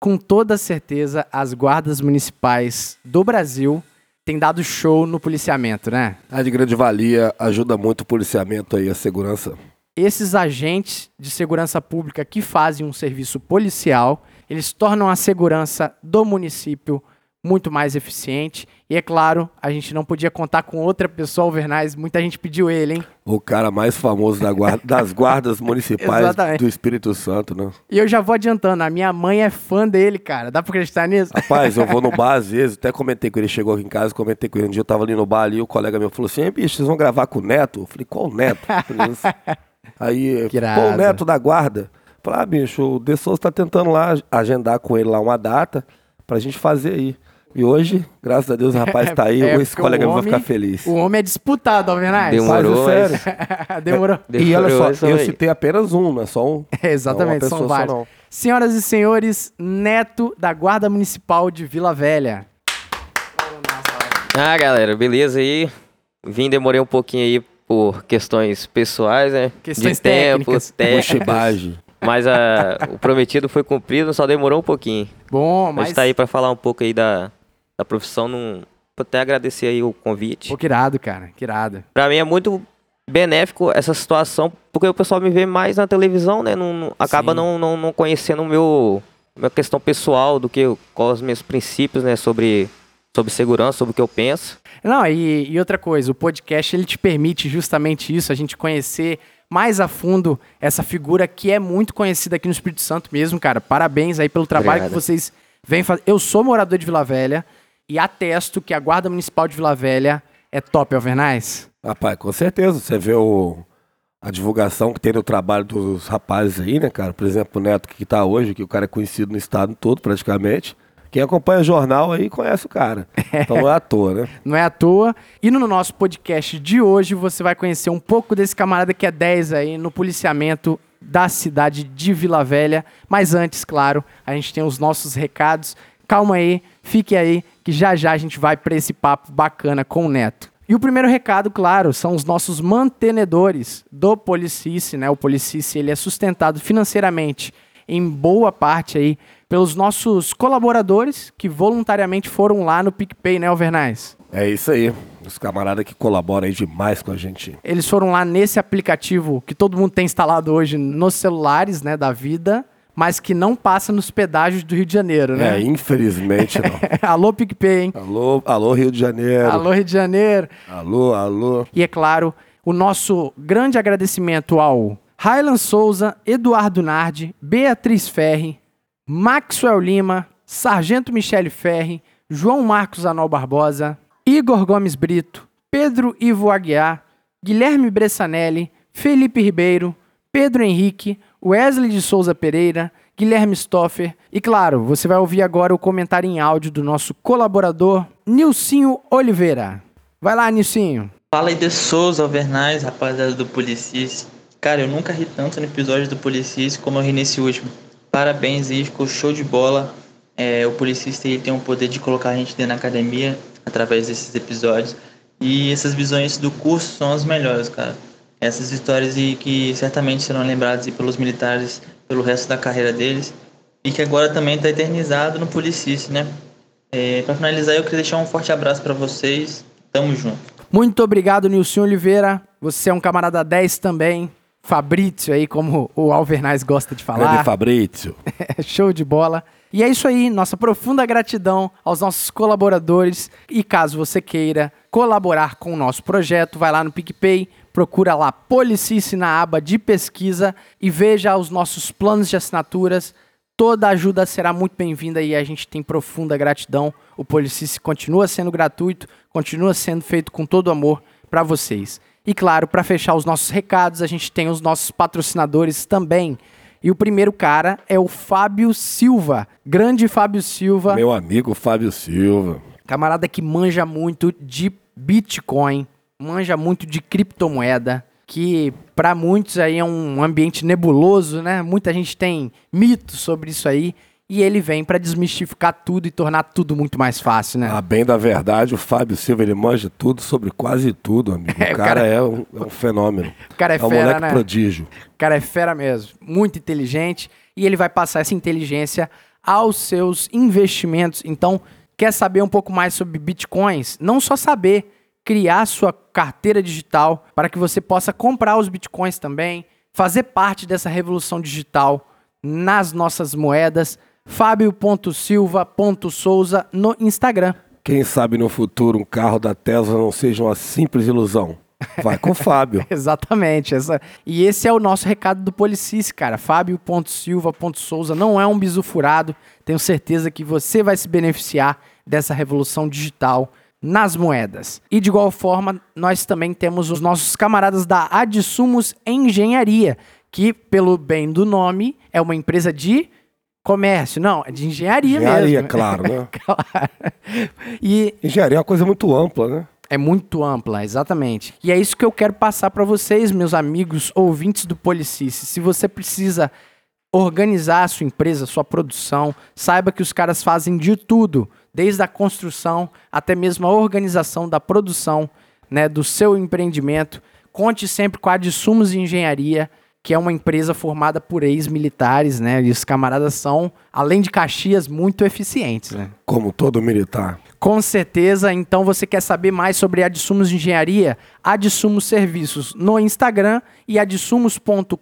com toda certeza as guardas municipais do Brasil têm dado show no policiamento, né? A de grande valia ajuda muito o policiamento aí, a segurança. Esses agentes de segurança pública que fazem um serviço policial, eles tornam a segurança do município muito mais eficiente. E é claro, a gente não podia contar com outra pessoa, Alvernais. Muita gente pediu ele, hein? O cara mais famoso da guarda, das guardas municipais do Espírito Santo, né? E eu já vou adiantando, a minha mãe é fã dele, cara. Dá pra acreditar nisso? Rapaz, eu vou no bar às vezes, até comentei com ele, chegou aqui em casa, comentei com ele. Um dia eu tava ali no bar ali, o colega meu falou assim: "Ei, bicho, vocês vão gravar com o Neto? Eu falei, qual Neto? Falei, "Isso." Aí, pô, o Neto da guarda. Eu Falei, ah, bicho, o De Souza tá tentando lá agendar com ele lá uma data pra gente fazer aí. E hoje, graças a Deus, o rapaz tá aí, É, esse porque colega vai ficar feliz. O homem é disputado, Alvernais. Demorou, Mas. Demorou. E olha só, eu aí. citei apenas um, não é só um. É, exatamente, Não, uma são só vários. não. Senhoras e senhores, Neto da Guarda Municipal de Vila Velha. Ah, galera, beleza aí? Vim, demorei um pouquinho aí por questões pessoais, né? Questões De tempo, técnicas. técnicas. Mas ah, o prometido foi cumprido, só demorou um pouquinho. Bom, A mas... gente tá aí pra falar um pouco aí da, da profissão, num, pra até agradecer aí o convite. Pô, que irado, cara, que irado. Pra mim é muito benéfico essa situação, porque o pessoal me vê mais na televisão, né? Não, não- acaba não, não, não conhecendo o meu minha questão pessoal do que quais os meus princípios, né, sobre sobre segurança, sobre o que eu penso. Não, e, e outra coisa, o podcast ele te permite justamente isso, a gente conhecer mais a fundo essa figura que é muito conhecida aqui no Espírito Santo mesmo, cara. Parabéns aí pelo trabalho Obrigado. que vocês vêm fazendo. Eu sou morador de Vila Velha e atesto que a Guarda Municipal de Vila Velha é top, Alvernais. Rapaz, com certeza. Você vê o, a divulgação que tem no trabalho dos rapazes aí, né, cara? Por exemplo, o Neto que tá hoje, que o cara é conhecido no estado todo, praticamente. Quem acompanha jornal aí conhece o cara. Então não é à toa, né? Não é à toa. E no nosso podcast de hoje você vai conhecer um pouco desse camarada que é 10 aí no policiamento da cidade de Vila Velha. Mas antes, claro, a gente tem os nossos recados. Calma aí, fique aí, que já já a gente vai para esse papo bacana com o Neto. E o primeiro recado, claro, são os nossos mantenedores do Policice, né? O Policice ele é sustentado financeiramente em boa parte aí pelos nossos colaboradores que voluntariamente foram lá no PicPay, né, Alvernais? É isso aí. Os camaradas que colaboram aí demais com a gente. Eles foram lá nesse aplicativo que todo mundo tem instalado hoje nos celulares, né, da vida, mas que não passa nos pedágios do Rio de Janeiro, É, né? infelizmente não. Alô, PicPay, hein? alô, alô, Rio de Janeiro. Alô, Rio de Janeiro. alô, alô. E é claro, o nosso grande agradecimento ao Raylan Souza, Eduardo Nardi, Beatriz Ferri, Maxwell Lima, Sargento Michele Ferri, João Marcos Anol Barbosa, Igor Gomes Brito, Pedro Ivo Aguiar, Guilherme Bressanelli, Felipe Ribeiro, Pedro Henrique, Wesley de Souza Pereira, Guilherme Stoffer e, claro, você vai ouvir agora o comentário em áudio do nosso colaborador, Nilcinho Oliveira. Vai lá, Nilcinho. Fala aí de Souza Alvernais, rapaziada do Policis. Cara, eu nunca ri tanto no episódio do Policis como eu ri nesse último. Parabéns aí, ficou show de bola. É, o Policista tem o poder de colocar a gente dentro da academia através desses episódios. E essas visões do curso são as melhores, cara. Essas histórias aí que certamente serão lembradas pelos militares pelo resto da carreira deles. E que agora também está eternizado no Policis, né? É, para finalizar, eu queria deixar um forte abraço para vocês. Tamo junto. Muito obrigado, Nilson Oliveira. Você é um camarada 10 também. Fabrício aí, como o Alvernais gosta de Grande falar. Fabrício. Show de bola. E é isso aí, nossa profunda gratidão aos nossos colaboradores. E caso você queira colaborar com o nosso projeto, vai lá no PicPay, procura lá Policice na aba de pesquisa e veja os nossos planos de assinaturas. Toda ajuda será muito bem-vinda e a gente tem profunda gratidão. O Policice continua sendo gratuito, continua sendo feito com todo amor para vocês. E claro, para fechar os nossos recados, a gente tem os nossos patrocinadores também. E o primeiro cara é o Fábio Silva. Grande Fábio Silva. Meu amigo Fábio Silva. Camarada que manja muito de Bitcoin, manja muito de criptomoeda, que para muitos aí é um ambiente nebuloso, né? Muita gente tem mitos sobre isso aí. E ele vem para desmistificar tudo e tornar tudo muito mais fácil, né? A bem da verdade, o Fábio Silva, ele manja tudo sobre quase tudo, amigo. É, o cara, cara- é, um, é um fenômeno. O cara é é um fera, moleque né? prodígio. O cara é fera mesmo, muito inteligente e ele vai passar essa inteligência aos seus investimentos. Então, quer saber um pouco mais sobre bitcoins? Não só saber, criar sua carteira digital para que você possa comprar os bitcoins também, fazer parte dessa revolução digital nas nossas moedas. Fábio.silva.souza no Instagram. Quem sabe no futuro um carro da Tesla não seja uma simples ilusão. Vai com o Fábio. Exatamente. Essa... E esse é o nosso recado do Policice, cara. Fábio.silva.souza não é um bisu furado. Tenho certeza que você vai se beneficiar dessa revolução digital nas moedas. E de igual forma, nós também temos os nossos camaradas da Adsumos Engenharia, que, pelo bem do nome, é uma empresa de comércio. Não, é de engenharia, engenharia mesmo. claro, né? claro. E engenharia é uma coisa muito ampla, né? É muito ampla, exatamente. E é isso que eu quero passar para vocês, meus amigos ouvintes do Policice. Se você precisa organizar a sua empresa, sua produção, saiba que os caras fazem de tudo, desde a construção até mesmo a organização da produção, né, do seu empreendimento. Conte sempre com a de Sumos Engenharia, que é uma empresa formada por ex-militares, né? E os camaradas são, além de Caxias, muito eficientes, né? Como todo militar. Com certeza. Então, você quer saber mais sobre a Adsumos de Engenharia? Adsumos Serviços no Instagram e adsumos.com.br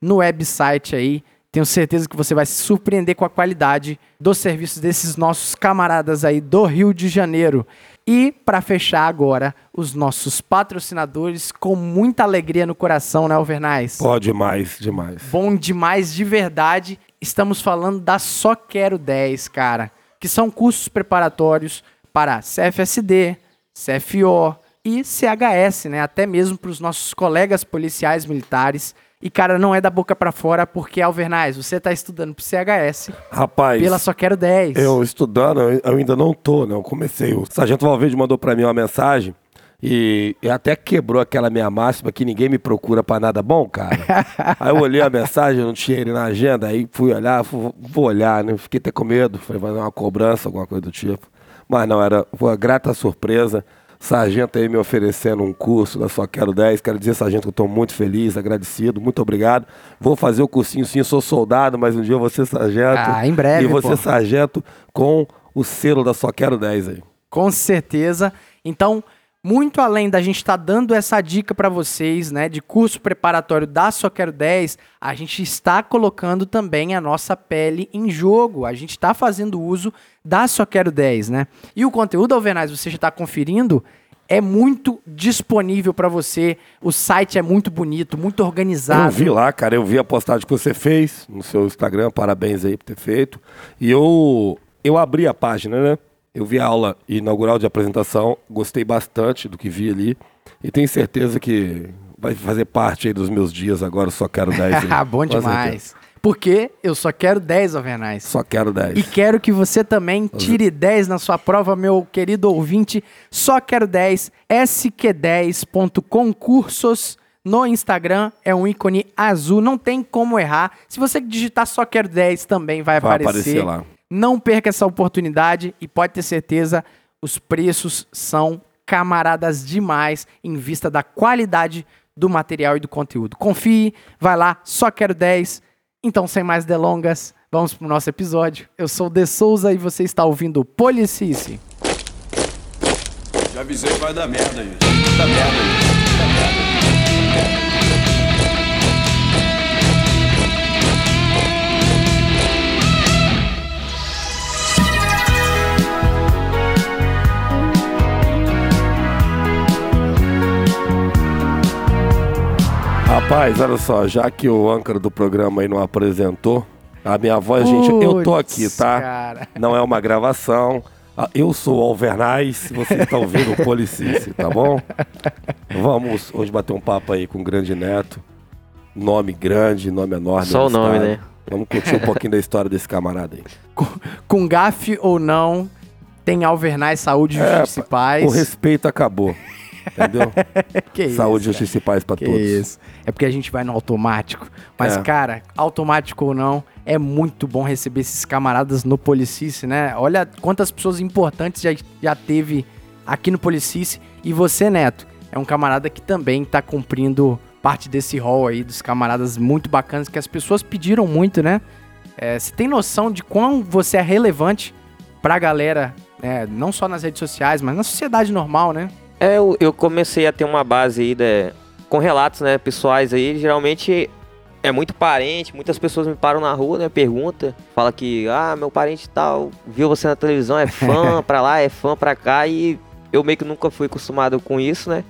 no website aí. Tenho certeza que você vai se surpreender com a qualidade dos serviços desses nossos camaradas aí do Rio de Janeiro. E para fechar agora, os nossos patrocinadores com muita alegria no coração, né, Alvernais? Pode demais, demais. Bom demais de verdade. Estamos falando da Só Quero 10, cara que são cursos preparatórios para CFSD, CFO e CHS, né? Até mesmo para os nossos colegas policiais militares. E, cara, não é da boca para fora, porque, Alvernais, você está estudando para CHS. Rapaz. Pela Só Quero 10. Eu estudando, eu ainda não tô, né? Eu comecei. O Sargento Valverde mandou para mim uma mensagem. E, e, até quebrou aquela minha máxima que ninguém me procura para nada bom, cara. aí eu olhei a mensagem, não tinha ele na agenda, aí fui olhar, fui, vou olhar, né? Fiquei até com medo, falei, vai dar uma cobrança, alguma coisa do tipo. Mas não, era uma grata surpresa. Sargento aí me oferecendo um curso da Só Quero 10. Quero dizer, Sargento, que eu estou muito feliz, agradecido, muito obrigado. Vou fazer o cursinho sim, sou soldado, mas um dia eu vou ser sargento. Ah, em breve. E ser sargento com o selo da Só Quero 10 aí. Com certeza. Então, muito além da gente estar tá dando essa dica para vocês, né, de curso preparatório da Só Quero 10, a gente está colocando também a nossa pele em jogo. A gente está fazendo uso da Só Quero 10, né? E o conteúdo, Alvenaz, você já está conferindo, é muito disponível para você. O site é muito bonito, muito organizado. Eu vi lá, cara, eu vi a postagem que você fez no seu Instagram, parabéns aí por ter feito. E eu, eu abri a página, né? Eu vi a aula inaugural de apresentação, gostei bastante do que vi ali e tenho certeza que vai fazer parte aí dos meus dias agora, só quero 10. Bom demais. Porque eu só quero 10 Alvernais. Só quero 10. E quero que você também tire 10 na sua prova, meu querido ouvinte. Só quero 10, sq10.concursos no Instagram. É um ícone azul, não tem como errar. Se você digitar só quero 10 também vai, vai aparecer. aparecer lá. Não perca essa oportunidade e pode ter certeza, os preços são camaradas demais em vista da qualidade do material e do conteúdo. Confie, vai lá, só quero 10. Então, sem mais delongas, vamos pro nosso episódio. Eu sou o De Souza e você está ouvindo o Policice. Já avisei que vai dar merda aí. Vai dar merda aí. Rapaz, olha só, já que o âncora do programa aí não apresentou, a minha voz, gente, eu tô aqui, tá? Cara. Não é uma gravação. Ah, eu sou o Alvernais, você está ouvindo o Policice, tá bom? Vamos hoje bater um papo aí com o grande neto. Nome grande, nome enorme. Só o nome, né? Vamos curtir um pouquinho da história desse camarada aí. Com, com gafe ou não, tem Alvernais Saúde é, Justiça e Paz. O respeito acabou. Entendeu? que Saúde, isso, justiça e paz pra que todos. Isso. É porque a gente vai no automático. Mas, é. cara, automático ou não, é muito bom receber esses camaradas no Policice, né? Olha quantas pessoas importantes já, já teve aqui no Policice. E você, Neto, é um camarada que também tá cumprindo parte desse rol aí dos camaradas muito bacanas que as pessoas pediram muito, né? É, você tem noção de quão você é relevante pra galera, né, não só nas redes sociais, mas na sociedade normal, né? É, eu, eu comecei a ter uma base aí né, com relatos, né, pessoais aí, geralmente é muito parente, muitas pessoas me param na rua, né, pergunta, fala que, ah, meu parente tal, viu você na televisão, é fã pra lá, é fã pra cá, e eu meio que nunca fui acostumado com isso, né,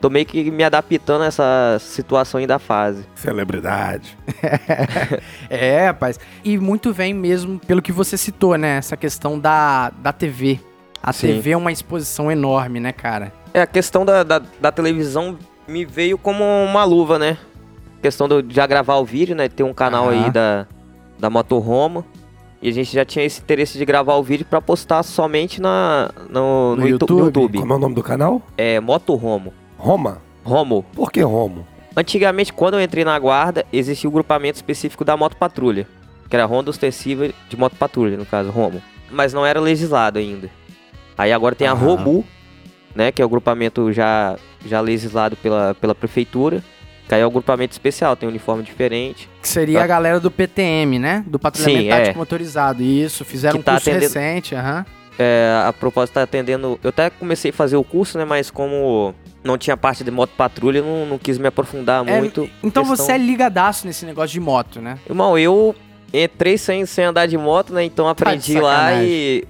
tô meio que me adaptando a essa situação aí da fase. Celebridade. É, rapaz. E muito vem mesmo pelo que você citou, né? Essa questão da, da TV. A Sim. TV é uma exposição enorme, né, cara? É, a questão da, da, da televisão me veio como uma luva, né, questão do, de já gravar o vídeo, né, ter um canal Aham. aí da, da Motorhome, e a gente já tinha esse interesse de gravar o vídeo pra postar somente na, no, No no, Youtu- no YouTube? YouTube. Como é o nome do canal? É Motorhome. Roma? Romo. Por que Romo? Antigamente, quando eu entrei na guarda, existia o grupamento específico da Moto Patrulha, que era Honda Ostensiva de Moto Patrulha, no caso, Romo. Mas não era legislado ainda. Aí agora tem a Aham. Romu, né, que é o grupamento já, já legislado pela, pela prefeitura. Que aí é o grupamento especial, tem um uniforme diferente. Que seria Tá. a galera do PTM, né? Do Patrulhamento Sim, Tático é. Motorizado. Isso, fizeram Que um tá curso atendendo- recente, aham. É, a propósito tá atendendo. Eu até comecei a fazer o curso, né? Mas como não tinha parte de moto patrulha, eu não, não quis me aprofundar É, muito. então Questão- você é ligadaço nesse negócio de moto, né? Irmão, eu entrei sem, sem andar de moto, né? Então aprendi lá sacanagem. e.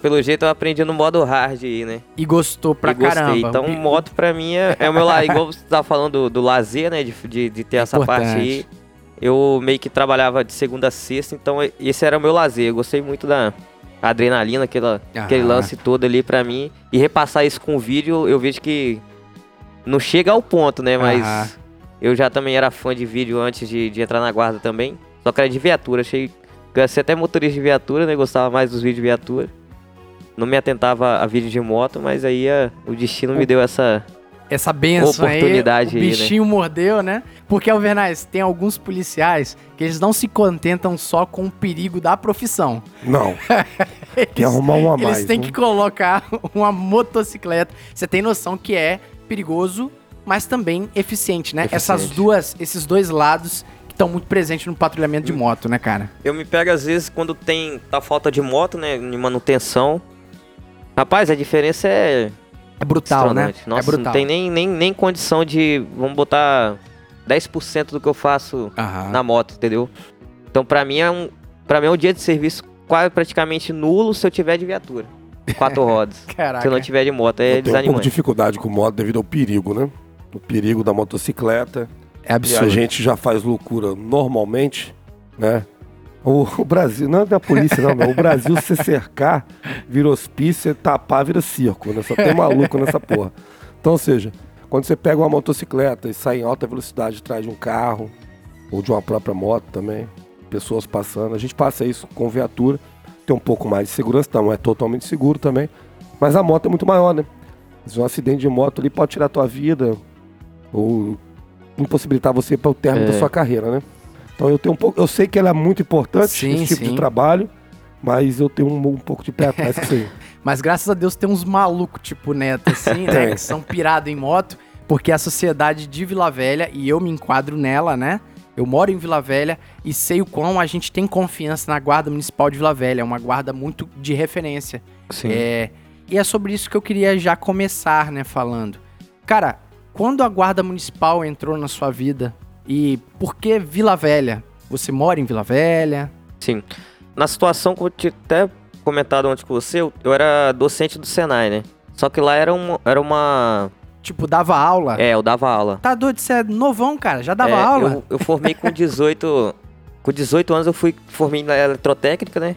Pelo jeito eu aprendi no modo hard aí, né? E gostou pra e gostei. caramba. Então, moto pra mim é, é o meu lado. Igual você tava falando do, do lazer, né? De, de, de ter essa Importante. parte aí. Eu meio que trabalhava de segunda a sexta, então esse era o meu lazer. Eu gostei muito da adrenalina, aquela, aquele Aham. lance todo ali pra mim. E repassar isso com vídeo, eu vejo que não chega ao ponto, né? Mas Aham. eu já também era fã de vídeo antes de, de entrar na guarda também. Só que era de viatura. Achei eu ia ser até motorista de viatura, né? Gostava mais dos vídeos de viatura. Não me atentava a vídeo de moto, mas aí a- o destino me deu essa. essa benção Oportunidade aí, o aí, né? bichinho mordeu, né? Porque, Alvernais, tem alguns policiais que eles não se contentam só com o perigo da profissão. Não. Tem que Eles, arrumar uma a eles mais. têm né? que colocar uma motocicleta. Você tem noção que é perigoso, mas também eficiente, né? Essas Eficiente. duas, esses dois lados que estão muito presentes no patrulhamento de moto, né, cara? Eu me pego às vezes quando tem a falta de moto, né? De manutenção. Rapaz, a diferença é É brutal, né? Nossa, é brutal. não tem nem, nem, nem condição de. Vamos botar 10% do que eu faço Aham. na moto, entendeu? Então pra mim é um. Pra mim é um dia de serviço quase praticamente nulo se eu tiver de viatura. Quatro rodas. Caraca. Se eu não tiver de moto, Eu é tenho um pouco de desanimante. dificuldade com moto devido ao perigo, né? O perigo da motocicleta. É E absurdo. a gente já faz loucura normalmente, né? O, o Brasil, não é da polícia, não, meu. O Brasil, se cercar, vira hospício, tapar, vira circo, né? Só tem maluco nessa porra. Então, ou seja, quando você pega uma motocicleta e sai em alta velocidade atrás de um carro, ou de uma própria moto também, pessoas passando, a gente passa isso com viatura, tem um pouco mais de segurança, não é totalmente seguro também, mas a moto é muito maior, né? Se um acidente de moto ali pode tirar a tua vida, ou impossibilitar você para o término É. da sua carreira, né? Então eu tenho um pouco, eu sei que ela é muito importante Sim, esse tipo sim. de trabalho, mas eu tenho um, um pouco de pé atrás com isso aí. Mas graças a Deus tem uns malucos tipo Neto, assim, né? Que são pirados em moto, porque a sociedade de Vila Velha, e eu me enquadro nela, né? Eu moro em Vila Velha e sei o quão a gente tem confiança na Guarda Municipal de Vila Velha. É uma guarda muito de referência. Sim. É, e é sobre isso que eu queria já começar, né, falando. Cara, quando a Guarda Municipal entrou na sua vida e por que Vila Velha? Você mora em Vila Velha? Sim. Na situação que eu tinha até comentado antes com você, eu, eu era docente do Senai, né? Só que lá era uma. Era uma Tipo, dava aula? é, eu dava aula. Tá doido, você é novão, cara, já dava É, aula? Eu, eu formei com 18. com 18 anos eu fui formei na eletrotécnica, né?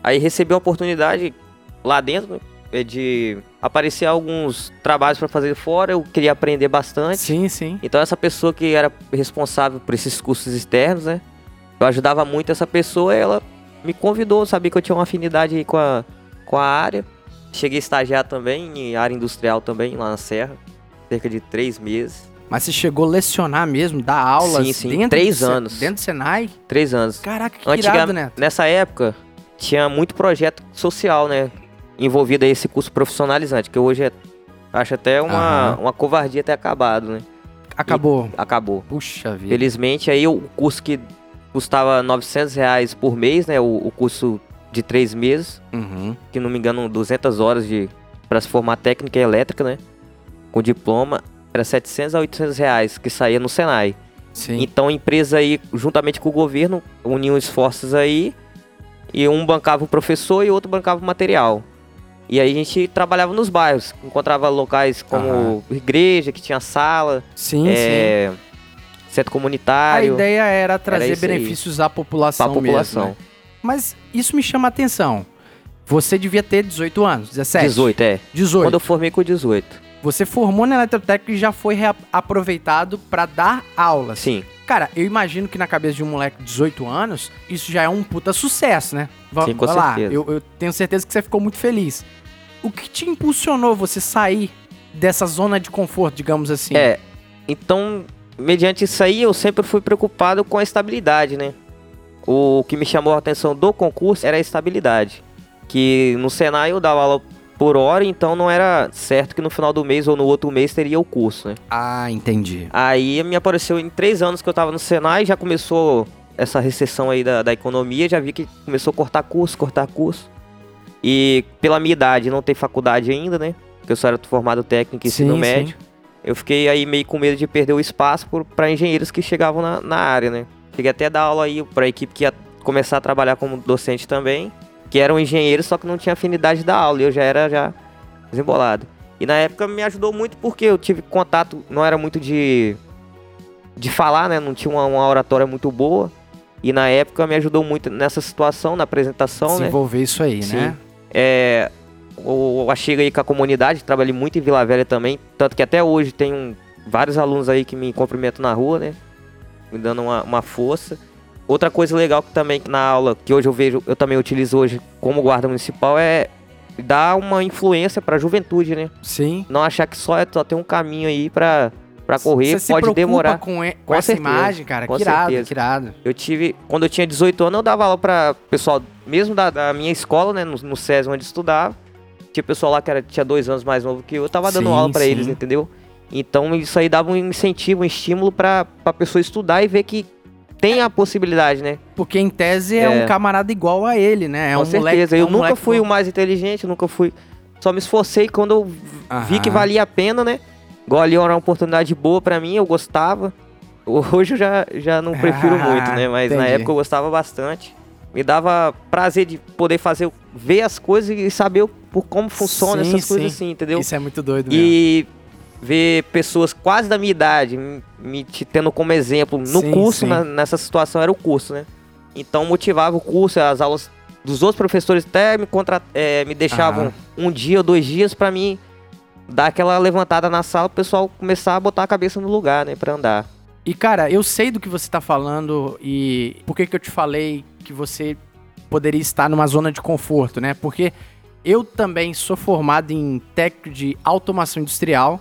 Aí recebi a oportunidade lá dentro né, de aparecer alguns trabalhos para fazer fora. Eu queria aprender bastante. Sim, sim. Então essa pessoa que era responsável por esses cursos externos, né? Eu ajudava muito essa pessoa, ela me convidou, sabia que eu tinha uma afinidade aí com a, com a área. Cheguei a estagiar também em área industrial também, lá na Serra. Cerca de três meses. Mas você chegou a lecionar mesmo, dar aulas Sim, sim, dentro três do anos. Dentro do Senai? Três anos. Caraca, que Antiga- irado, né? Nessa época, tinha muito projeto social, né? Envolvido a esse curso profissionalizante, que hoje é, acho até uma, Aham. uma covardia ter acabado, né? Acabou. Acabou. Puxa vida. Felizmente, aí o curso que custava 900 reais por mês, né? O, o curso de três meses, Uhum. que não me engano, 200 horas de para se formar técnica elétrica, né? Com diploma, era 700 a 800 reais que saía no Senai. Sim. Então a empresa aí, juntamente com o governo, uniu esforços aí e um bancava o professor e o outro bancava o material. E aí a gente trabalhava nos bairros, encontrava locais como igreja, que tinha sala, sim, é, centro A comunitário, ideia era trazer aí. benefícios à população, a população. mesmo. né? Mas isso me chama a atenção. Você devia ter 18 anos, 17? 18, é. 18. Quando eu formei com 18. Você formou na eletrotécnica e já foi aproveitado para dar aulas. Sim. Cara, eu imagino que na cabeça de um moleque de 18 anos, isso já é um puta sucesso, né? Va- Sim, com vai lá, certeza. eu, eu tenho certeza que você ficou muito feliz. O que te impulsionou você sair dessa zona de conforto, digamos assim? É. Então, mediante isso aí, eu sempre fui preocupado com a estabilidade, né? O que me chamou a atenção do concurso era a estabilidade. Que no Senai eu dava aula por hora, então não era certo que no final do mês ou no outro mês teria o curso, né? Ah, entendi. Aí me apareceu em três anos que eu tava no Senai, já começou essa recessão aí da, da economia, já vi que começou a cortar curso, cortar curso. E pela minha idade, não ter faculdade ainda, né? Porque eu só era formado técnico em ensino Sim, médio. Eu fiquei aí meio com medo de perder o espaço para engenheiros que chegavam na, na área, né? Cheguei até a dar aula aí pra equipe que ia começar a trabalhar como docente também, que eram engenheiros, só que não tinha afinidade da aula, e eu já era já desembolado. E na época me ajudou muito porque eu tive contato, não era muito de de falar, né? Não tinha uma, uma oratória muito boa. E na época me ajudou muito nessa situação, na apresentação, né? Desenvolver isso aí, Sim. né? É, eu achei aí com a comunidade, trabalhei muito em Vila Velha também, tanto que até hoje tem vários alunos aí que me cumprimentam na rua, né? Me dando uma, uma força. Outra coisa legal que também na aula, que hoje eu vejo, eu também utilizo hoje como guarda municipal, é dar uma influência para a juventude, né? Sim. Não achar que só, é, só tem um caminho aí para para correr, Você se pode preocupa demorar. com, e- com Com essa certeza, imagem, cara? com que irado, certeza. que irado. Eu tive, quando eu tinha 18 anos, eu dava aula pra pessoal, mesmo da, da minha escola, né, no, no SESI onde estudava. Tinha pessoal lá que era, tinha dois anos mais novo que eu, eu tava dando Sim, aula pra sim. eles, entendeu? Então isso aí dava um incentivo, um estímulo pra, pra pessoa estudar e ver que tem a possibilidade, né? Porque em tese é, É. um camarada igual a ele, né? É Com um certeza. moleque. é eu um nunca fui bom. o mais inteligente, nunca fui. Só me esforcei quando eu vi que Aham. valia a pena, né? Igual ali era uma oportunidade boa pra mim, eu gostava. Hoje eu já, já não prefiro Ah, muito, né? Mas na entendi. época eu gostava bastante. Me dava prazer de poder fazer, ver as coisas e saber por como funciona Sim, essas coisas sim. assim, entendeu? Isso é muito doido mesmo. E ver pessoas quase da minha idade me- te tendo como exemplo no Sim, curso, sim. na- nessa situação, era o curso, né? Então motivava o curso, as aulas dos outros professores até me, contra, eh, me deixavam Aham. um dia ou dois dias pra mim dar aquela levantada na sala, o pessoal começar a botar a cabeça no lugar, né, pra andar. E cara, eu sei do que você tá falando e por que que eu te falei que você poderia estar numa zona de conforto, né? Porque eu também sou formado em técnico de automação industrial,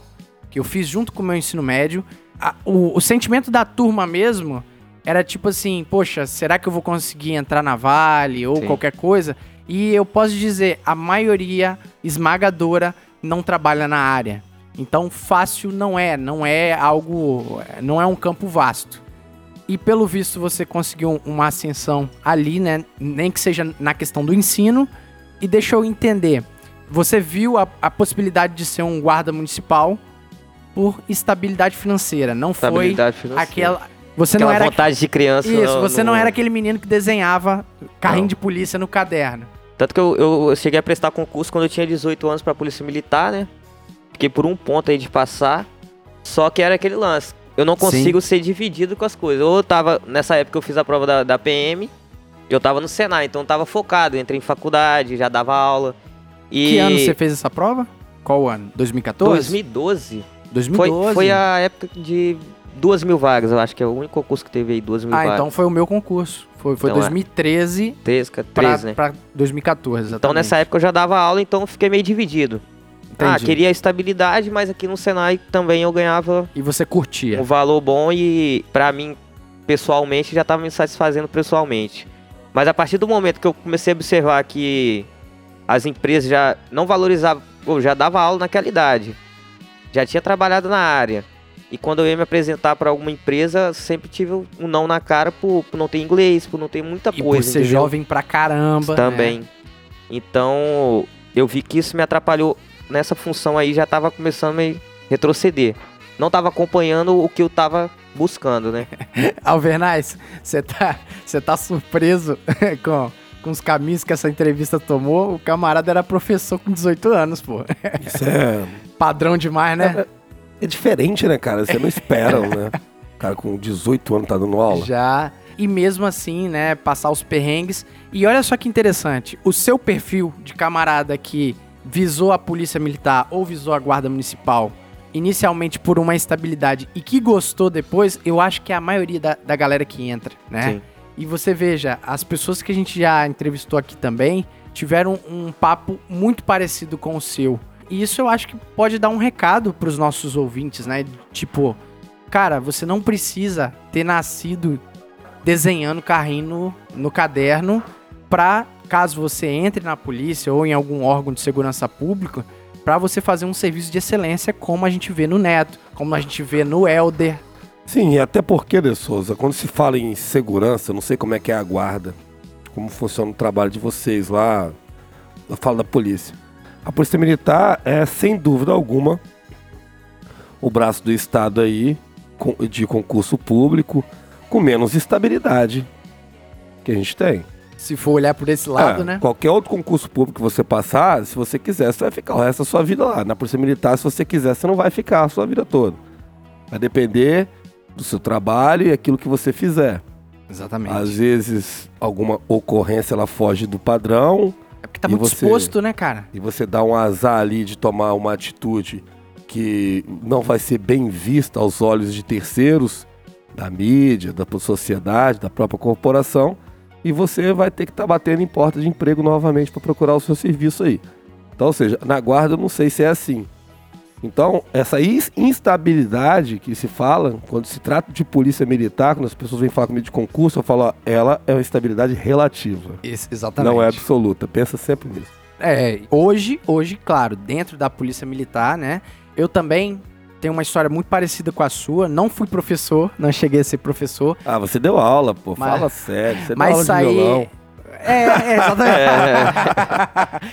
que eu fiz junto com o meu ensino médio. A- o, o sentimento da turma mesmo era tipo assim, poxa, será que eu vou conseguir entrar na Vale ou Sim. qualquer coisa? E eu posso dizer, a maioria esmagadora não trabalha na área. Então fácil não é, não é algo, não é um campo vasto. E pelo visto você conseguiu uma ascensão ali, né? Nem que seja na questão do ensino. E deixa eu entender, você viu a, a possibilidade de ser um guarda municipal por estabilidade financeira, não Estabilidade foi financeira. aquela. Você Aquela não era vontade de criança. isso, você não era aquele menino que desenhava carrinho Não. de polícia no caderno. Tanto que eu, eu- eu cheguei a prestar concurso quando eu tinha 18 anos pra Polícia Militar, né? Fiquei por um ponto aí de passar. Só que era aquele lance. Eu não Sim. consigo ser dividido com as coisas. Ou eu tava. Nessa época eu fiz a prova da, da PM. Eu tava no Senai, então eu tava focado. Entrei em faculdade, já dava aula. E Que ano você fez essa prova? Qual ano? 2014? 2012. Foi, 2012. foi a época de duas mil vagas, eu acho que é o único concurso que teve aí, duas mil Ah, vagas. então foi o meu concurso. Foi, foi Então é. 2013 13, pra, 13, né? pra 2014, exatamente. Então nessa época eu já dava aula, então eu fiquei meio dividido. Ah, Entendi. queria estabilidade, mas aqui no Senai também eu ganhava E você curtia. um valor bom e pra mim, pessoalmente, já tava me satisfazendo pessoalmente. Mas a partir do momento que eu comecei a observar que as empresas já não valorizavam, já dava aula naquela idade, já tinha trabalhado na área, E quando eu ia me apresentar para alguma empresa, sempre tive um não na cara por, por não ter inglês, por não ter muita E coisa. por ser entendeu? jovem pra caramba. né? também. Então, eu vi que isso me atrapalhou nessa função aí, já tava começando a me retroceder. Não tava acompanhando o que eu tava buscando, né? Alvernais, você tá, você tá surpreso com, com os caminhos que essa entrevista tomou? O camarada era professor com 18 anos, pô. Isso é, Padrão demais, né? é diferente, né, cara? Você não espera, né? O cara com 18 anos tá dando aula. Já. E mesmo assim, né, passar os perrengues. E olha só que interessante, o seu perfil de camarada que visou a polícia militar ou visou a guarda municipal inicialmente por uma instabilidade e que gostou depois, eu acho que é a maioria da, da galera que entra, né? Sim. E você veja, as pessoas que a gente já entrevistou aqui também tiveram um papo muito parecido com o seu. E isso eu acho que pode dar um recado pros nossos ouvintes, né? Tipo, cara, você não precisa ter nascido desenhando carrinho no, no caderno pra, caso você entre na polícia ou em algum órgão de segurança pública, pra você fazer um serviço de excelência como a gente vê no Neto, como a gente vê no Elder. Sim, e até porque, De Souza, quando se fala em segurança, eu não sei como é que é a guarda, como funciona o trabalho de vocês lá, eu falo da polícia. A polícia militar é, sem dúvida alguma, o braço do Estado aí, de concurso público, com menos estabilidade que a gente tem. Se for olhar por esse lado, É, né? Qualquer outro concurso público que você passar, se você quiser, você vai ficar o resto da sua vida lá. Na Polícia Militar, se você quiser, você não vai ficar a sua vida toda. Vai depender do seu trabalho e aquilo que você fizer. Exatamente. Às vezes, alguma ocorrência ela foge do padrão É porque tá muito você- exposto, né, cara? e você dá um azar ali de tomar uma atitude que não vai ser bem vista aos olhos de terceiros, da mídia, da sociedade, da própria corporação, e você vai ter que estar batendo em porta de emprego novamente para procurar o seu serviço aí. Então, ou seja, na guarda eu não sei se é assim. Então, essa instabilidade que se fala, quando se trata de polícia militar, quando as pessoas vêm falar comigo de concurso, eu falo, ó, ela é uma estabilidade relativa. Esse- exatamente. Não é absoluta. Pensa sempre nisso. É, hoje, hoje, claro, dentro da polícia militar, né? Eu também tenho uma história muito parecida com a sua. Não fui professor, não cheguei a ser professor. Ah, você deu aula, pô. Mas- Fala sério. Você mas deu aula isso de aí. violão. É, é, exatamente.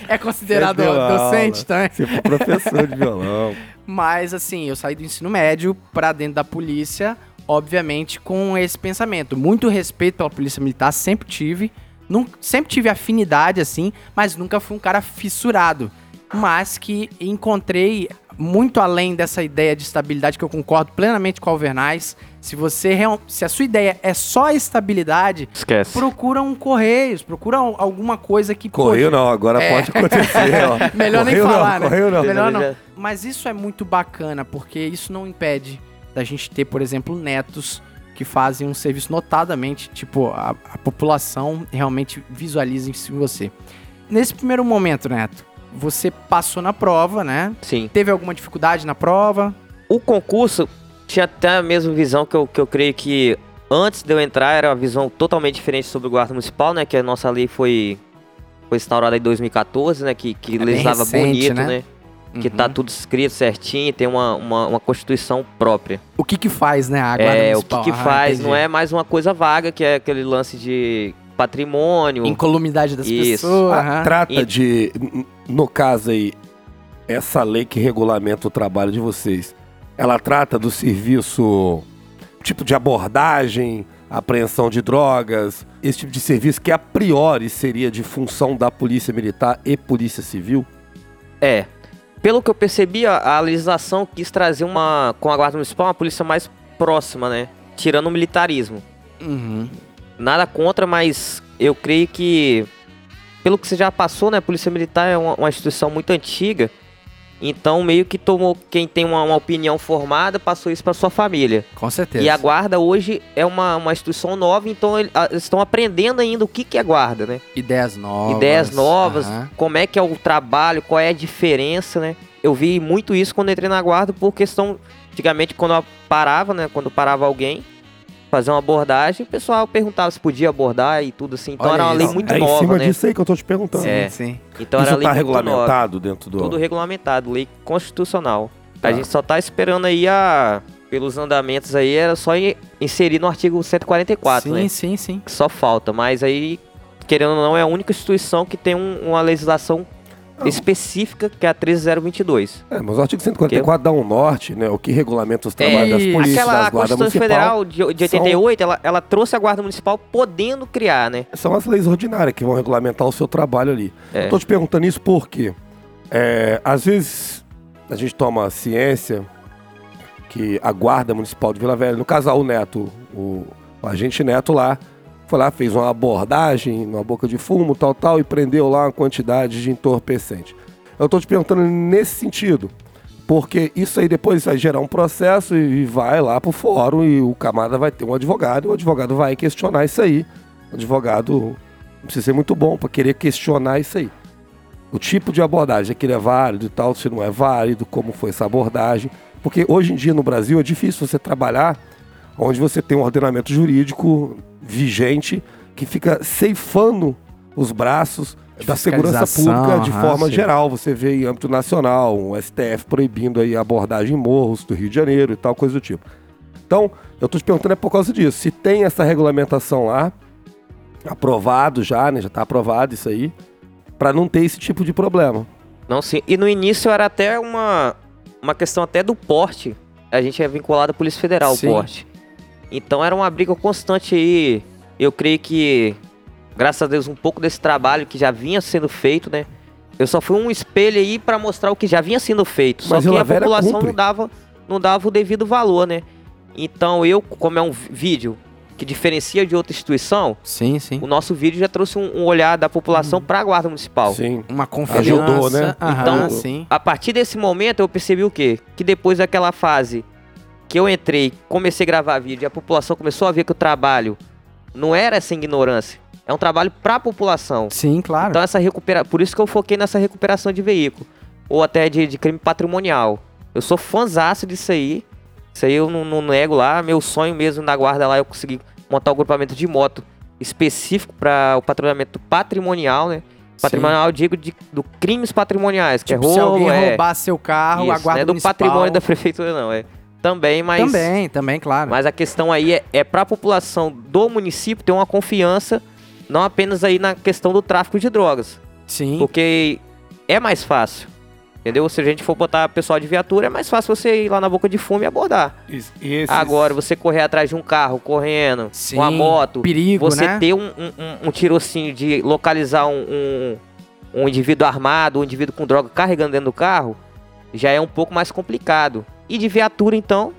é considerado Você deu docente aula. também. Você foi professor de violão. Mas assim, eu saí do ensino médio pra dentro da polícia, obviamente com esse pensamento. Muito respeito pela polícia militar, sempre tive. Nun- sempre tive afinidade, assim, mas nunca fui um cara fissurado. Mas que encontrei muito além dessa ideia de estabilidade, que eu concordo plenamente com o Alvernais. Se você se a sua ideia é só a estabilidade, Esquece. procura um Correios, procura al- alguma coisa que. Correio poxa, não, agora É. pode acontecer, ó. Melhor nem Correio falar, não, né? Correio não. Melhor não. Mas isso é muito bacana, porque isso não impede da gente ter, por exemplo, netos que fazem um serviço notadamente, tipo, a, a população realmente visualiza isso em você. Nesse primeiro momento, Neto, você passou na prova, né? Sim. Teve alguma dificuldade na prova? O concurso tinha até a mesma visão que eu, que eu creio que antes de eu entrar era uma visão totalmente diferente sobre o guarda municipal, né? Que a nossa lei foi, foi instaurada em 2014, né? Que, que É legislava recente, bonito, né? né? Que tá Uhum. tudo escrito certinho, tem uma, uma, uma constituição própria. O que que faz, né, a guarda é, o municipal? que, que Ah, faz, entendi. não é mais uma coisa vaga, que é aquele lance de patrimônio. Incolumidade das Isso. pessoas. Ah, aham. trata E- de, no caso aí, essa lei que regulamenta o trabalho de vocês, ela trata do serviço, tipo de abordagem, apreensão de drogas, esse tipo de serviço que a priori seria de função da polícia militar e polícia civil? É. Pelo que eu percebi, a, a legislação quis trazer uma, com a guarda municipal, uma polícia mais próxima, né? Tirando o militarismo. Uhum. Nada contra, mas eu creio que, pelo que você já passou, né? A Polícia Militar é uma, uma instituição muito antiga. Então, meio que tomou quem tem uma, uma opinião formada, passou isso para sua família. Com certeza. E a guarda hoje é uma, uma instituição nova, então eles estão aprendendo ainda o que, que é guarda, né? Ideias novas. Ideias novas, como é que é o trabalho, qual é a diferença, né? Eu vi muito isso quando entrei na guarda, por questão, antigamente, quando eu parava, né? Quando parava alguém, fazer uma abordagem, o pessoal perguntava se podia abordar e tudo assim. Então Olha era uma lei isso. muito é em nova, cima né? disso aí que eu tô te perguntando. Sim, É. sim. Então era Isso lei tá muito nova. regulamentado dentro do... Tudo regulamentado, lei constitucional. Tá. A gente só tá esperando aí a, pelos andamentos aí, era só in- inserir no artigo 144, sim, né? sim, sim. Que só falta. Mas aí, querendo ou não, é a única instituição que tem um- uma legislação específica, que é a 13022. É, mas o artigo 144 dá um norte, né? O que regulamenta os trabalhos das isso. polícias, Aquela das a guardas Constituição. Federal de, de são- 88, ela, ela trouxe a Guarda Municipal podendo criar, né? São as leis ordinárias que vão regulamentar o seu trabalho ali. É. Tô te perguntando isso porque é, às vezes a gente toma ciência que a guarda municipal de Vila Velha, no caso o Neto, o, o agente Neto lá, foi lá, fez uma abordagem numa boca de fumo, tal, tal, e prendeu lá uma quantidade de entorpecente. Eu tô te perguntando nesse sentido, porque isso aí depois vai gerar um processo e vai lá pro fórum e o camarada vai ter um advogado, e o advogado vai questionar isso aí. O advogado precisa ser muito bom para querer questionar isso aí. O tipo de abordagem, aquilo é válido e tal, se não é válido, como foi essa abordagem. Porque hoje em dia no Brasil é difícil você trabalhar onde você tem um ordenamento jurídico vigente que fica ceifando os braços da segurança pública de forma geral. Você vê em âmbito nacional, um STF proibindo aí a abordagem em morros do Rio de Janeiro e tal, coisa do tipo. Então, eu tô te perguntando é por causa disso. Se tem essa regulamentação lá, aprovado já, né? Já tá aprovado isso aí, para não ter esse tipo de problema. Não, sim. E no início era até uma, uma questão até do porte. A gente é vinculado à Polícia Federal, Sim. o porte. Então era uma briga constante aí. Eu creio que, graças a Deus, um pouco desse trabalho que já vinha sendo feito, né? Eu só fui um espelho aí pra mostrar o que já vinha sendo feito. Mas só que a população cumpre. não dava, não dava o devido valor, né? Então eu, como é um vídeo que diferencia de outra instituição, Sim, sim. o nosso vídeo já trouxe um, um olhar da população pra a Guarda Municipal. Sim. Uma confiança. Ajudou, né? Aham, Então, sim. A partir desse momento eu percebi o quê? Que depois daquela fase que eu entrei, comecei a gravar vídeo e a população começou a ver que o trabalho não era essa ignorância. É um trabalho pra população. Sim, claro. Então essa recupera... Por isso que eu foquei nessa recuperação de veículo. Ou até de, de crime patrimonial. Eu sou fãzaço disso aí. Isso aí eu não, não nego lá. Meu sonho mesmo da guarda lá, eu consegui montar um grupamento de moto específico para o patrulhamento patrimonial, né? Patrimonial, eu digo, de, do crimes patrimoniais, que Tipo, é se roubo, alguém é... roubar seu carro, a Isso, guarda não é do municipal... patrimônio da prefeitura, não. É também, mas. Também, também, claro. Mas a questão aí é, é para a população do município ter uma confiança, não apenas aí na questão do tráfico de drogas. Sim. Porque é mais fácil. Entendeu? Se a gente for botar pessoal de viatura, é mais fácil você ir lá na boca de fumo e abordar. Esses- Agora, você correr atrás de um carro, correndo, Sim, uma moto, perigo, você né? ter um, um, um- um tirocínio de localizar um, um, um indivíduo armado, um indivíduo com droga carregando dentro do carro, já é um pouco mais complicado. E de viatura, então,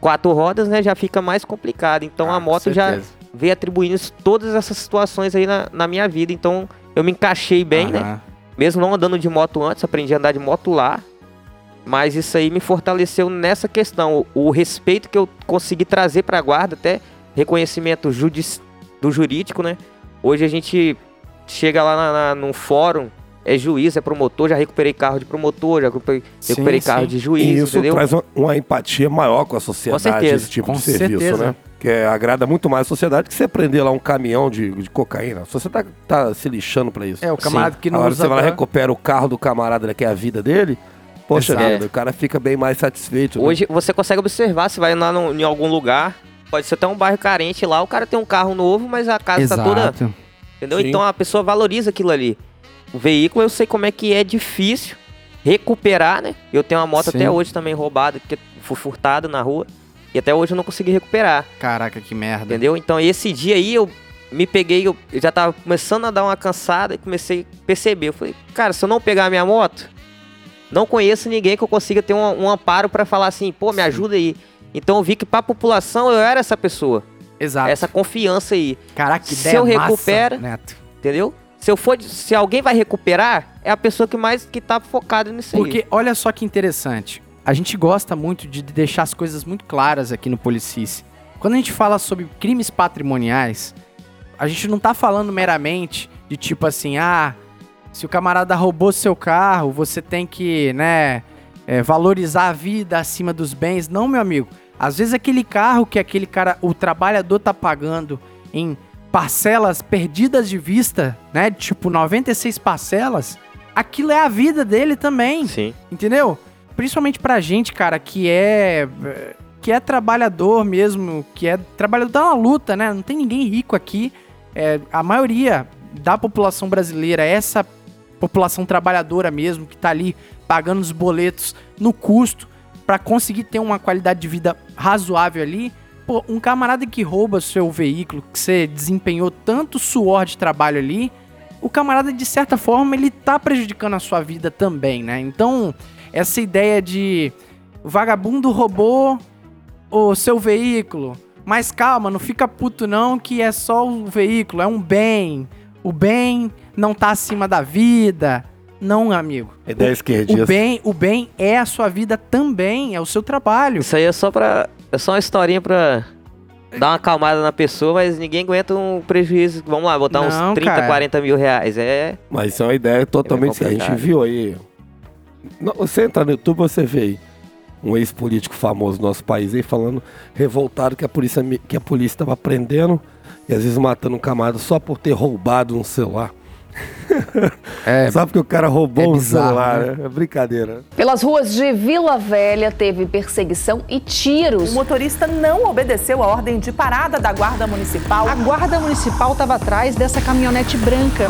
quatro rodas, né, já fica mais complicado. Então Ah, a moto já veio atribuindo todas essas situações aí na, na minha vida. Então eu me encaixei bem, né? Aham. Mesmo não andando de moto antes, aprendi a andar de moto lá. Mas isso aí me fortaleceu nessa questão. O, o respeito que eu consegui trazer para a guarda, até reconhecimento judici- do jurídico, né? Hoje a gente chega lá na, na- num fórum, é juiz, é promotor, já recuperei carro de promotor, já recuperei, Sim, recuperei carro sim. de E juiz, isso entendeu? traz uma, uma empatia maior com a sociedade, certeza. esse tipo Com de serviço, certeza. né? Que é, agrada muito mais a sociedade que você prender lá um caminhão de, de cocaína. Se você tá, tá se lixando pra isso. É, o camarada que não Agora usa você vai lá, recupera o carro do camarada, que é a vida dele, poxa Exato. vida, o cara fica bem mais satisfeito. né? Hoje você consegue observar, se vai lá no- em algum lugar, pode ser até um bairro carente lá, o cara tem um carro novo, mas a casa tá toda Exato. Entendeu? Sim. Então a pessoa valoriza aquilo ali. O veículo eu sei como é que é difícil recuperar, né? Eu tenho uma moto Sim. até hoje também roubada, que foi furtada na rua. E até hoje eu não consegui recuperar, Caraca, que merda. entendeu? Então esse dia aí eu me peguei, eu já tava começando a dar uma cansada e comecei a perceber. Eu falei, cara, se eu não pegar a minha moto, não conheço ninguém que eu consiga ter um, um amparo pra falar assim, pô, me ajuda aí. Então eu vi que pra população eu era essa pessoa, Exato. essa confiança aí. Caraca, que Se ideia eu massa, recupero- Neto. Entendeu? Se eu for, se alguém vai recuperar, é a pessoa que mais que tá focada nisso aí. Porque olha só que interessante. A gente gosta muito de deixar as coisas muito claras aqui no Policice. Quando a gente fala sobre crimes patrimoniais, a gente não tá falando meramente de tipo assim, ah, se o camarada roubou seu carro, você tem que, né, é, valorizar a vida acima dos bens. Não, meu amigo. Às vezes aquele carro que aquele cara, o trabalhador tá pagando em parcelas perdidas de vista, né, tipo 96 parcelas, aquilo é a vida dele também. Sim. Entendeu? Principalmente pra gente, cara, que é. que é trabalhador mesmo, que é trabalhador da luta, né? Não tem ninguém rico aqui. É, a maioria da população brasileira, é essa população trabalhadora mesmo, que tá ali pagando os boletos no custo para conseguir ter uma qualidade de vida razoável ali. Pô, um camarada que rouba seu veículo, que você desempenhou tanto suor de trabalho ali, o camarada, de certa forma, ele tá prejudicando a sua vida também, né? Então, essa ideia de o vagabundo roubou o seu veículo, mas calma, não fica puto não, que é só o veículo, é um bem. O bem não tá acima da vida. Não, amigo. Ideia O esquerdista. bem, o bem é a sua vida também, é o seu trabalho. Isso aí é só pra. É só uma historinha pra dar uma acalmada na pessoa, mas ninguém aguenta um prejuízo. Vamos lá, botar Não, uns 30, cara. 40 mil reais. É. Mas isso é uma ideia totalmente. É a gente viu aí. Não, Você entra no YouTube, você vê aí um ex-político famoso do nosso país aí falando revoltado que a polícia que a polícia estava prendendo e às vezes matando um camarada só por ter roubado um celular. É, Só porque o cara roubou é um bizarro, celular, né? É brincadeira. Pelas ruas de Vila Velha teve perseguição e O tiros. motorista não obedeceu a ordem de parada da Guarda Municipal. A guarda municipal estava atrás dessa caminhonete branca.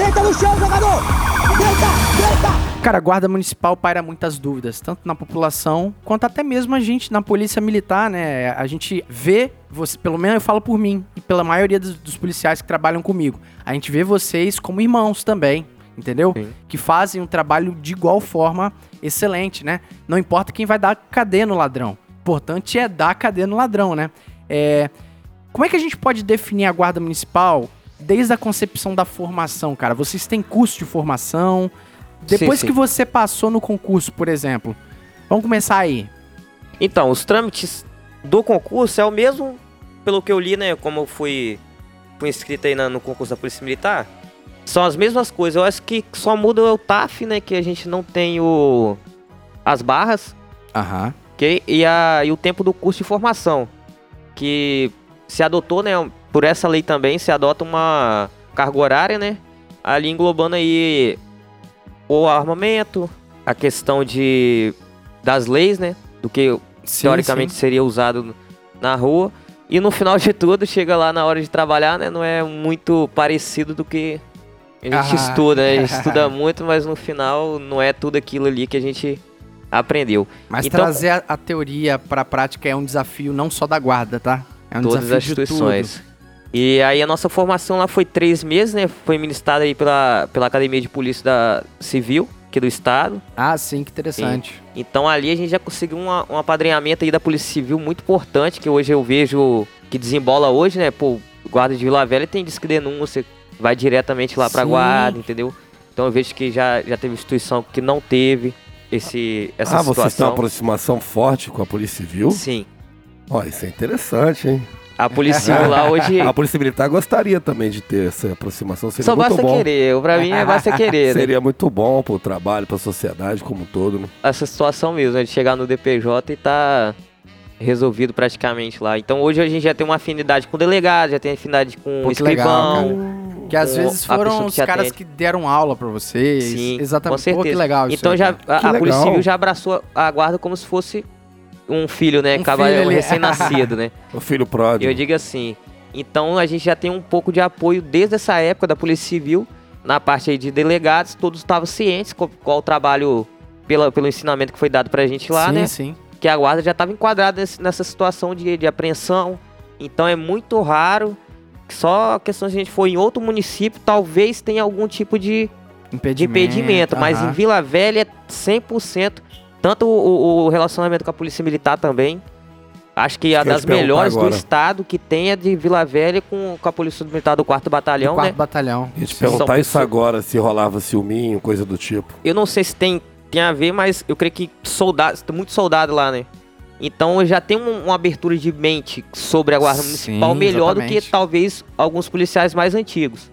Cara, a guarda municipal paira muitas dúvidas, tanto na população quanto até mesmo a gente na polícia militar, né? A gente vê, você, pelo menos eu falo por mim e pela maioria dos, dos policiais que trabalham comigo, a gente vê vocês como irmãos também, entendeu? Sim. Que fazem um trabalho de igual forma excelente, né? Não importa quem vai dar cadeia no ladrão, o importante é dar cadeia no ladrão, né? É, como é que a gente pode definir a guarda municipal desde a concepção da formação, cara? Vocês têm curso de formação? Depois sim. que você passou no concurso, por exemplo, vamos começar aí. Então, os trâmites do concurso é o mesmo, pelo que eu li, né? Como eu fui, fui inscrito aí na- no concurso da Polícia Militar. São as mesmas coisas. Eu acho que só muda o TAF, né? Que a gente não tem o as barras, Aham. ok? E, a, e o tempo do curso de formação. Que se adotou, né? Por essa lei também, se adota uma carga horária, né? Ali englobando aí o armamento, a questão de das leis, né? Do que teoricamente seria usado na rua. E no final de tudo, chega lá na hora de trabalhar, né? Não é muito parecido do que a gente Ah. estuda, né? A gente estuda muito, mas no final não é tudo aquilo ali que a gente aprendeu. Mas Então- trazer a, a teoria pra prática é um desafio não só da guarda, tá? É um todas desafio as instituições. E aí a nossa formação lá foi três meses, né? Foi ministrada aí pela, pela Academia de Polícia da Civil, aqui do Estado. Ah, sim, que interessante. Então ali a gente já conseguiu uma- um apadrinhamento aí da Polícia Civil muito importante, que hoje eu vejo que desembola hoje, né? Pô, guarda de Vila Velha tem disque denúncia, vai diretamente lá pra Sim. guarda, entendeu? Então eu vejo que já, já teve instituição que não teve esse, essa ah, vocês têm uma situação. aproximação forte com a Polícia Civil? Sim. Ó, isso é interessante, hein? A Polícia Civil lá hoje... A Polícia Militar gostaria também de ter essa aproximação. Seria Só muito basta bom. querer, pra mim é basta querer, né? Seria muito bom pro trabalho, pra sociedade como um todo, né? essa situação mesmo, né, de chegar no DPJ e tá resolvido praticamente lá. Então hoje a gente já tem uma afinidade com o delegado, já tem afinidade com Pô, o que legal, escrivão. Que às vezes foram os caras atende. que deram aula pra vocês. Sim, Exatamente. com Pô, que certeza. legal isso Então já a, a Polícia. Civil já abraçou a guarda como se fosse um filho, né? Um Acaba filho ali. recém-nascido, né? O filho pródigo. Eu digo assim. Então a gente já tem um pouco de apoio desde essa época da Polícia Civil, na parte aí de delegados, todos estavam cientes qual, qual o trabalho pela, pelo ensinamento que foi dado pra gente lá, sim, né? sim. que a guarda já estava enquadrada nesse- nessa situação de, de apreensão. Então é muito raro. Só a questão se a gente for em outro município, talvez tenha algum tipo de, de Impedimento. impedimento. Mas em. Vila Velha é 100%. Tanto o, o relacionamento com a Polícia Militar também. Acho que a eu ia das melhores do estado que tem é de Vila Velha com, com a Polícia Militar do 4 Do Batalhão, quarto né? batalhão. Ia te São perguntar isso agora, se rolava ciúminho, coisa do tipo. Eu não sei se tem, tem a ver, mas eu creio que soldados, tem muito soldado lá, né? Então já tem um- uma abertura de mente sobre a guarda Sim, municipal melhor do que exatamente. talvez alguns policiais mais antigos.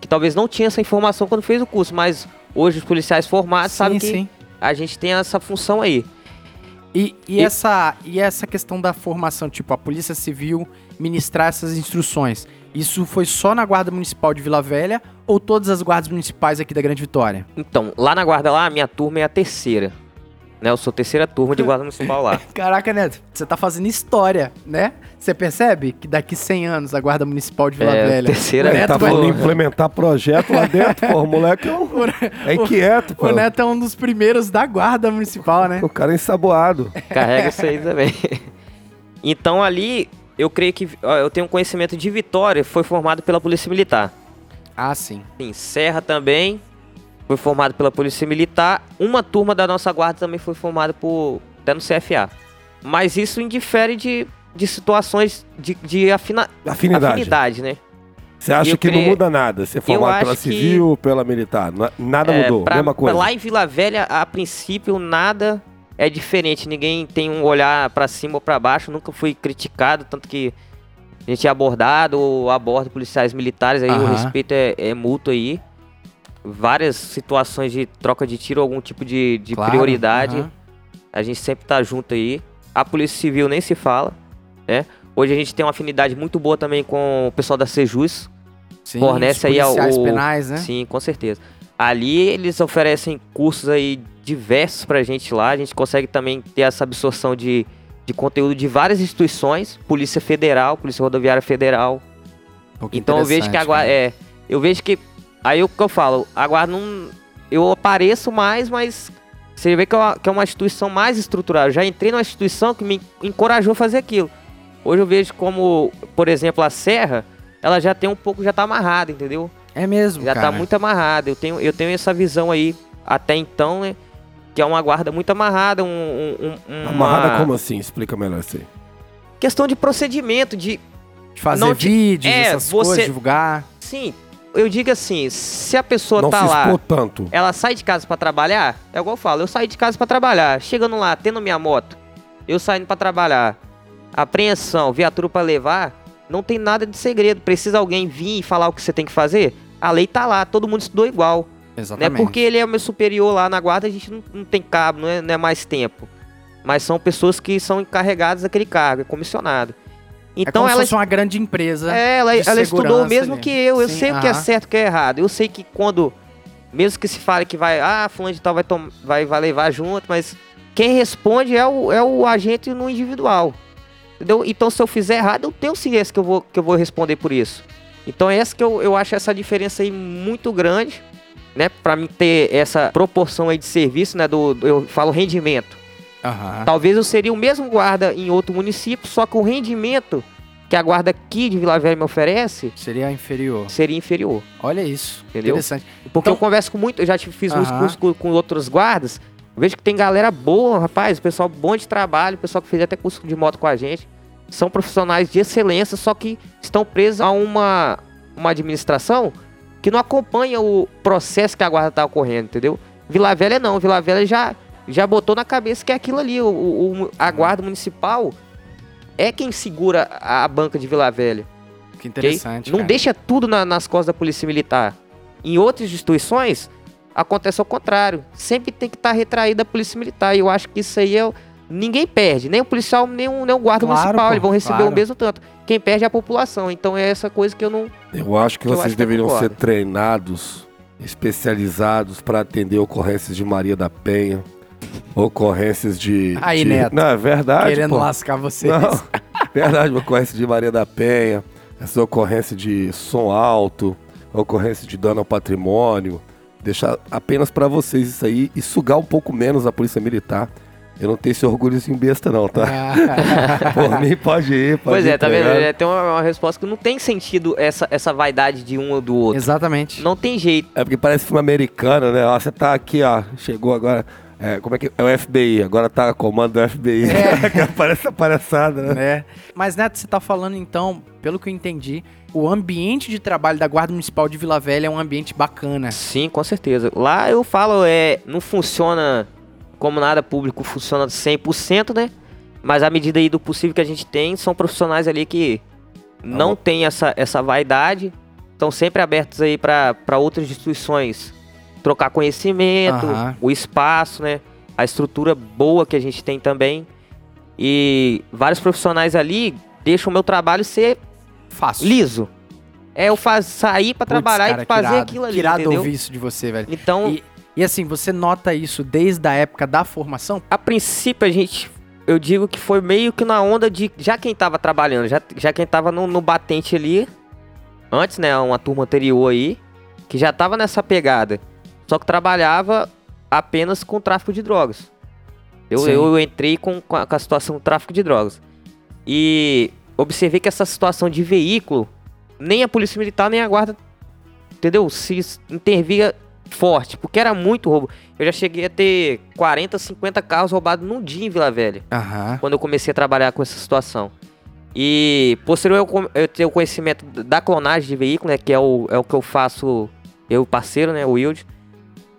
Que talvez não tinha essa informação quando fez o curso, mas hoje os policiais formados sabem que sim. A gente tem essa função aí. E, e, E- Essa, e essa questão da formação, tipo, a Polícia Civil ministrar essas instruções, isso foi só na Guarda Municipal de Vila Velha ou todas as guardas municipais aqui da Grande Vitória? Então, lá na guarda lá, a minha turma é a terceira. Né? Eu sou terceira turma de guarda municipal lá. Caraca, Neto, você tá fazendo história, né? Você percebe que daqui 100 anos a Guarda Municipal de Vila É, Velha. terceira- o Ele Neto tá vai- falando em implementar projeto lá dentro, pô. O moleque é, um- é inquieto, pô. O Neto é um dos primeiros da Guarda Municipal, né? O cara é ensaboado. Carrega isso aí também. Então ali, eu creio que ó, eu tenho um conhecimento de Vitória, foi formado pela Polícia Militar. Ah, sim. Sim, Serra também foi formado pela Polícia Militar. Uma turma da nossa guarda também foi formada por até no CFA. Mas isso indifere de, de situações de, de afina, Afinidade. afinidade, né? Você acha Eu que não creio- muda nada? Você é formado pela que- civil, pela militar? Na- Nada É, mudou, pra- mesma coisa. Lá em Vila Velha, a princípio, nada é diferente. Ninguém tem um olhar pra cima ou pra baixo. Nunca fui criticado, tanto que a gente é abordado ou aborda policiais militares. Aí o respeito é, é mútuo aí. Várias situações de troca de tiro, algum tipo de, de Claro, prioridade. aham. A gente sempre tá junto aí. A Polícia Civil nem se fala, né? Hoje a gente tem uma afinidade muito boa também com o pessoal da Sejus. Sim, Fornece aí ao- penais, né? Sim, com certeza. Ali eles oferecem cursos aí diversos pra gente lá. A gente consegue também ter essa absorção de, de conteúdo de várias instituições, Polícia Federal, Polícia Rodoviária Federal. Pô, Então eu vejo que a interessante, guarda. cara. É, eu vejo que. Aí o que eu falo, a guarda não. Eu apareço mais, mas você vê que é uma, que é uma instituição mais estruturada. Eu já entrei numa instituição que me encorajou a fazer aquilo. Hoje eu vejo como, por exemplo, a Serra, ela já tem um pouco, já tá amarrada, entendeu? É mesmo, Já cara. tá muito amarrada. Eu tenho, eu tenho essa visão aí, até então, né? Que é uma guarda muito amarrada, um, um, um- uma Amarrada como assim? Explica melhor isso aí. questão de procedimento, de De fazer não vídeos, é, essas você- coisas, divulgar. Sim, eu digo assim, se a pessoa não tá se lá, tanto. ela sai de casa pra trabalhar, é igual eu falo, eu saí de casa pra trabalhar, chegando lá, tendo minha moto, eu saindo pra trabalhar, apreensão, viatura pra levar, não tem nada de segredo. Precisa alguém vir e falar o que você tem que fazer? A lei tá lá, todo mundo estudou igual. Não é Exatamente. porque ele é o meu superior lá na guarda, a gente não, não tem cabo, não é, não é mais tempo. Mas são pessoas que são encarregadas daquele cargo, é comissionado. É Então se ela fosse uma grande empresa. é, ela, ela estudou segurança mesmo ali. que eu. Eu Sim, sei o que é certo e o que é errado. Eu sei que quando. Mesmo que se fale que vai. Ah, fulano de tal vai, vai, vai levar junto, mas quem responde é o, é o agente no individual. Entendeu? Então, se eu fizer errado, eu tenho ciência que eu vou, que eu vou responder por isso. Então, é essa que eu, eu acho essa diferença aí muito grande, né? Pra mim ter essa proporção aí de serviço, né? Do, do- eu falo rendimento. Aham. Talvez eu seria o mesmo guarda em outro município, só que o rendimento que a guarda aqui de Vila Velha me oferece Seria inferior. seria inferior. Olha isso. Entendeu? Interessante. Porque Então- eu converso com muito, eu já fiz muitos Aham. cursos com, com outros guardas, vejo que tem galera boa, rapaz, pessoal bom de trabalho, pessoal que fez até curso de moto com a gente. São profissionais de excelência, só que estão presos a uma, uma administração que não acompanha o processo que a guarda está ocorrendo, entendeu? Vila Velha não, Vila Velha já, já botou na cabeça que é aquilo ali, o, o- a guarda municipal é quem segura a banca de Vila Velha. Que interessante. Não cara. deixa tudo na- nas costas da polícia militar. Em outras instituições, acontece ao contrário. Sempre tem que estar retraída a polícia militar. E eu acho que isso aí é. Ninguém perde, nem o policial, nem o, nem o guarda Claro, municipal. pô, Eles vão receber claro. o mesmo tanto. Quem perde é a população. Então é essa coisa que eu não. Eu acho que Eu vocês acho que eu deveriam ser treinados, especializados para atender ocorrências de Maria da Penha, ocorrências de. Aí, de... Neto. Não, é verdade. Querendo pô. lascar vocês. Não, verdade, ocorrência de Maria da Penha, essa ocorrência de som alto, ocorrência de dano ao patrimônio. Deixar apenas para vocês isso aí e sugar um pouco menos a polícia militar. Eu não tenho esse orgulhozinho besta, não, tá? Ah, Por mim, pode ir. Pode pois ir, é, tá vendo? É, tem uma, uma resposta que não tem sentido essa, essa vaidade de um ou do outro. Exatamente. Não tem jeito. É porque parece filme americano, né? Ó, você tá aqui, ó. Chegou agora. É, como é que. É o FBI, agora tá comando do FBI. parece essa palhaçada, né? É. Mas, Neto, você tá falando então, pelo que eu entendi, o ambiente de trabalho da Guarda Municipal de Vila Velha é um ambiente bacana. Sim, com certeza. Lá eu falo, é, não funciona como nada público, funciona 100%, né? Mas à medida aí do possível que a gente tem, são profissionais ali que não têm essa, essa vaidade, estão sempre abertos aí para outras instituições trocar conhecimento, Aham. o espaço, né? A estrutura boa que a gente tem também. E vários profissionais ali deixam o meu trabalho ser Fácil. liso. É eu faz, sair para trabalhar cara, e fazer irado. aquilo ali, irado entendeu? ouvir isso de você, velho. Então, E E assim, você nota isso desde a época da formação? A princípio, a gente. Eu digo que foi meio que na onda de. Já quem tava trabalhando, já, já quem tava no, no batente ali. Antes, né? Uma turma anterior aí. Que já tava nessa pegada. Só que trabalhava apenas com tráfico de drogas. Eu, Sim. eu entrei com, com, a, com a situação do tráfico de drogas. E observei que essa situação de veículo, nem a Polícia Militar, nem a Guarda, entendeu? Se intervia forte, porque era muito roubo. Eu já cheguei a ter 40, 50 carros roubados num dia em Vila Velha, Aham. quando eu comecei a trabalhar com essa situação. E posterior eu, eu ter o conhecimento da clonagem de veículo, né, que é o, é o que eu faço, eu parceiro, né, o Wilde.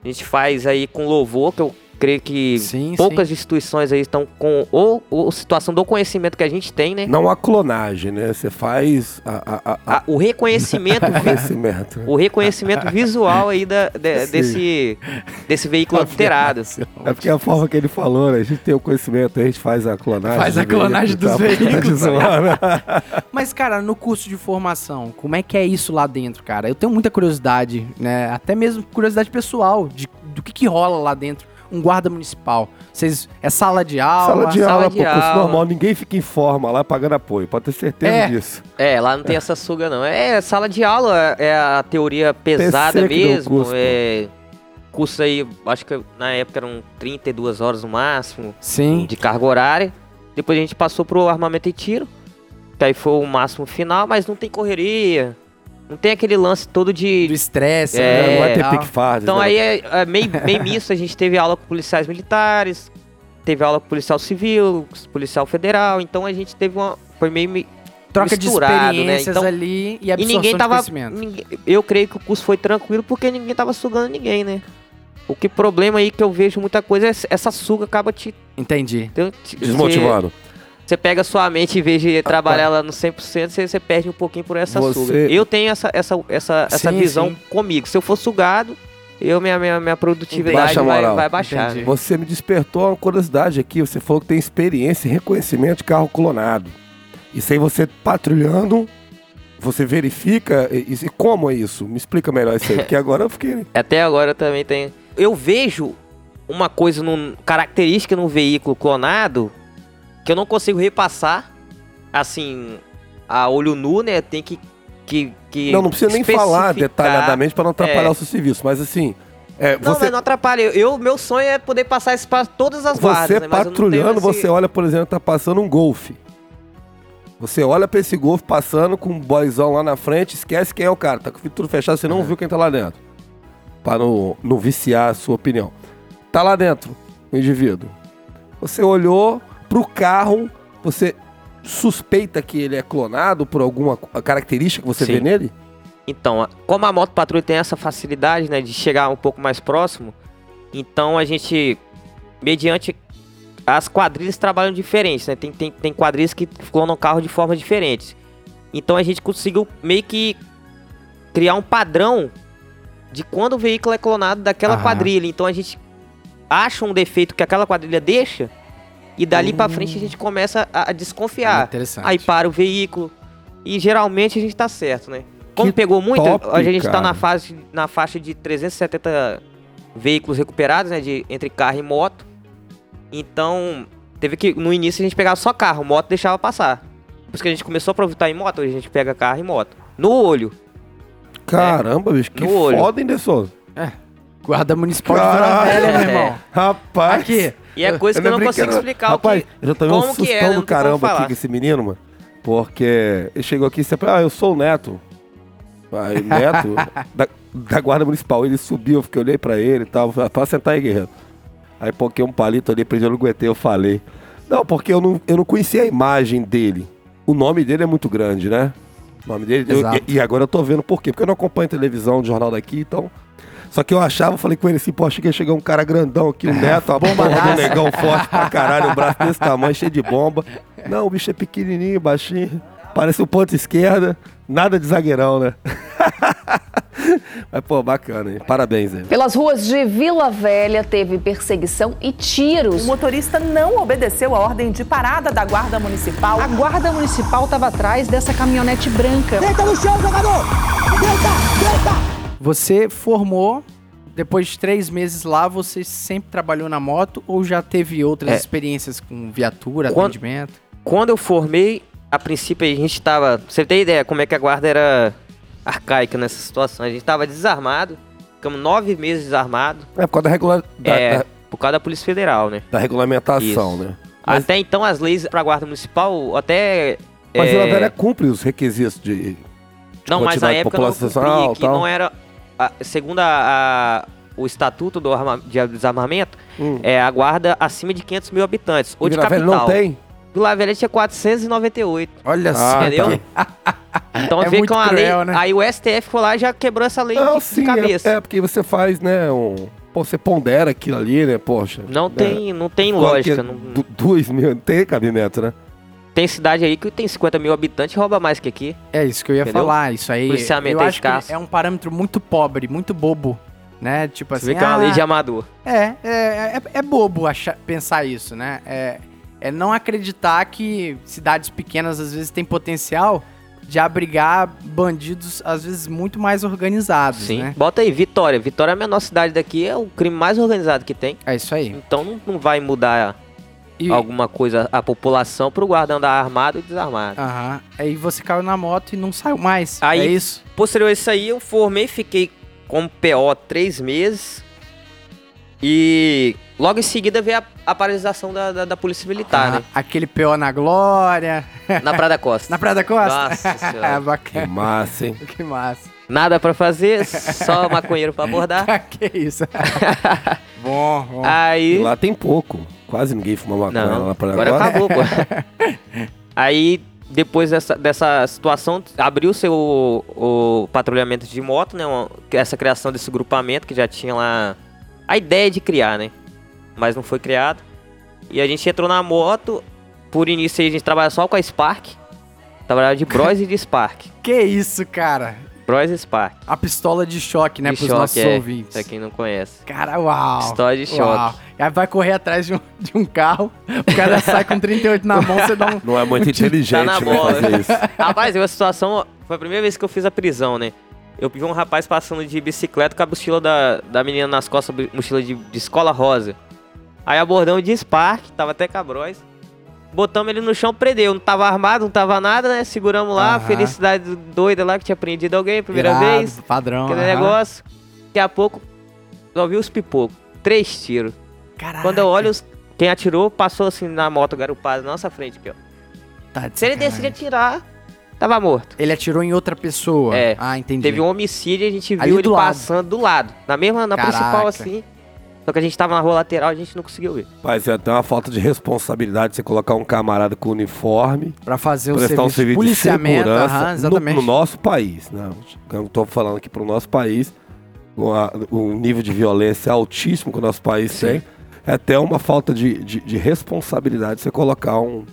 A gente faz aí com louvor, que eu creio que Sim, poucas instituições aí estão com ou, ou situação do conhecimento que a gente tem, né? Não a clonagem, né? Você faz a, a, a, o reconhecimento, vi- conhecimento. o reconhecimento visual aí da, de- Sim. desse, desse veículo alterado. É porque a forma que ele falou, né? A gente tem o conhecimento, a gente faz a clonagem. Faz a clonagem dos tá? veículos, Zoando. Mas, cara, no curso de formação, como é que é isso lá dentro, cara? Eu tenho muita curiosidade, né? Até mesmo curiosidade pessoal de, do que, que rola lá dentro. Um guarda municipal. Vocês. É sala de aula? Sala de sala aula, de pô, aula. normal, ninguém fica em forma lá pagando apoio, pode ter certeza É. disso. É, lá não tem essa suga não. É sala de aula, é a teoria pesada mesmo. curso, pô. é curso aí, acho que na época eram 32 horas no máximo Sim. de carga horária. Depois a gente passou pro armamento e tiro, que aí foi o máximo final, mas não tem correria. Não tem aquele lance todo de Do estresse, É, né? não vai ter Tal. pique fardas, Então né? aí é, é meio, meio misto, a gente teve aula com policiais militares, teve aula com policial civil, policial federal, então a gente teve uma. Foi meio. Troca de né? experiências Então- ali e E absorção ninguém de tava. conhecimento. ninguém- eu creio que o curso foi tranquilo porque ninguém tava sugando ninguém, né? O que problema aí que eu vejo muita coisa é essa suga acaba te. Entendi. te- Desmotivando. Você, você pega a sua mente em vez de trabalhar ela no 100%, você, você perde um pouquinho por essa Você- suga. Eu tenho essa, essa, essa, essa Sim, visão sim. comigo. Se eu for sugado, eu, minha, minha, minha produtividade Baixa vai, vai baixar. Entendi. né? Você me despertou uma curiosidade aqui. Você falou que tem experiência em reconhecimento de carro clonado. Isso aí você patrulhando, você verifica. E, e como é isso? Me explica melhor isso aí, porque agora eu fiquei. Até agora eu também tenho. Eu vejo uma coisa, num, característica num veículo clonado que eu não consigo repassar, assim, a olho nu, né? Tem que. que, que Não, não precisa nem falar detalhadamente para não atrapalhar É. o seu serviço, mas assim. É, Não, você mas não atrapalha. Eu, meu sonho é poder passar isso para todas as você guardas, né? Eu não patrulhando, esse- você olha, por exemplo, tá passando um golfe. Você olha pra esse golfe passando com um boyzão lá na frente, esquece quem é o cara. Tá com o tudo fechado, você não viu quem tá lá dentro. Pra não, não viciar a sua opinião. Tá lá dentro, o indivíduo. Você olhou pro carro, você suspeita que ele é clonado por alguma característica que você Sim. vê nele? Então, como a moto patrulha tem essa facilidade, né, de chegar um pouco mais próximo, então a gente, mediante as quadrilhas trabalham diferentes, né? Tem, tem, tem quadrilhas que clonam carro de forma diferente. Então a gente conseguiu meio que criar um padrão de quando o veículo é clonado daquela Aham. quadrilha. Então a gente acha um defeito que aquela quadrilha deixa e dali pra frente a gente começa a, a desconfiar. Interessante. Aí para o veículo. E geralmente a gente tá certo, né? Como Que pegou muito, top, a gente tá cara. na, fase, na faixa de 370 veículos recuperados, né? De, entre carro e moto. Então, teve que. No início a gente pegava só carro, moto deixava passar. Depois que a gente começou a aproveitar em moto, hoje a gente pega carro e moto. No olho. Caramba, bicho, que No olho. foda, hein, Dessoso? Guarda municipal de Vila Caralho, Velha, meu é. irmão. Rapaz. Aqui. E é coisa que eu não consigo explicar Rapaz, o que. eu já tomei um como que sustão é, do caramba aqui com esse menino, mano. Porque ele chegou aqui e sempre, ah, eu sou o neto. Aí, neto da, da guarda municipal. Ele subiu, eu fiquei, olhei pra ele e tal. falei, Pode sentar aí, guerreiro. Aí porque um palito ali, prendi, eu não aguentei, eu falei. Não, porque eu não, eu não conhecia a imagem dele. O nome dele é muito grande, né? O nome dele. eu- e, e agora eu tô vendo por quê. Porque eu não acompanho televisão, jornal daqui, então. Só que eu achava, eu falei com ele assim, pô, achei que ia chegar um cara grandão aqui, um neto, uma bomba do negão forte pra caralho, um braço desse tamanho, cheio de bomba. Não, o bicho é pequenininho, baixinho, parece um ponto esquerda, nada de zagueirão, né? Mas, pô, bacana, hein? Parabéns, hein? Pelas ruas de Vila Velha teve perseguição e O tiros. motorista não obedeceu a ordem de parada da Guarda Municipal. A guarda municipal estava atrás dessa caminhonete branca. Você formou depois de três meses lá, você sempre trabalhou na moto ou já teve outras É. experiências com viatura, Quando- atendimento? Quando eu formei, a princípio a gente tava. Você tem ideia como é que a guarda era arcaica nessa situação? A gente tava desarmado, ficamos nove meses desarmados, É por causa da, regular, da, é, da- por causa da Polícia Federal, né? da regulamentação, Isso. né? Mas- Até então as leis pra guarda municipal até. Mas é, Velha cumpre os requisitos de. de Não, mas na época não cumpria, que tal. não era. A- segundo a- a- o estatuto do arma- de desarmamento, Hum. é a guarda acima de 500 mil habitantes. Ou E de Vila Velha capital. não tem? Vila Velha tinha 498. Olha Ah, só. entendeu? Então É vê que é uma cruel, lei. né? Aí o STF foi lá e já quebrou essa lei Não, de, de sim, cabeça. é, é porque você faz, né, um... Pô, você pondera aquilo ali, né, poxa. Não né? tem, não tem que lógica. é? não- Dois mil, não tem cabimento, né? Tem cidade aí que tem 50 mil habitantes e rouba mais que aqui. É isso que eu ia Entendeu? falar. Isso aí. Policiamento eu é acho que é um parâmetro muito pobre, muito bobo. Né? Tipo Você assim. vê que é uma lei ah, de amador. É, é, é, é bobo achar, pensar isso, né? É, é não acreditar que cidades pequenas às vezes têm potencial de abrigar bandidos, às vezes, muito mais organizados, Sim. né? Bota aí, Vitória. Vitória é a menor cidade daqui, é o crime mais organizado que tem. É isso aí. Então não, não vai mudar E, alguma coisa a população pro guarda andar armado e desarmado. Aham. Aí você caiu na moto e não saiu mais. Aí- é isso? Posterior a isso aí, eu formei, fiquei como PO três meses. E logo em seguida veio a, a paralisação da, da, da Polícia Militar, Ah, né? Aquele PO na glória. Na Praia da Costa. Na Praia da Costa? Nossa senhora. Que Bacana. massa, hein? Que massa. Nada pra fazer, só maconheiro pra abordar. que isso. bom, bom. E Aí. lá tem pouco. Quase ninguém fuma maconha Não, lá pra agora acabou, pô. Aí, depois dessa, dessa situação, abriu-se o, o patrulhamento de moto, né? uma- essa criação desse grupamento que já tinha lá a ideia de criar, né? Mas não foi criado. E a gente entrou na moto. Por início, aí, a gente trabalha só com a Spark. Trabalhava de Bros e de Spark. Que isso, cara. Bros Spark. A pistola de choque, né, de pros choque, nossos é, ouvintes. Pra quem não conhece. Cara, uau. Pistola de Uau. choque. Aí vai correr atrás de um, de um carro, o cara sai com 38 na mão, você dá um... Não é muito inteligente, Tá na né, bola. fazer isso. Rapaz, eu a situação. Foi a primeira vez que eu fiz a prisão, né? Eu vi um rapaz passando de bicicleta com a mochila da, da menina nas costas, mochila de, de escola rosa. Aí abordamos de Spark, tava até cabróis. Botamos ele no chão, prendeu. Não tava armado, não tava nada, né? Seguramos lá, Aham. felicidade doida lá que tinha prendido alguém, primeira vez. Padrão. Aquele aham. negócio. Daqui a pouco, só vi os pipocos. Três tiros. Caraca. Quando eu olho, quem atirou passou assim na moto garupada na nossa frente aqui, ó. Tá Se ele decidir atirar, tava morto. Ele atirou em outra pessoa. É. Ah, entendi. Teve um homicídio e a gente viu ele lado. passando do lado. Na mesma, na Caraca. principal, assim. Só que a gente tava na rua lateral, a gente não conseguiu ver. Mas é até uma falta de responsabilidade você colocar um camarada com uniforme Pra fazer o prestar um serviço, serviço de policiamento. segurança aham, no, no nosso país, né? Eu tô falando aqui pro nosso país, o nível de violência altíssimo que o nosso país Sim. tem, é até uma falta de, de, de responsabilidade você colocar um,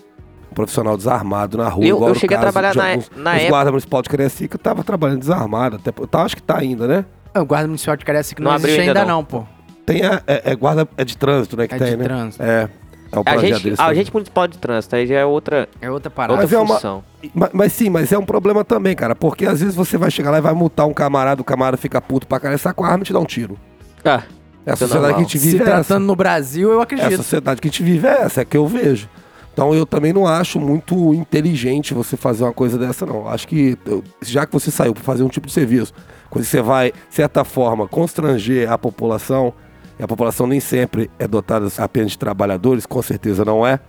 um profissional desarmado na rua. Eu- igual eu cheguei a trabalhar de na- alguns- na os época- guarda municipal de Cariacica tava trabalhando desarmado, até, tá- acho que tá ainda, né? Ah, O guarda municipal de Cariacica não, Não abriu existe ainda ainda não. não, pô. Tem a, é, é guarda é de trânsito, né? Que É tem, de né? trânsito. É. É o A gente, deles a gente municipal de trânsito, aí já é outra, É outra outra parada. Mas é uma- função. Mas, mas sim, mas é um problema também, cara. Porque às vezes você vai chegar lá e vai multar um camarada, o camarada fica puto pra caralho, sai com a arma e te dá um tiro. Ah, É a é sociedade que a normal. gente Se vive é essa. tratando no Brasil, eu É a acredito. sociedade que a gente vive é essa, é que eu vejo. Então eu também não acho muito inteligente você fazer uma coisa dessa, não. Acho que, eu- já que você saiu para fazer um tipo de serviço, quando você vai, de certa forma, constranger a população, e a população nem sempre é dotada apenas de trabalhadores, com certeza não é.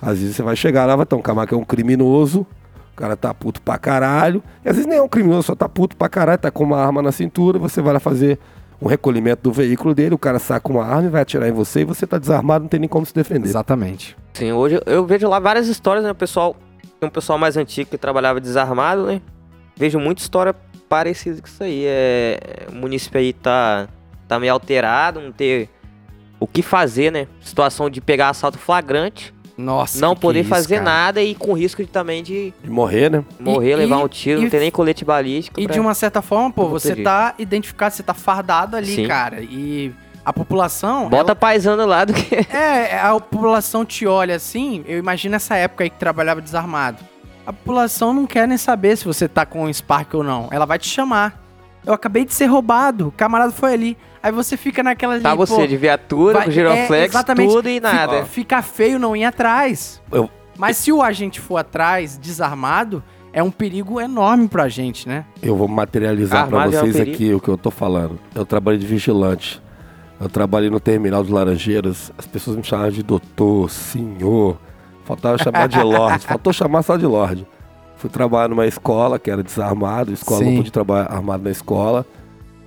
Às vezes você vai chegar lá, vai ter um camarada que é um criminoso, o cara tá puto pra caralho, e às vezes nem é um criminoso, só tá puto pra caralho, tá com uma arma na cintura, você vai lá fazer um recolhimento do veículo dele, o cara saca uma arma e vai atirar em você, e você tá desarmado, não tem nem como se defender. Exatamente. sim, hoje eu vejo lá várias histórias, né? O pessoal, tem um pessoal mais antigo que trabalhava desarmado, né? Vejo muita história parecida com isso aí. É, o município aí tá, tá meio alterado, não ter o que fazer, né? Situação de pegar assalto flagrante, Nossa. não que poder que é isso, fazer cara? nada e com risco de, também de De morrer, né? morrer, E- levar e- um tiro, e- não ter nem colete balístico. E pra- de uma certa forma, pô, você tá identificado, você tá fardado ali, Sim. cara. E a população. Bota paisano lá do que. É, a população te olha assim, eu imagino essa época aí que trabalhava desarmado. A população não quer nem saber se você tá com um Spark ou não. Ela vai te chamar. Eu acabei de ser roubado, o camarada foi ali. Aí você fica naquela ali, Tá pô, você de viatura, vai- com é, giroflex, exatamente. tudo e nada. Fica, fica feio não ir atrás. Eu- Mas se o agente for atrás, desarmado, é um perigo enorme pra gente, né? Eu vou materializar pra Armado é um vocês aqui o que eu tô falando. Eu trabalhei de vigilante. Eu trabalhei no terminal dos Laranjeiras. As pessoas me chamavam de doutor, senhor. Faltava chamar de lorde. Faltou chamar só de lorde. Fui trabalhar numa escola que era desarmado. Escola Sim. não podia trabalhar armado na escola.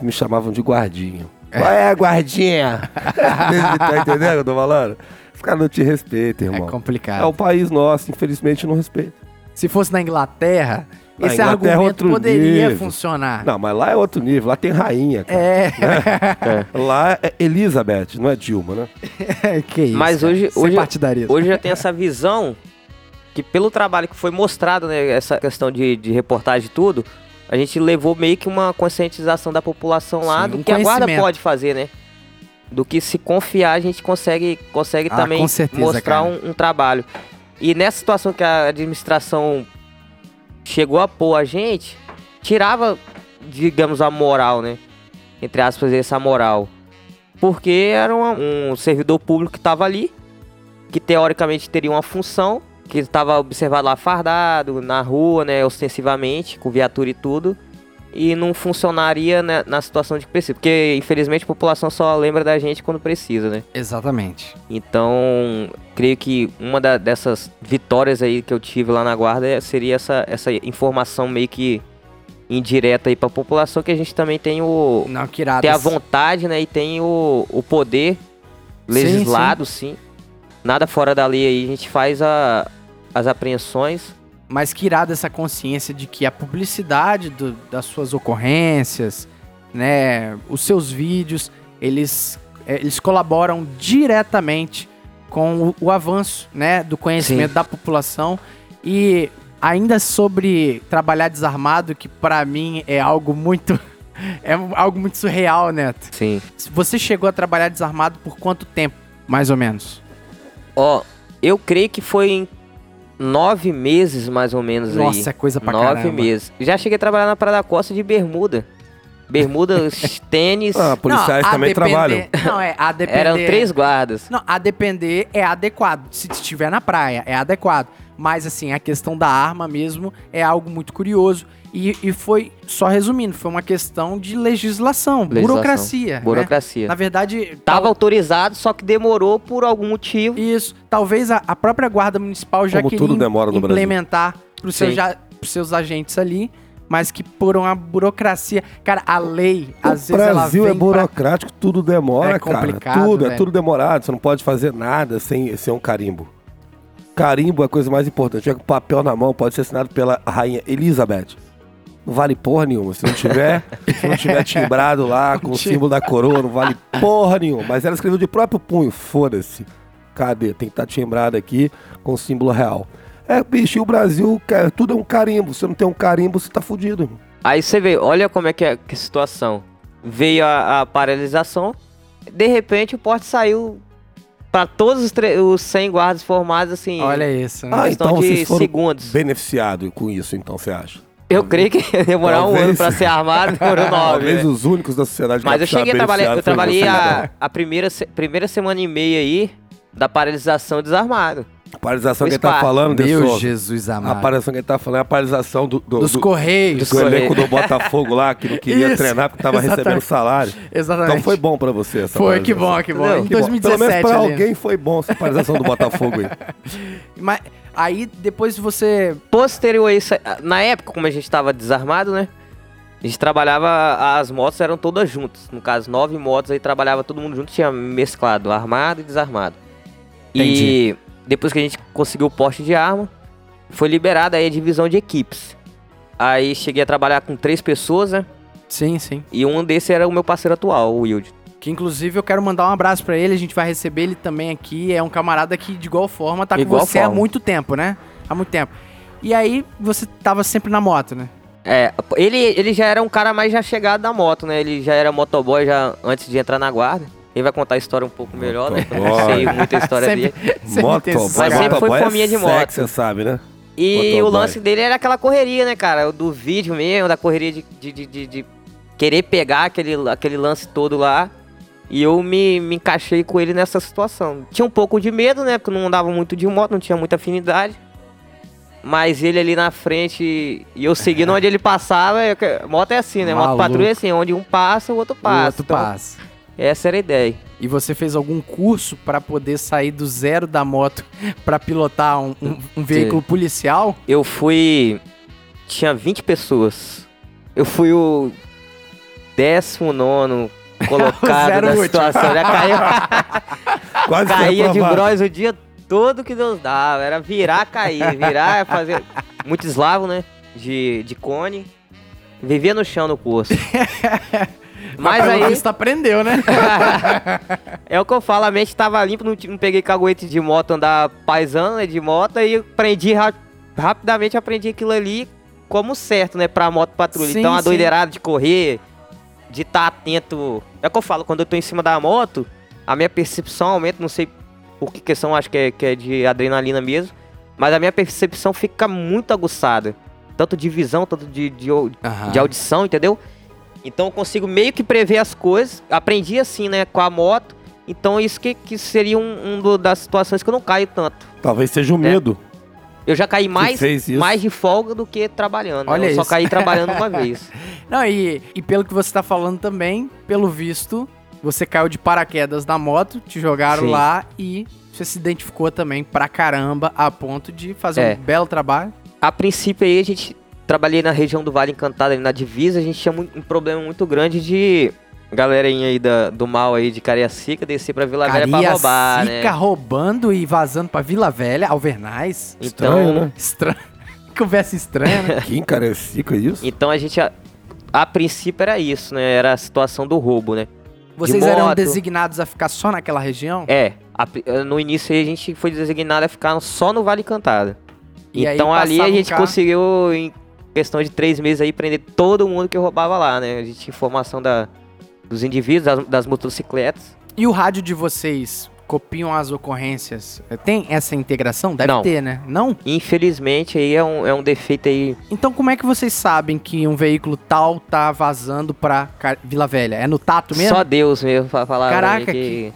Me chamavam de guardinha. Qual é, guardinha? tá entendendo o que eu tô falando? Os caras não te respeitam, irmão. É É, complicado. o país nosso, infelizmente, não respeita. Se fosse na Inglaterra, Na esse Inglaterra é argumento outro poderia nível. funcionar. Não, mas lá é outro nível. Lá tem rainha, cara. É, Lá é Elizabeth, não é Dilma, né? que isso. Mas hoje- Sem hoje- partidarismo. Hoje já tem essa visão que pelo trabalho que foi mostrado, né, essa questão de, de reportagem e tudo, a gente levou meio que uma conscientização da população lá Sim, do um que a guarda pode fazer, né? Do que se confiar a gente consegue, consegue Ah, também certeza, mostrar um, um trabalho. E nessa situação que a administração chegou a pôr a gente, tirava, digamos, a moral, né? Entre aspas, essa moral. Porque era um, um servidor público que estava ali, que teoricamente teria uma função, que estava observado lá fardado, na rua, né, ostensivamente, com viatura e tudo, e não funcionaria né, na situação de que precisa. Porque, infelizmente, a população só lembra da gente quando precisa, né? Exatamente. Então, creio que uma da- dessas vitórias aí que eu tive lá na guarda é- seria essa, essa informação meio que indireta aí pra população, que a gente também tem o, Não, que irado. tem a vontade, né? E tem o, o poder legislado, sim, Nada fora da lei aí, a gente faz a, as apreensões. Mas que irada essa consciência de que a publicidade do- das suas ocorrências, né, os seus vídeos, eles, eh, eles colaboram diretamente com o, o avanço, né, do conhecimento Sim. da população e ainda sobre trabalhar desarmado, que pra mim é algo muito é algo muito surreal, Neto. Sim. Você chegou a trabalhar desarmado por quanto tempo, mais ou menos? Ó, eu creio que foi em nove meses, mais ou menos, aí. Nossa, é coisa pra Nove caramba. meses. Já cheguei a trabalhar na Praia da Costa de bermuda. Bermuda, tênis. Ah, policiais Não, também depender- trabalham. Não, é, a depender... Eram três guardas. Não, a depender é adequado. Se estiver na praia, é adequado. Mas, assim, a questão da arma mesmo é algo muito curioso. E, e foi, só resumindo, foi uma questão de legislação, Legislação. burocracia. né? Burocracia. Na verdade, Tava tal- autorizado, só que demorou por algum motivo. isso. Talvez a, a própria Guarda Municipal já Como queria implementar para os seus, seus agentes ali, mas que por uma burocracia. Cara, a lei, às o vezes, ela Brasil vem é pra- burocrático, tudo demora, É cara. complicado, Tudo, é velho. tudo demorado. Você não pode fazer nada sem, sem um carimbo. Carimbo é a coisa mais importante. Tiver com papel na mão, pode ser assinado pela rainha Elizabeth. Não vale porra nenhuma. Se não tiver, se não tiver timbrado lá com o símbolo da coroa, não vale porra nenhuma. Mas ela escreveu de próprio punho, foda-se. Cadê? Tem que estar timbrado aqui com o símbolo real. É, bicho, e o Brasil, tudo é um carimbo. Se não tem um carimbo, você tá fudido, irmão. Aí você vê, olha como é que é que situação. Veio a, a paralisação, de repente o porte saiu pra todos os, os 100 guardas formados, assim, Olha isso, né? Ah, então de vocês foram segundos. beneficiado com isso, então, você acha? Eu creio que ia demorar um Talvez. ano pra ser armado, demorou nove. Talvez né? os únicos da sociedade Mas eu cheguei a trabalhar, eu trabalhei a, vocês. a primeira, se- primeira semana e meia aí da paralisação desarmado. A paralisação que ele tá falando, Meu Jesus A amado. paralisação que ele tá falando é a paralisação do, do, Dos do, Correios. do elenco do Botafogo lá, que não queria Isso, treinar porque tava exatamente. recebendo salário. Exatamente. Então foi bom pra você essa Foi, que bom, que bom. Entendeu? Em Que bom. 2017 Pelo menos pra ali. alguém foi bom essa paralisação do Botafogo aí. Mas aí depois você. Posterior a isso, na época, como a gente tava desarmado, né? A gente trabalhava, as motos eram todas juntas. No caso, nove motos aí trabalhava todo mundo junto, tinha mesclado, armado e desarmado. E depois que a gente conseguiu o porte de arma, foi liberada aí a divisão de equipes. Aí cheguei a trabalhar com três pessoas, né? Sim, sim. E um desse era o meu parceiro atual, o Wilde. Que inclusive eu quero mandar um abraço pra ele. A gente vai receber ele também aqui. É um camarada que de igual forma tá com Igual você há forma. muito tempo, né? Há muito tempo. E aí você tava sempre na moto, né? É, ele, ele já era um cara mais já chegado da moto, né? Ele já era motoboy já antes de entrar na guarda. Ele vai contar a história um pouco melhor, né? Eu não sei muita história Sempre- dele. Sempre Mas sempre foi motoboy é fominha de moto. sexy, Você sabe, né? E Motoboy. o lance dele era aquela correria, né, cara? Do vídeo mesmo, da correria de, de, de, de- de querer pegar aquele, aquele lance todo lá. E eu me, me encaixei com ele nessa situação. Tinha um pouco de medo, né? Porque eu não andava muito de moto, não tinha muita afinidade. Mas ele ali na frente e eu seguindo onde ele passava, é que- moto é assim, né? Moto Maluco. patrulha é assim, onde um passa, o outro O passa. outro Então, passa. Essa era a ideia. E você fez algum curso pra poder sair do zero da moto pra pilotar um, um- um veículo policial? Eu fui. Tinha 20 pessoas. Eu fui o 19 colocado na situação. Já caiu, Quase caía de bros o dia todo que Deus dava. Era virar, cair, virar, fazer. Muito eslavo, né? De, de cone. Vivia no chão no poço. Mas aí. visto aprendeu, né? É o que eu falo, a mente tava limpa, não, não peguei caguete de moto, andar paisando, né, de moto, aí aprendi ra- rapidamente, aprendi aquilo ali como certo, né, pra moto patrulha. Sim, então a doideirada de correr, de estar atento. É o que eu falo, quando eu tô em cima da moto, a minha percepção aumenta, não sei por que questão, acho que é, que é de adrenalina mesmo, mas a minha percepção fica muito aguçada. Tanto de visão, tanto de, de, de audição, entendeu? Então eu consigo meio que prever as coisas. Aprendi assim, né, com a moto. Então isso que, que seria um, um do- das situações que eu não caio tanto. Talvez seja o É. medo. Eu já caí mais, mais de folga do que trabalhando. né? Olha eu só isso. caí trabalhando uma vez. Não, e, e pelo que você tá falando também, pelo visto, você caiu de paraquedas na moto, te jogaram Sim. lá e você se identificou também pra caramba a ponto de fazer É. um belo trabalho. A princípio aí a gente trabalhei na região do Vale Encantado, ali na divisa, a gente tinha um problema muito grande de galerinha aí da- do mal aí de Cariacica descer pra Vila Velha pra roubar, né? Cariacica roubando e vazando pra Vila Velha, Alvernais. Então, Estranho, né? Estranho. Conversa estranha, né? Que encarecica isso. então a gente a, a princípio era isso, né? Era a situação do roubo, né? Vocês eram moto. designados a ficar só naquela região? É, a eh, no início aí a gente foi designado a ficar só no Vale Encantado. E aí então ali a gente carro- conseguiu, em questão de três meses aí, prender todo mundo que roubava lá, né? A gente tinha informação da, dos indivíduos, das, das motocicletas. E o rádio de vocês copiam as ocorrências? Tem essa integração? Deve Não. ter, né? Não? Infelizmente aí é um, é um defeito aí. Então como é que vocês sabem que um veículo tal tá vazando pra Ca- Vila Velha? É no tato mesmo? Só Deus mesmo pra falar Caraca, pra mim que...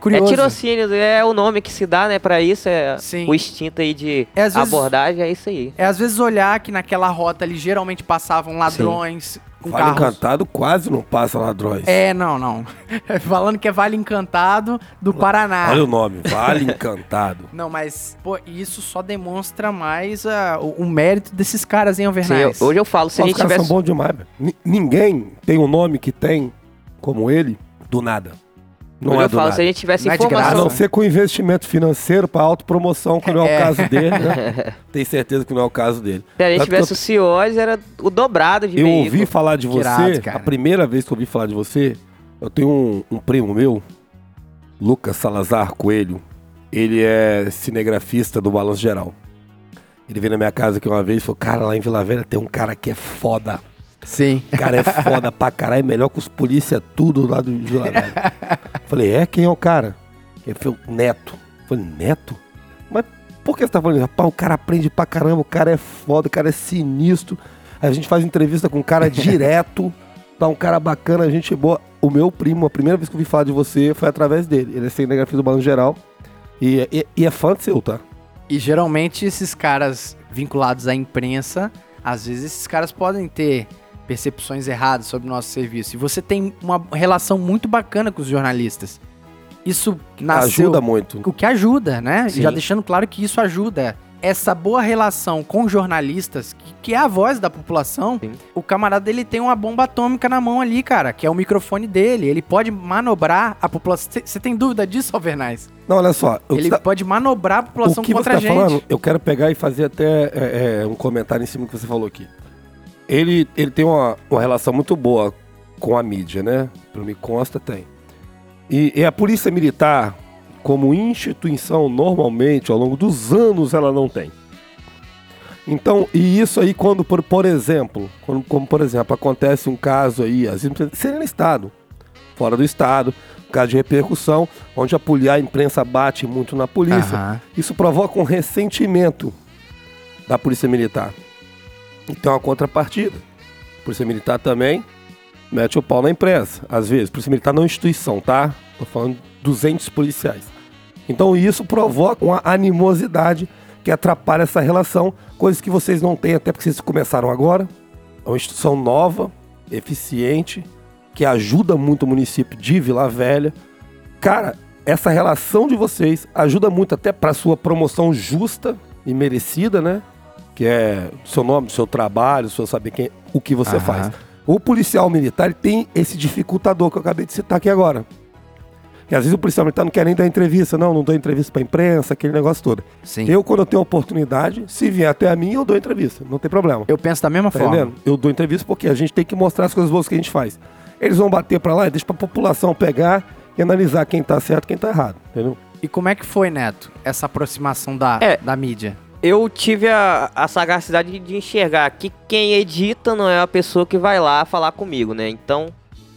Curioso. É tirocínio, é o nome que se dá, né, pra isso, é Sim. o instinto aí de É, às vezes- abordagem, é isso aí. É às vezes olhar que naquela rota ali geralmente passavam ladrões com Vale carros. Encantado quase não passa ladrões. É, não, não. Falando que é Vale Encantado do Paraná. Olha o nome, Vale Encantado. Não, mas pô, isso só demonstra mais ah, o, o mérito desses caras em Sim, Alvernais. eu- hoje eu falo, se a Os gente caras tivesse... são bons demais. Ni- Ninguém tem um nome que tem como ele do nada. Não é eu falo, nada. se a gente tivesse Não é de A graça. informação... não ser com investimento financeiro para autopromoção, que não é, É. o caso dele, né? Tenho certeza que não é o caso dele. Se a gente que tivesse o CIOs, era o dobrado de Eu veículo. ouvi falar de você, irado, a primeira vez que eu ouvi falar de você, eu tenho um, um primo meu, Lucas Salazar Coelho. Ele é cinegrafista do Balanço Geral. Ele veio na minha casa aqui uma vez e falou: Cara, lá em Vila Velha tem um cara que é foda. Sim. O cara é foda pra caralho, é melhor que os polícia tudo lá do Velha. Falei: É, quem é o cara? Ele falou: Neto. Falei: Neto? Mas por que você tá falando isso? Rapaz, o cara aprende pra caramba, o cara é foda, o cara é sinistro. A gente faz entrevista com o cara direto, tá um cara bacana, a gente boa. O meu primo, a primeira vez que eu ouvi falar de você foi através dele. Ele é cinegrafista do Balanço Geral. E, e, e é fã seu, tá? E geralmente esses caras vinculados à imprensa, às vezes esses caras podem ter percepções erradas sobre o nosso serviço. E você tem uma relação muito bacana com os jornalistas. Isso nasceu... Ajuda muito. O que ajuda, né? Sim. Já deixando claro que isso ajuda. Essa boa relação com jornalistas, que, que é a voz da população, Sim. o camarada dele tem uma bomba atômica na mão ali, cara, que é o microfone dele. Ele pode manobrar a população. Você tem dúvida disso, Alvernais? Não, olha só. Ele tá- pode manobrar a população o que contra você a tá gente. falando, eu quero pegar e fazer até é, é, um comentário em cima do que você falou aqui. Ele, ele tem uma, uma relação muito boa com a mídia, né? Pelo me consta, tem. E, e a polícia militar, como instituição, normalmente, ao longo dos anos, ela não tem. Então, e isso aí quando, por, por exemplo, quando, como por exemplo, acontece um caso aí, às vezes, seria no estado, fora do estado, um caso de repercussão, onde a, a imprensa bate muito na polícia, Aham. isso provoca um ressentimento da Polícia Militar. Tem uma contrapartida. Polícia Militar também mete o pau na imprensa, às vezes. Polícia militar não é instituição, tá? Tô falando dos entes policiais. Então isso provoca uma animosidade que atrapalha essa relação, coisas que vocês não têm, até porque vocês começaram agora. É uma instituição nova, eficiente, que ajuda muito o município de Vila Velha. Cara, essa relação de vocês ajuda muito até para sua promoção justa e merecida, né? Que é seu nome, seu trabalho, seu saber quem, o que você Aham. faz. O policial militar ele tem esse dificultador que eu acabei de citar aqui agora. E às vezes o policial militar não quer nem dar entrevista, não, não dou entrevista pra imprensa, aquele negócio todo. Sim. Eu, quando eu tenho oportunidade, se vier até a mim, eu dou entrevista, não tem problema. Eu penso da mesma Tá forma. entendendo? Eu dou entrevista porque a gente tem que mostrar as coisas boas que a gente faz. Eles vão bater pra lá e deixa pra população pegar e analisar quem tá certo e quem tá errado, entendeu? E como é que foi, Neto, essa aproximação da, É. da mídia? Eu tive a, a sagacidade de enxergar que quem edita não é a pessoa que vai lá falar comigo, né? Então,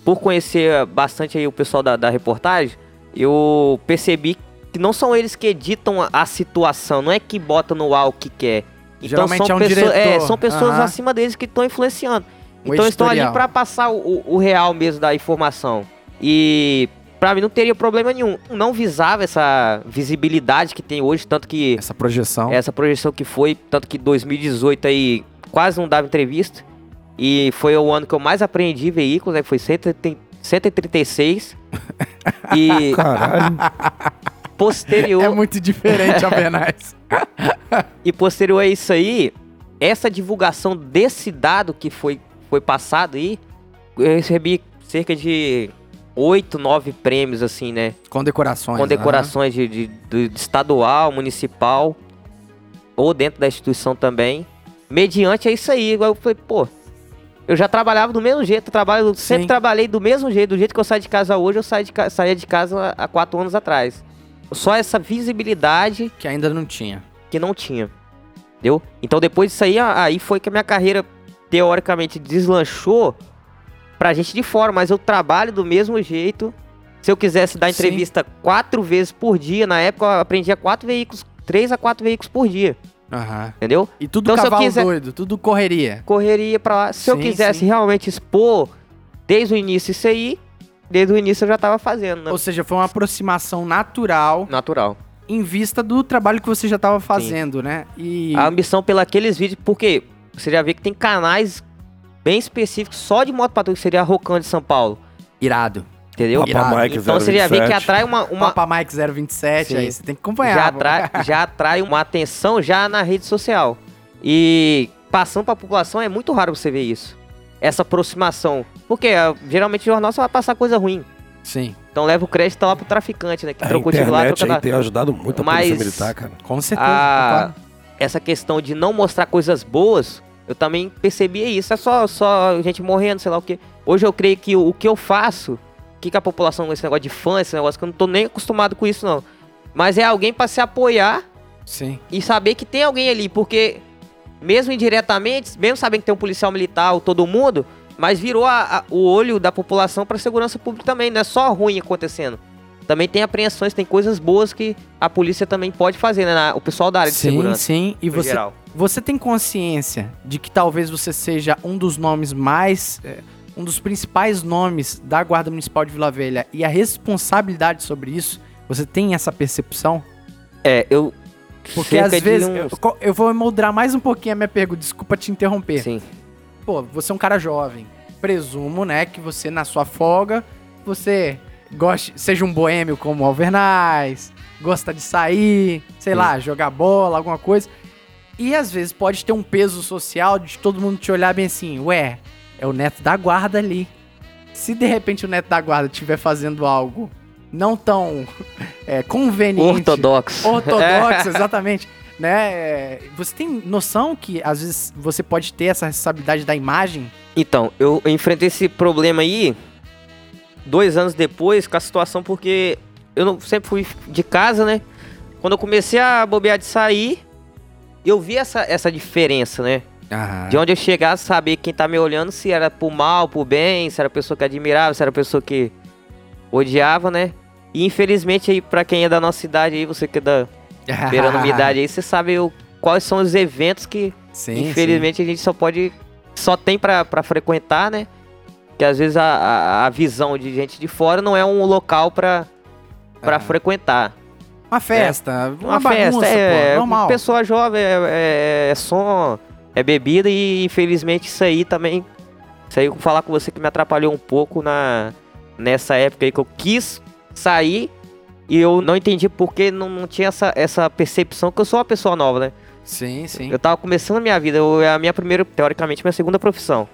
por conhecer bastante aí o pessoal da, da reportagem, eu percebi que não são eles que editam a, a situação, não é que bota no ar o que quer. Então Geralmente são é um pessoas, diretor. é, são pessoas Aham. acima deles que estão influenciando. O então estão ali pra passar o, o- o real mesmo da informação. E pra mim não teria problema nenhum. Não visava essa visibilidade que tem hoje, tanto que Essa projeção. essa projeção que foi, tanto que 2018 aí quase não dava entrevista. E foi o ano que eu mais aprendi veículos, né? Foi 130 136. e Caralho. posterior, É muito diferente, Albenaz. e posterior a isso aí, essa divulgação desse dado que foi, foi passado aí, eu recebi cerca de 8, 9 prêmios, assim, né? Condecorações. condecorações de, de- de- de estadual, municipal, ou dentro da instituição também. Mediante é isso aí. Igual Eu falei, pô, eu já trabalhava do mesmo jeito, eu trabalho, sempre Sim. trabalhei do mesmo jeito, do jeito que eu saio de casa hoje, eu saio de ca- saía de casa há quatro anos atrás. Só essa visibilidade Que ainda não tinha. que não tinha. Entendeu? Então depois disso aí, aí foi que a minha carreira teoricamente deslanchou pra gente de fora, mas eu trabalho do mesmo jeito. Se eu quisesse dar Sim. entrevista quatro vezes por dia, na época eu aprendia quatro veículos, três a quatro veículos por dia, Aham. entendeu? E tudo Então, eu cavalo quiser- doido, tudo correria. Correria pra lá. Se eu Sim, quisesse sim. realmente expor desde o início isso aí, desde o início eu já tava fazendo, né? Ou seja, foi uma aproximação natural Natural. em vista do trabalho que você já estava fazendo, né? E A ambição pelos vídeos, porque você já vê que tem canais bem específicos só de moto patrulha, que seria a Rocan de São Paulo, irado. entendeu? Papa Irado. Mike Então você já vê que 027. atrai uma, uma Papa Mike 027, Sim. aí você tem que acompanhar. já atrai, já atrai uma atenção já na rede social. E passando para a população é muito raro você ver isso. Essa aproximação. Porque ah, geralmente o jornal só vai passar coisa ruim. Sim, Então leva o crédito lá pro traficante, né? Que A trocou tiro lá, trocou aí lá. tem ajudado muito a Mas- polícia militar, cara. com certeza. a- essa questão de não mostrar coisas boas, eu também percebia isso. É só, só gente morrendo, sei lá o quê. Hoje eu creio que o, o que eu faço, o que, que a população, esse negócio de fã, esse negócio que eu não tô nem acostumado com isso, não. Mas é alguém pra se apoiar Sim. e saber que tem alguém ali, porque mesmo indiretamente, mesmo sabendo que tem um policial militar ou todo mundo, mas virou a- a- o olho da população para segurança pública também, não é só ruim acontecendo. Também tem apreensões, tem coisas boas que a polícia também pode fazer, né? na- O pessoal da área de sim, segurança. sim. E no você, geral. Você tem consciência de que talvez você seja um dos nomes mais. é, um dos principais nomes da Guarda Municipal de Vila Velha e a responsabilidade sobre isso? Você tem essa percepção? É, eu. Porque às vezes. uns- Eu, eu vou moldar mais um pouquinho a minha pergunta, desculpa te interromper. Sim. Pô, você é um cara jovem. Presumo, né, que você na sua folga, você goste, seja um boêmio como o Alvernaz, gosta de sair, sei Sim. lá, jogar bola, alguma coisa. E às vezes pode ter um peso social de todo mundo te olhar bem assim, ué, é o neto da guarda ali. Se de repente o neto da guarda estiver fazendo algo não tão é, conveniente, Ortodoxo. ortodoxo, exatamente. Né? Você tem noção que às vezes você pode ter essa responsabilidade da imagem? Então, eu enfrentei esse problema aí dois anos depois com a situação porque eu não, sempre fui de casa, né? Quando eu comecei a bobear de sair, eu vi essa, essa diferença, né? De onde eu chegasse, saber quem tá me olhando, se era por mal, por bem, se era pessoa que admirava, se era pessoa que odiava, né? E infelizmente aí, pra quem é da nossa idade aí, você que é da beirando minha idade aí, você sabe o, quais são os eventos que Sim, Infelizmente a gente só pode. Só tem pra, pra frequentar, né? que às vezes a, a, a visão de gente de fora não é um local pra, pra frequentar. Uma festa, uma, Uma, festa, bagunça, é, pô, normal. pessoa jovem, é, é- é som, é bebida e infelizmente isso aí também, isso aí eu vou falar com você que me atrapalhou um pouco na, nessa época aí que eu quis sair e eu não entendi porque não, não tinha essa, essa percepção que eu sou uma pessoa nova, né? Sim, sim. Eu tava começando a minha vida, é a minha primeira, teoricamente, minha segunda profissão.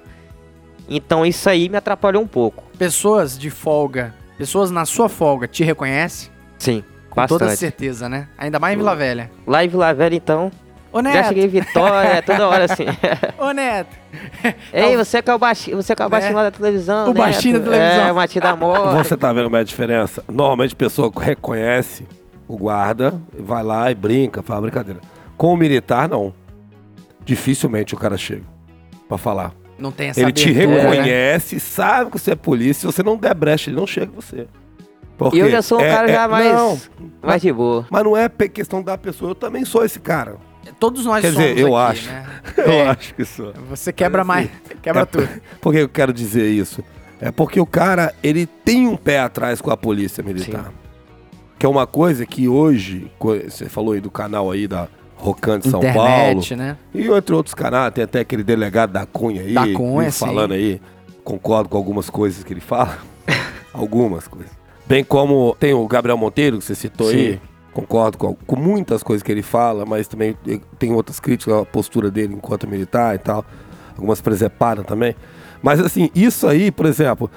Então isso aí me atrapalhou um pouco. Pessoas de folga, pessoas na sua folga te reconhecem? Sim, Com toda bastante. certeza, né? Ainda mais em Vila Velha. Lá em Vila Velha, então, Ô, Neto! já cheguei em Vitória, é toda hora assim. Ô, Neto! Ei, você que é o baixinho, você que é o baixinho lá da televisão, O baixinho da televisão. É, o baixinho da moda. Você tá vendo como é a diferença? Normalmente a pessoa reconhece o guarda, vai lá e brinca, fala brincadeira. Com o militar, não. Dificilmente o cara chega pra falar. Não tem essa ele te abertura, né? reconhece, sabe que você é polícia. Se você não der brecha, ele não chega em você. Porque E eu já sou um é- cara é- já mais, Não, mais de boa. mas não é questão da pessoa. Eu também sou esse cara. Todos nós Quer somos dizer, eu aqui, acho. né? Eu É. acho que sou. Você quebra mais, quebra é- tudo. Por que eu quero dizer isso? É porque o cara, ele tem um pé atrás com a polícia militar. Que é uma coisa que hoje, você falou aí do canal aí da Rocan de São Internet, Paulo. né? E entre outros canais, tem até aquele delegado da Cunha aí. Da Cunha, vive sim. falando aí. Concordo com algumas coisas que ele fala. algumas coisas. Bem como tem o Gabriel Monteiro, que você citou aí. Sim. Concordo com, com muitas coisas que ele fala, mas também tem outras críticas à postura dele enquanto militar e tal. Algumas presepadas também. Mas assim, isso aí, por exemplo,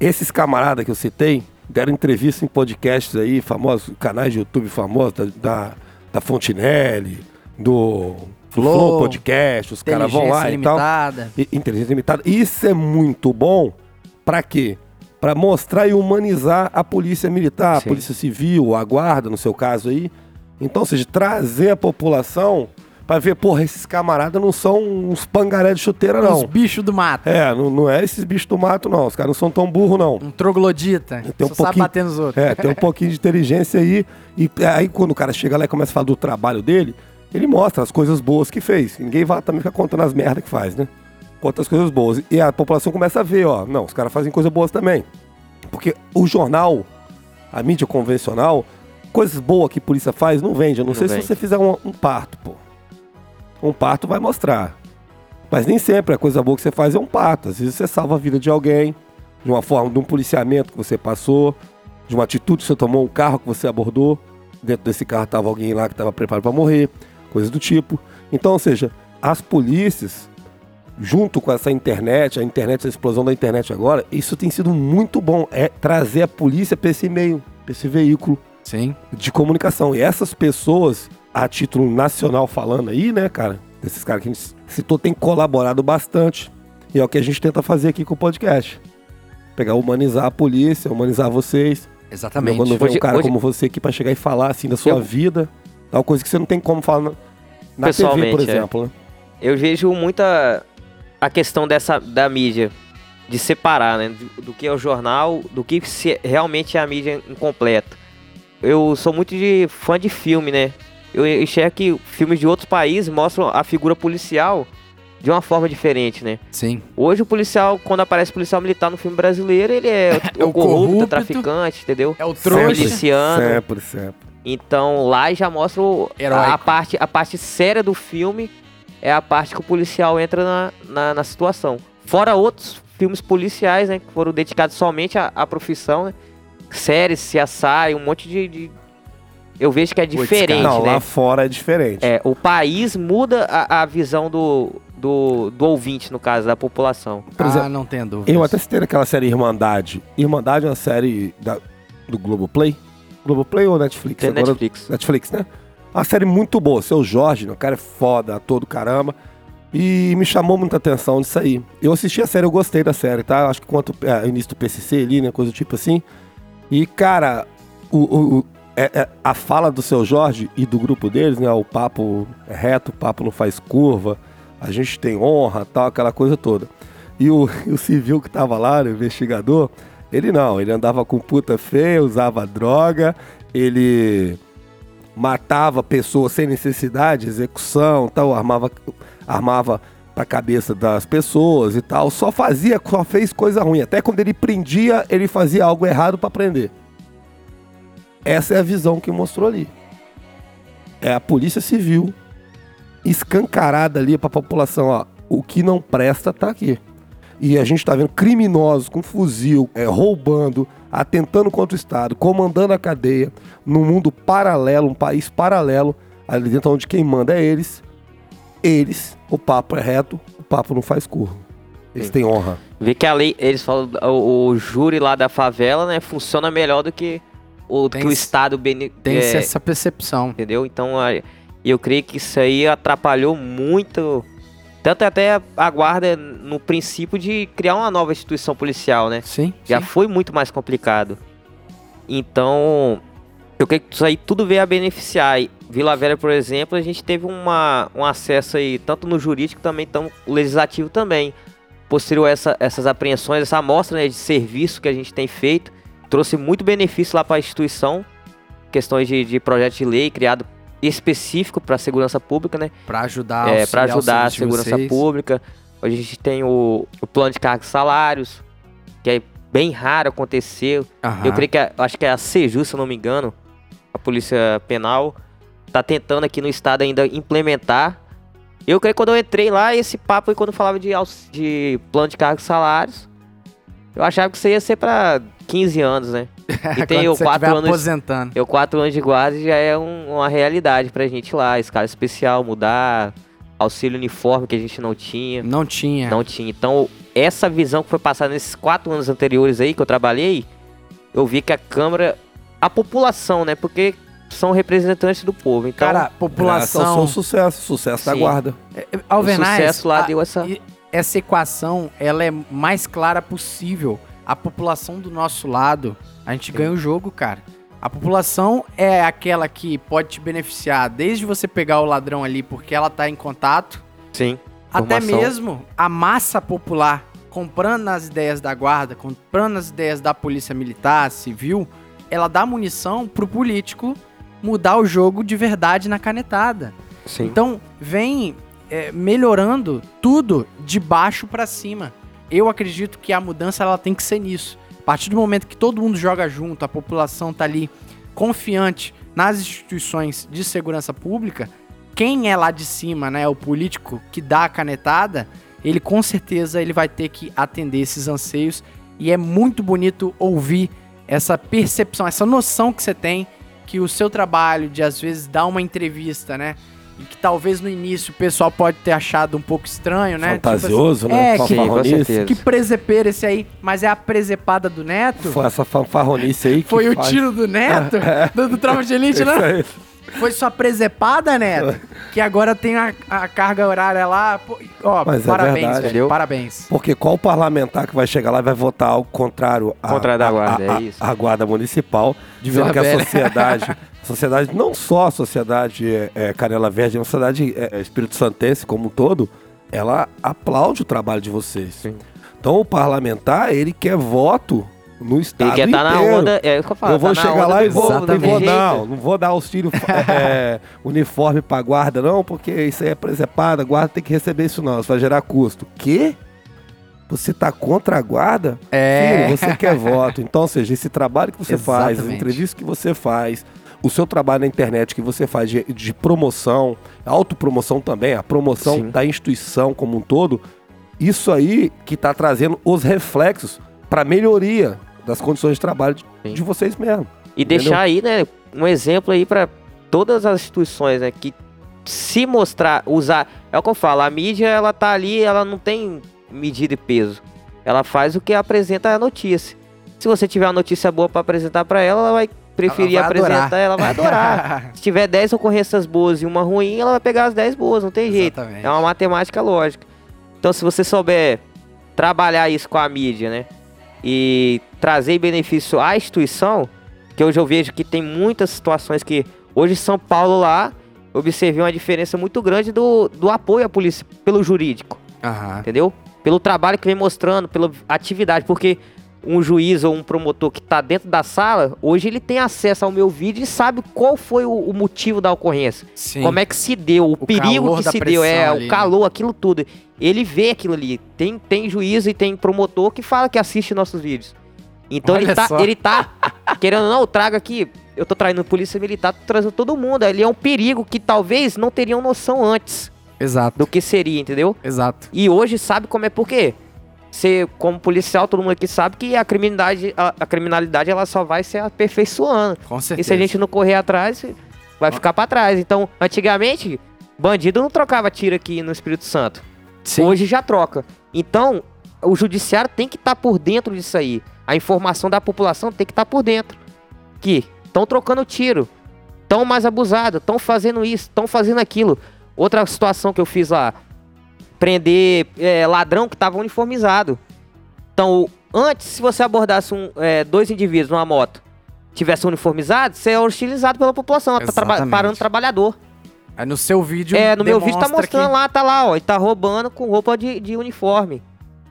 esses camaradas que eu citei deram entrevista em podcasts aí, famosos, canais de YouTube famosos, da, da, da Fontinelli, do Flow, Flow, Podcast, os caras vão lá Inteligência e tal. limitada. Inteligência limitada. Isso é muito bom. Pra quê? Pra mostrar e humanizar a polícia militar, a Sim. polícia civil, a guarda, no seu caso aí. Então, ou seja, trazer a população pra ver, porra, esses camaradas não são uns pangaré de chuteira, Os não. bichos do mato. É, não, não é esses bichos do mato, não. Os caras não são tão burros, não. Um troglodita. Tem um pouquinho- bater nos outros. É, tem um pouquinho de inteligência aí. E aí, quando o cara chega lá e começa a falar do trabalho dele, ele mostra as coisas boas que fez. Ninguém vai também ficar contando as merdas que faz, né? As coisas boas. E a população começa a ver, ó. Não, os caras fazem coisas boas também. Porque o jornal, a mídia convencional, coisas boas que a polícia faz, não vende. A não, Não sei vende. se você fizer um, um parto, pô. Um parto vai mostrar. Mas nem sempre a coisa boa que você faz é um parto. Às vezes você salva a vida de alguém, de uma forma, de um policiamento que você passou, de uma atitude que você tomou, um carro que você abordou. Dentro desse carro estava alguém lá que estava preparado para morrer, coisas do tipo. Então, ou seja, as polícias, junto com essa internet, a internet, a explosão da internet agora, isso tem sido muito bom. É trazer a polícia para esse meio, para esse veículo Sim. de comunicação. E essas pessoas, a título nacional falando aí, né, cara? Desses caras que a gente citou, tem colaborado bastante. E é o que a gente tenta fazer aqui com o podcast. Pegar, humanizar a polícia, humanizar vocês. Exatamente. Quando vem Hoje- um cara hoje- como você aqui pra chegar e falar assim da sua Eu- vida, tal coisa que você não tem como falar na, na TV, por é. exemplo, né? Eu vejo muita a questão dessa da mídia de separar, né, do, do que é o jornal, do que se- realmente é a mídia incompleta. Eu sou muito de fã de filme, né? Eu enxergo que filmes de outros países mostram a figura policial de uma forma diferente, né? Sim. Hoje o policial, quando aparece policial militar no filme brasileiro, ele é, É o, o corrupto, corrupto. traficante, entendeu? É o O trouxa. miliciano. Sempre, sempre. Então lá já mostra a, parte, a parte séria do filme é a parte que o policial entra na, na, na situação. Fora outros filmes policiais, né? Que foram dedicados somente à, à profissão, né? Séries, CSI, um monte de. de- Eu vejo que é diferente, Não, né? lá fora é diferente. É, o país muda a, a visão do, do, do ouvinte, no caso, da população. Por exemplo, ah, não tenho dúvida. Eu até citei aquela série Irmandade. Irmandade é uma série da, do Globoplay. Globoplay ou Netflix? Tem Agora- Netflix. Netflix, né? Uma série muito boa. Seu Jorge, o cara é foda, ator caramba. E me chamou muita atenção disso aí. Eu assisti a série, eu gostei da série, tá? Acho que quanto é, início do PCC ali, né? Coisa tipo assim. E, cara, o, o- o- é- é- a fala do seu Jorge e do grupo deles, né? O papo é reto, o papo não faz curva. A gente tem honra, tal, aquela coisa toda. E o, o civil que tava lá, o investigador, ele não, ele andava com puta feia, usava droga, ele matava pessoas sem necessidade, execução, tal, armava, armava pra cabeça das pessoas e tal. Só fazia, só fez coisa ruim. Até quando ele prendia, ele fazia algo errado pra prender. Essa é a visão que mostrou ali. É a polícia civil escancarada ali pra população, ó. O que não presta tá aqui. E a gente tá vendo criminosos com fuzil, é, roubando, atentando contra o Estado, comandando a cadeia, num mundo paralelo, um país paralelo, ali dentro onde quem manda é eles. Eles, o papo é reto, o papo não faz curva. Eles têm honra. Vê que a lei, eles falam, o, o júri lá da favela, né, funciona melhor do que o, Tem que o Estado bene, Tem é, essa percepção. entendeu? Então, eu creio que isso aí atrapalhou muito, tanto até a guarda no princípio de criar uma nova instituição policial, né? Sim. Já sim. foi muito mais complicado. Então, eu creio que isso aí tudo veio a beneficiar. E Vila Velha, por exemplo, a gente teve uma, um acesso aí, tanto no jurídico também, tão no legislativo também. Posterior a essa, essas apreensões, essa amostra né, de serviço que a gente tem feito, trouxe muito benefício lá para a instituição. Questões de, de projeto de lei criado específico para a segurança pública, né? Pra ajudar, é, para ajudar a segurança pública. Hoje a gente tem o, o plano de cargos e salários, que é bem raro acontecer. Aham. Eu creio que é- acho que é a Seju, se eu não me engano, a Polícia Penal, tá tentando aqui no estado ainda implementar. Eu creio que quando eu entrei lá, esse papo aí, quando falava de, de plano de cargos e salários, eu achava que isso ia ser para 15 anos, né? E tem Quando eu você quatro anos. aposentando. Eu quatro anos de guarda já é um- uma realidade pra gente lá. Escala especial, mudar, auxílio uniforme que a gente não tinha. Não tinha. Não tinha. Então, essa visão que foi passada nesses quatro anos anteriores aí que eu trabalhei, eu vi que a Câmara, a população, né? Porque são representantes do povo. Então, Cara, Graças ao população. seu sucesso, sucesso da Sim. guarda. Alvernaz, sucesso lá a- deu essa- e- essa equação, ela é mais clara possível. A população do nosso lado, a gente ganha o jogo, cara. A população é aquela que pode te beneficiar desde você pegar o ladrão ali porque ela tá em contato, sim. até mesmo a massa popular comprando as ideias da guarda, comprando as ideias da polícia militar, civil, ela dá munição pro político mudar o jogo de verdade na canetada. Sim. Então, vem é, melhorando tudo de baixo pra cima. Eu acredito que a mudança ela tem que ser nisso. A partir do momento que todo mundo joga junto, a população tá ali confiante nas instituições de segurança pública, quem é lá de cima, né, o político que dá a canetada, ele com certeza ele vai ter que atender esses anseios e é muito bonito ouvir essa percepção, essa noção que você tem que o seu trabalho de às vezes dar uma entrevista, né, e que talvez no início o pessoal pode ter achado um pouco estranho, né? Fantasioso, Tipo né? É, que, Fanfarronice. que presepeiro esse aí, mas é a presepada do Neto? Foi essa fanfarronice aí que Foi o faz- tiro do Neto? do, do Tropa de Elite, né? Foi sua presepada, Neto? que agora tem a, a carga horária lá. Pô, ó, Mas é parabéns, verdade. velho. Parabéns. Porque qual parlamentar que vai chegar lá e vai votar ao contrário à, Contrário da guarda, à- é isso. à guarda municipal, De dizendo que a sociedade, a sociedade, não só a sociedade é, é, Canela Verde, a sociedade é, é, Espírito Santense como um todo, ela aplaude o trabalho de vocês. Sim. Então o parlamentar, ele quer voto no estado Ele quer estar na inteiro. onda. É que eu falo. eu vou tá na chegar lá e vou, e vou jeito. não, vou dar auxílio é, uniforme pra guarda, não, porque isso aí é presepada, a guarda tem que receber isso não, isso vai gerar custo. Quê? Você tá contra a guarda? É. Filho, você quer voto. Então, ou seja, esse trabalho que você faz, as Exatamente. entrevistas que você faz, o seu trabalho na internet que você faz de, de promoção, autopromoção também, a promoção Sim. da instituição como um todo, isso aí que tá trazendo os reflexos para melhoria das condições de trabalho de, de vocês mesmo. E Entendeu? deixar aí, né, um exemplo aí pra todas as instituições, né, que se mostrar, usar, é o que eu falo, a mídia, ela tá ali, ela não tem medida e peso. Ela faz o que apresenta a notícia. Se você tiver uma notícia boa pra apresentar pra ela, ela vai preferir Ela apresentar, adorar. ela vai adorar. Se tiver 10 ocorrências boas e uma ruim, ela vai pegar as 10 boas, não tem jeito. Exatamente. É uma matemática lógica. Então, se você souber trabalhar isso com a mídia, né? E trazer benefício à instituição, que hoje eu vejo que tem muitas situações que hoje São Paulo lá, observei uma diferença muito grande do, do apoio à polícia pelo jurídico, Aham. entendeu? Pelo trabalho que vem mostrando, pela atividade, porque um juiz ou um promotor que tá dentro da sala, hoje ele tem acesso ao meu vídeo e sabe qual foi o, o motivo da ocorrência. Sim. Como é que se deu, o, perigo calor que se deu, é, ali, o né? calor, aquilo tudo. Ele vê aquilo ali. Tem, tem juiz e tem promotor que fala que assiste nossos vídeos. Então Olha ele tá, só. ele tá querendo ou não, eu trago aqui, eu tô traindo polícia militar, tô trazendo todo mundo. Ali é um perigo que talvez não teriam noção antes Exato, do que seria, entendeu? exato. E hoje sabe como é por quê? Você, como policial, todo mundo aqui sabe que a criminalidade, a, a criminalidade ela só vai se aperfeiçoando. Com certeza. E se a gente não correr atrás, vai ficar pra trás. Então, antigamente, bandido não trocava tiro aqui no Espírito Santo. Sim. Hoje já troca. Então, o judiciário tem que estar por dentro disso aí. A informação da população tem que estar por dentro. Que estão trocando tiro, estão mais abusados, estão fazendo isso, estão fazendo aquilo. Outra situação que eu fiz lá, prender é, ladrão que estava uniformizado. Então, antes, se você abordasse um, é, dois indivíduos numa moto, tivesse uniformizado, você é hostilizado pela população, tá traba- parando trabalhador. Aí no seu vídeo. É, no meu vídeo tá mostrando que- lá, tá lá, ó. Ele tá roubando com roupa de, de uniforme.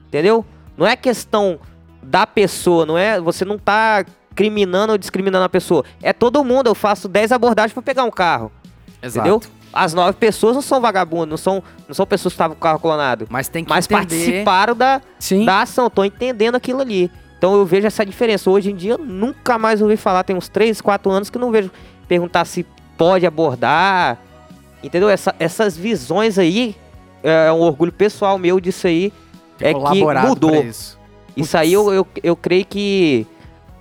Entendeu? Não é questão da pessoa, não é. Você não tá criminando ou discriminando a pessoa. É todo mundo. Eu faço 10 abordagens pra pegar um carro. Exato. Entendeu? As nove pessoas não são vagabundos, não são, não são pessoas que estavam com o carro clonado. Mas tem que Mas entender. participaram da, Sim. da ação, tô entendendo aquilo ali. Então eu vejo essa diferença. Hoje em dia eu nunca mais ouvi falar, tem uns 3, 4 anos que não vejo perguntar se pode abordar. Entendeu? Essa- essas visões aí, é um orgulho pessoal meu disso aí, é que mudou. Isso. Isso aí eu, eu, eu creio que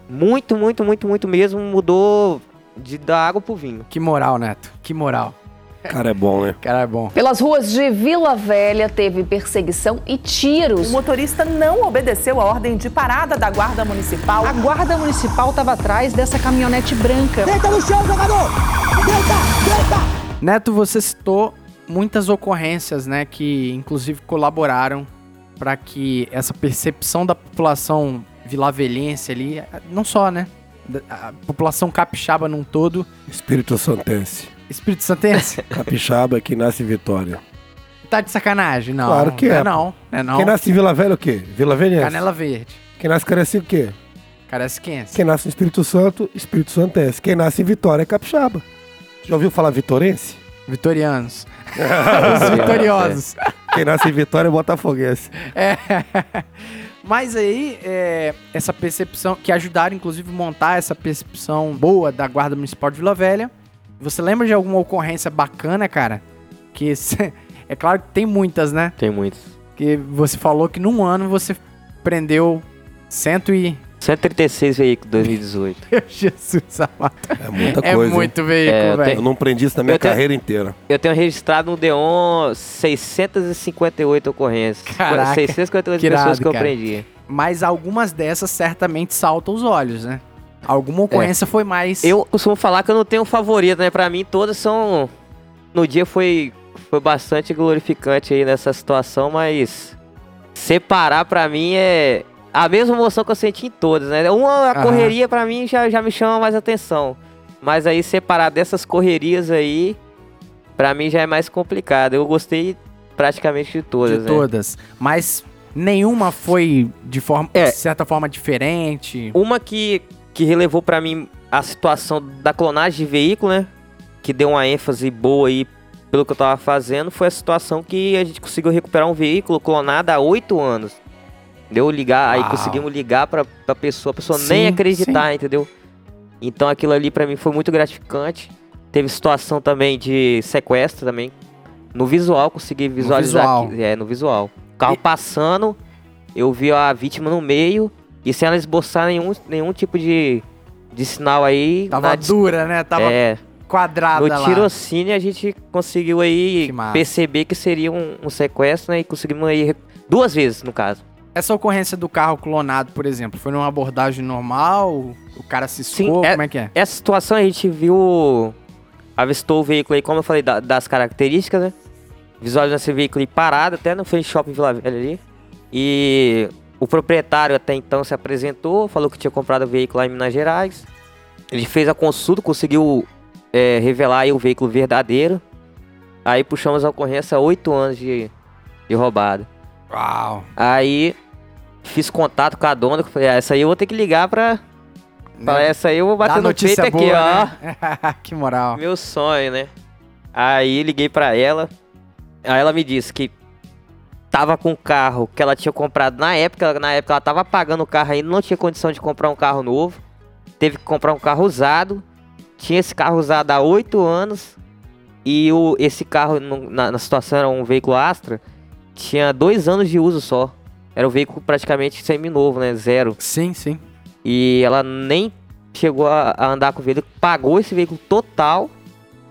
muito, muito, muito, muito mesmo mudou de da água pro vinho. Que moral, Neto. Que moral. Cara, é bom, né? Cara, é bom. Pelas ruas de Vila Velha teve perseguição e O tiros. motorista não obedeceu a ordem de parada da Guarda Municipal. A guarda municipal estava atrás dessa caminhonete branca. Neto, você citou muitas ocorrências, né, que inclusive colaboraram para que essa percepção da população vilavelhense ali, não só, né, da- a população capixaba num todo, Espírito Santense. Espírito Santense, Capixaba é que nasce em Vitória. tá de sacanagem, não. Claro que é, Não, é não. Quem nasce em Vila Velha o quê? Vila Velha. Canela Verde, Quem nasce em Caraci o quê? Caresquense. Quem nasce no Espírito Santo, Espírito Santense. Quem nasce em Vitória é Capixaba. Já ouviu falar vitorense? Vitorianos. Os vitoriosos. Quem nasce em Vitória é botafoguense. É. Mas aí, é, essa percepção, que ajudaram inclusive a montar essa percepção boa da Guarda Municipal de Vila Velha. Você lembra de alguma ocorrência bacana, cara? Que cê- é claro que tem muitas, né? Tem muitos. Que você falou que num ano você prendeu cento e. 136 veículos 2018. Meu Jesus amado. É muita É coisa. hein? muito veículo, É, eu Eu velho. não aprendi isso na minha Eu tenho- carreira inteira. Eu tenho registrado no Deon 658 ocorrências. Caraca, 658 que pessoas irado, que eu cara. aprendi. Mas algumas dessas certamente saltam os olhos, né? Alguma ocorrência foi mais. Eu costumo falar que eu não tenho um favorito, né? Pra mim, todas são. No dia foi, foi bastante glorificante aí nessa situação, mas. Separar pra mim é. A mesma emoção que eu senti em todas, né? Uma a correria pra mim já, já me chama mais atenção. Mas aí separar dessas correrias aí, pra mim já é mais complicado. Eu gostei praticamente de todas, de né? todas. Mas nenhuma foi de, forma, É. de certa forma diferente. Uma que, que relevou pra mim a situação da clonagem de veículo, né? Que deu uma ênfase boa aí pelo que eu tava fazendo, foi a situação que a gente conseguiu recuperar um veículo clonado há oito anos. Deu ligar, aí Uau. conseguimos ligar pra, pra pessoa, a pessoa Sim, nem acreditar, entendeu? Então aquilo ali pra mim foi muito gratificante. Teve situação também de sequestro também. No visual, consegui visualizar visual. aqui. É, no visual. Carro passando, eu vi a vítima no meio e sem ela esboçar nenhum, nenhum tipo de, de sinal aí. Tava dis- dura, né? Tava é, quadrada no lá. tirocínio a gente conseguiu aí Que perceber que seria um, um sequestro, né? E conseguimos aí duas vezes, no caso. Essa ocorrência do carro clonado, por exemplo, foi numa abordagem normal? O cara se escou? é- Como é que é? Essa situação a gente viu, avistou o veículo aí, como eu falei, da- das características, né? Visualizou esse veículo aí parado, até no frente shopping Vila Velha ali. E o proprietário até então se apresentou, falou que tinha comprado o veículo lá em Minas Gerais. Ele fez a consulta, conseguiu é, revelar o veículo verdadeiro. Aí puxamos a ocorrência oito anos de, de roubada. Uau. Aí fiz contato com a dona, que falei, ah, essa aí eu vou ter que ligar pra. Falar, Né? essa aí eu vou Dá bater no notícia peito aqui, boa, ó. né? que moral. Meu sonho, né? Aí liguei pra ela. Aí ela me disse que tava com o carro que ela tinha comprado na época. Na época ela tava pagando o carro ainda, não tinha condição de comprar um carro novo. Teve que comprar um carro usado. Tinha esse carro usado há oito anos. E o, esse carro, na, na situação, era um veículo Astra. Tinha dois anos de uso só. Era um veículo praticamente semi-novo, né? Zero. Sim, sim. E ela nem chegou a, a andar com o veículo, pagou esse veículo total,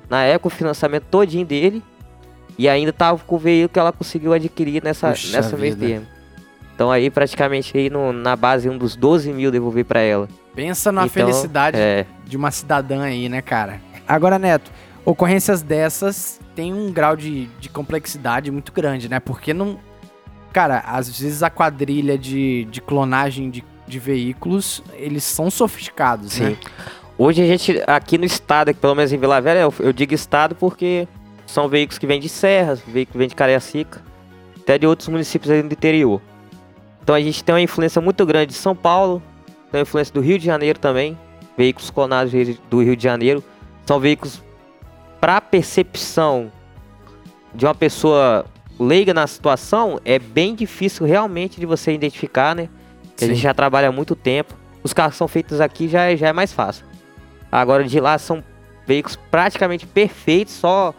na época o financiamento todinho dele, e ainda tava com o veículo que ela conseguiu adquirir nessa, Puxa nessa vida. termo. Então aí praticamente aí no- na base um dos 12 mil devolver pra ela. Pensa na Então, felicidade É, de uma cidadã aí, né, cara? Agora, Neto, ocorrências dessas têm um grau de, de complexidade muito grande, né? Porque não. Cara, às vezes a quadrilha de, de clonagem de, de veículos, eles são sofisticados, sim. né? Hoje a gente, aqui no estado, pelo menos em Vila Velha, eu, eu digo estado porque são veículos que vêm de Serras, veículos que vêm de Cariacica, até de outros municípios aí do interior. Então a gente tem uma influência muito grande de São Paulo, tem uma influência do Rio de Janeiro também, veículos clonados do Rio de Janeiro. São veículos para percepção de uma pessoa leiga na situação, é bem difícil realmente de você identificar, né? Que a gente já trabalha há muito tempo. Os carros que são feitos aqui já, é- já é mais fácil. Agora de lá são veículos praticamente perfeitos, só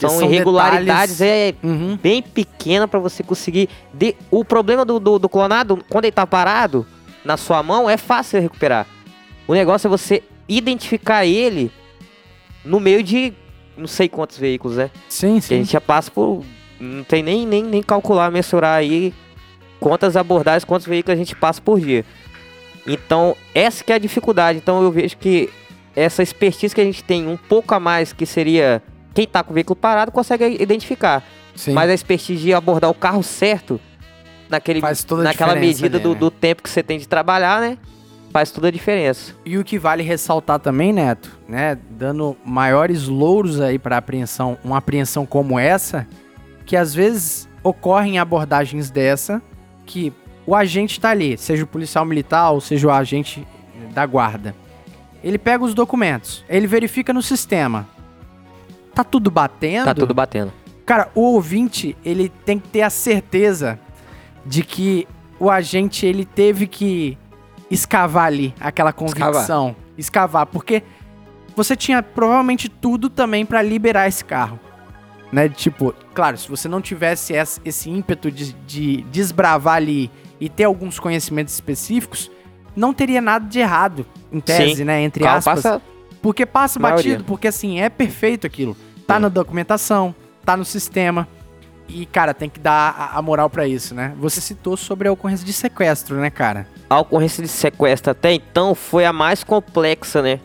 são, são irregularidades é Uhum. bem pequena para você conseguir. de- O problema do, do, do clonado, quando ele tá parado na sua mão, é fácil recuperar. O negócio é você identificar ele no meio de não sei quantos veículos, né? Sim, Que a sim. gente já passa por. Não tem nem, nem, nem calcular, mensurar aí quantas abordagens, quantos veículos a gente passa por dia. Então, essa que é a dificuldade. Então, eu vejo que essa expertise que a gente tem um pouco a mais, que seria quem tá com o veículo parado, consegue identificar. sim. Mas a expertise de abordar o carro certo, naquele, Faz toda a naquela medida ali, do, né? do tempo que você tem de trabalhar, né? Faz toda a diferença. E o que vale ressaltar também, Neto, né, dando maiores louros aí para apreensão, uma apreensão como essa, que às vezes ocorrem abordagens dessa que o agente tá ali, seja o policial militar ou seja o agente da guarda. Ele pega os documentos, ele verifica no sistema. Tá tudo batendo? Tá tudo batendo. Cara, o ouvinte, ele tem que ter a certeza de que o agente, ele teve que escavar ali aquela convicção. Escavar. porque você tinha provavelmente tudo também pra liberar esse carro. Né? Tipo, claro, se você não tivesse esse, ímpeto de, de desbravar ali e ter alguns conhecimentos específicos, não teria nada de errado, em tese, Sim. né? Entre aspas. passa Porque passa batido, porque assim, é perfeito aquilo. Tá na documentação, tá no sistema. E, cara, tem que dar a, moral pra isso, né? Você citou sobre a ocorrência de sequestro, né, cara? a ocorrência de sequestro até então foi a mais complexa, né?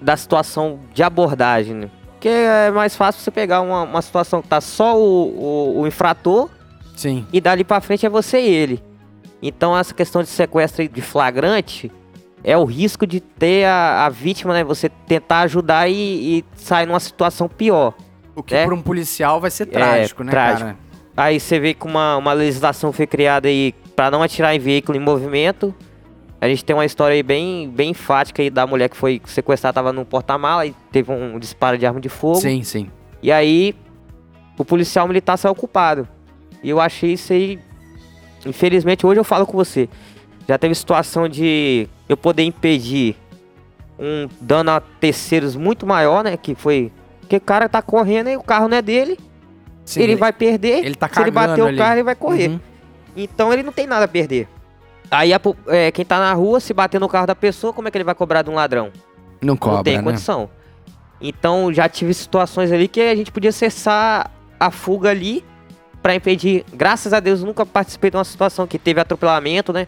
Da situação de abordagem, né? Porque é mais fácil você pegar uma, uma situação que tá só o, o, o infrator Sim. e dali pra frente é você e ele. Então essa questão de sequestro de flagrante é o risco de ter a, a vítima, né? Você tentar ajudar e, e sair numa situação pior. O que É. pra um policial vai ser trágico, né, trágico. cara? Aí você vê que uma, uma legislação foi criada aí para não atirar em veículo em movimento. A gente tem uma história aí bem, bem enfática aí da mulher que foi sequestrada, tava no porta-mala e teve um disparo de arma de fogo. Sim, sim. E aí o policial militar saiu culpado. E eu achei isso aí. Infelizmente, hoje eu falo com você. Já teve situação de eu poder impedir um dano a terceiros muito maior, né? Que foi. Porque o cara tá correndo e o carro não é dele. Sim, ele vai perder. ele tá Se ele bater o ali. carro, ele vai correr. Uhum. Então ele não tem nada a perder. Aí a é, quem tá na rua, se bater no carro da pessoa, como é que ele vai cobrar de um ladrão? Não cobra, não tem né? condição. Então já tive situações ali que a gente podia cessar a fuga ali pra impedir. Graças a Deus nunca participei de uma situação que teve atropelamento, né?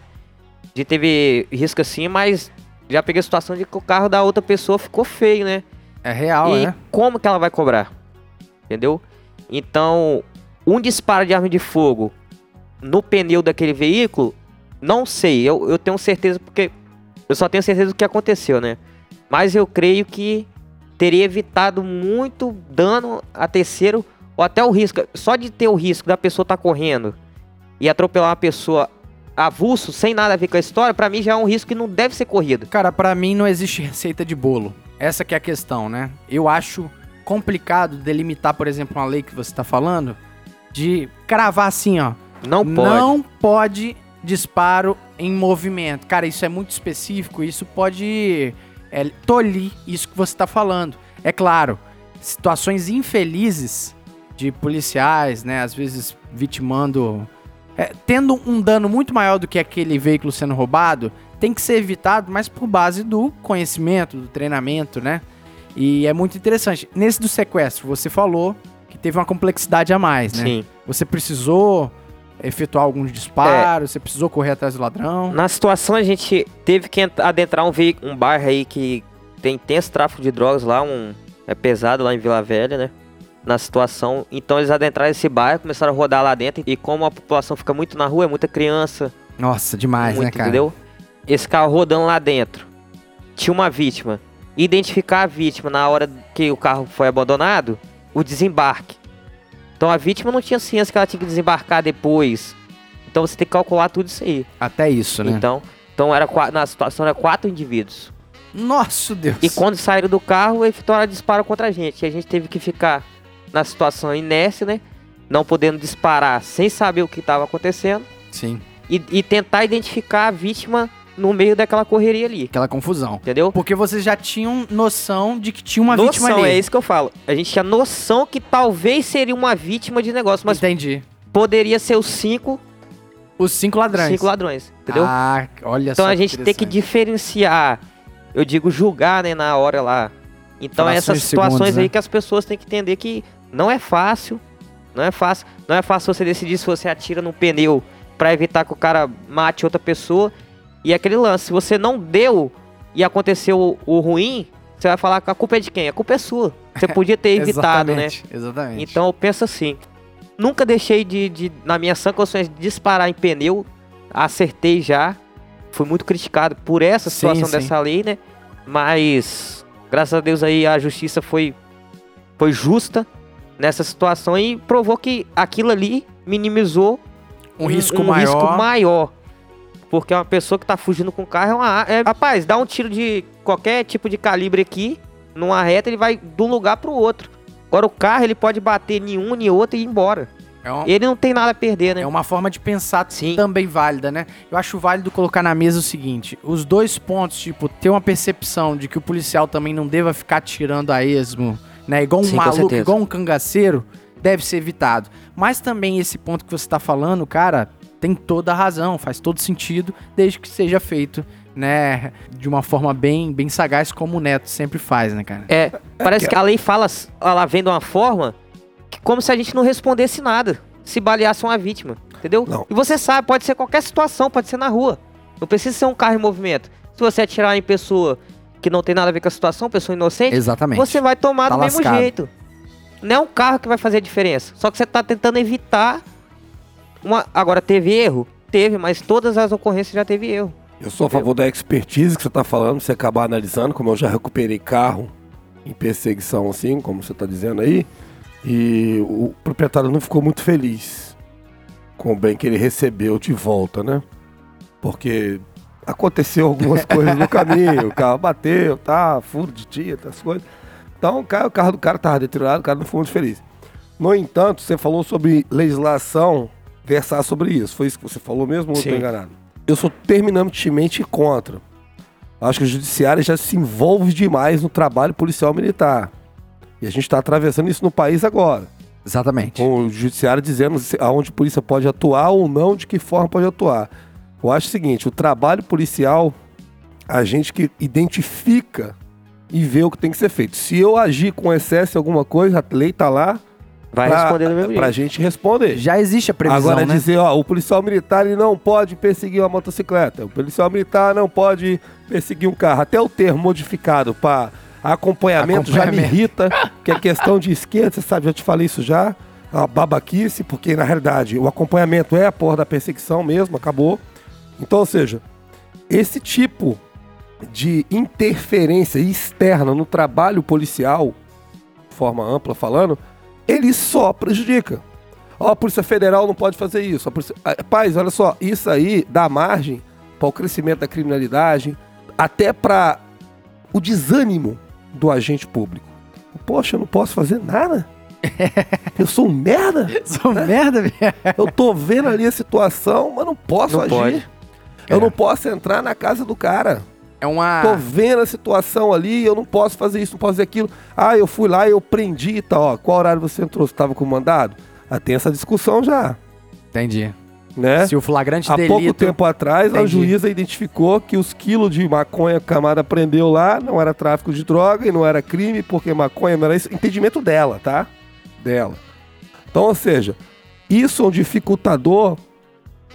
De teve risco assim, mas já peguei a situação de que o carro da outra pessoa ficou feio, né? É real, e né? como que ela vai cobrar? Entendeu? Então, um disparo de arma de fogo no pneu daquele veículo, não sei. Eu, eu tenho certeza porque eu só tenho certeza do que aconteceu, né? Mas eu creio que teria evitado muito dano a terceiro ou até o risco. Só de ter o risco da pessoa estar correndo e atropelar uma pessoa avulso, sem nada a ver com a história, pra mim já é um risco que não deve ser corrido. Cara, pra mim não existe receita de bolo. Essa que é a questão, né? Eu acho complicado delimitar, por exemplo, uma lei que você tá falando, de cravar assim, ó. Não pode. Não pode disparo em movimento. Cara, isso é muito específico, isso pode é, tolir isso que você tá falando. É claro, situações infelizes de policiais, né, às vezes vitimando, é, tendo um dano muito maior do que aquele veículo sendo roubado, tem que ser evitado, mas por base do conhecimento, do treinamento, né? E é muito interessante. Nesse do sequestro, você falou que teve uma complexidade a mais, né? Sim. Você precisou efetuar alguns disparos, você precisou correr atrás do ladrão. Na situação, a gente teve que ent- adentrar um, um bairro aí que tem intenso tráfico de drogas lá, um é pesado lá em Vila Velha, né? Na situação. Então eles adentraram esse bairro, começaram a rodar lá dentro. E como a população fica muito na rua, é muita criança, Nossa, demais, muito, né, cara? entendeu? Esse carro rodando lá dentro. Tinha uma vítima. Identificar a vítima na hora que o carro foi abandonado, o desembarque. Então a vítima não tinha ciência que ela tinha que desembarcar depois. Então você tem que calcular tudo isso aí. Até isso, né? Então, então era na situação era quatro indivíduos. Nossa, Deus. E quando saíram do carro, efetuaram disparo contra a gente. E a gente teve que ficar na situação inércia, né? Não podendo disparar sem saber o que estava acontecendo. Sim, E, e tentar identificar a vítima no meio daquela correria ali. aquela confusão. Entendeu? Porque vocês já tinham noção de que tinha uma vítima noção, ali. é isso que eu falo. A gente tinha noção que talvez seria uma vítima de negócio, mas Entendi. poderia ser os cinco, Os cinco ladrões. cinco ladrões. Entendeu? Ah, olha Então só a gente tem que diferenciar, eu digo julgar, né, na hora lá. Então Frações essas situações segundos, aí né? que as pessoas têm que entender que não é fácil, não é fácil, não é fácil você decidir se você atira no pneu pra evitar que o cara mate outra pessoa. E aquele lance, se você não deu e aconteceu o, o ruim, você vai falar que a culpa é de quem? A culpa é sua. Você podia ter evitado, né? Exatamente. Então eu penso assim, nunca deixei de, de- na minha sã consciência, de disparar em pneu, acertei já, fui muito criticado por essa situação sim. dessa lei, né? Mas, graças a Deus aí a justiça foi, foi justa nessa situação e provou que aquilo ali minimizou um, risco um maior. risco maior. Porque uma pessoa que tá fugindo com o carro é uma. É, rapaz, dá um tiro de qualquer tipo de calibre aqui, numa reta, ele vai de um lugar pro outro. Agora o carro, ele pode bater em um, em outro e ir embora. É, um- Ele não tem nada a perder, né? é uma forma de pensar Sim. também válida, né? Eu acho válido colocar na mesa o seguinte: os dois pontos, tipo, ter uma percepção de que o policial também não deva ficar tirando a esmo, né? Igual um Sim, maluco, igual um cangaceiro, deve ser evitado. Mas também esse ponto que você tá falando, cara, tem toda a razão, faz todo sentido, desde que seja feito, né, de uma forma bem, bem sagaz, como o Neto sempre faz, né, cara? É, parece que a lei fala, ela vem de uma forma que como se a gente não respondesse nada, se baleasse uma vítima, entendeu? Não. E você sabe, pode ser qualquer situação, pode ser na rua. Não precisa ser um carro em movimento. Se você atirar em pessoa que não tem nada a ver com a situação, pessoa inocente, Exatamente. você vai tomar Tá do mesmo lascado. jeito. Não é um carro que vai fazer a diferença. Só que você tá tentando evitar uma. Agora, teve erro? Teve, mas todas as ocorrências já teve erro. Eu sou a favor da expertise que você está falando, você acabar analisando, como eu já recuperei carro em perseguição, assim, como você está dizendo aí, e o proprietário não ficou muito feliz com o bem que ele recebeu de volta, né? Porque aconteceu algumas coisas no caminho, o carro bateu, tá, furo de tinta, essas coisas. Então o carro, o carro do cara estava deteriorado, o cara não ficou muito feliz. No entanto, você falou sobre legislação, versar sobre isso. Foi isso que você falou mesmo ou estou enganado? Eu sou terminantemente contra. Acho que o judiciário já se envolve demais no trabalho policial militar. E a gente está atravessando isso no país agora. Exatamente. Com o judiciário dizendo aonde a polícia pode atuar ou não, de que forma pode atuar. Eu acho o seguinte, o trabalho policial, a gente que identifica e vê o que tem que ser feito. Se eu agir com excesso em alguma coisa, a lei tá lá Vai pra, responder do mesmo pra jeito. gente responder. Já existe a previsão, Agora né? dizer, ó, o policial militar ele não pode perseguir uma motocicleta, o policial militar não pode perseguir um carro. Até o termo modificado para acompanhamento, já me Acompanhamento. irrita, que é questão de esquerda, você sabe, já te falei isso já. É uma babaquice, porque na realidade o acompanhamento é a porra da perseguição mesmo, acabou. Então, ou seja, esse tipo de interferência externa no trabalho policial, de forma ampla falando, ele só prejudica. Ó, a Polícia Federal não pode fazer isso. A polícia... Paz, olha só, isso aí dá margem para o crescimento da criminalidade, até para o desânimo do agente público. Poxa, eu não posso fazer nada? Eu sou um merda? Sou merda, velho. Eu tô vendo ali a situação, mas não posso Não agir. pode. Eu É. não posso entrar na casa do cara. É uma. Tô vendo a situação ali, eu não posso fazer isso, não posso fazer aquilo. Ah, eu fui lá e eu prendi e tal. Ó, qual horário você entrou? Você tava com mandado? Ah, tem essa discussão já, Entendi. né? Se o flagrante Há delito. pouco tempo atrás, a Entendi. juíza identificou que os quilos de maconha que a Camada prendeu lá não era tráfico de droga e não era crime, porque maconha não era isso. Entendimento dela, tá? Dela. Então, ou seja, isso é um dificultador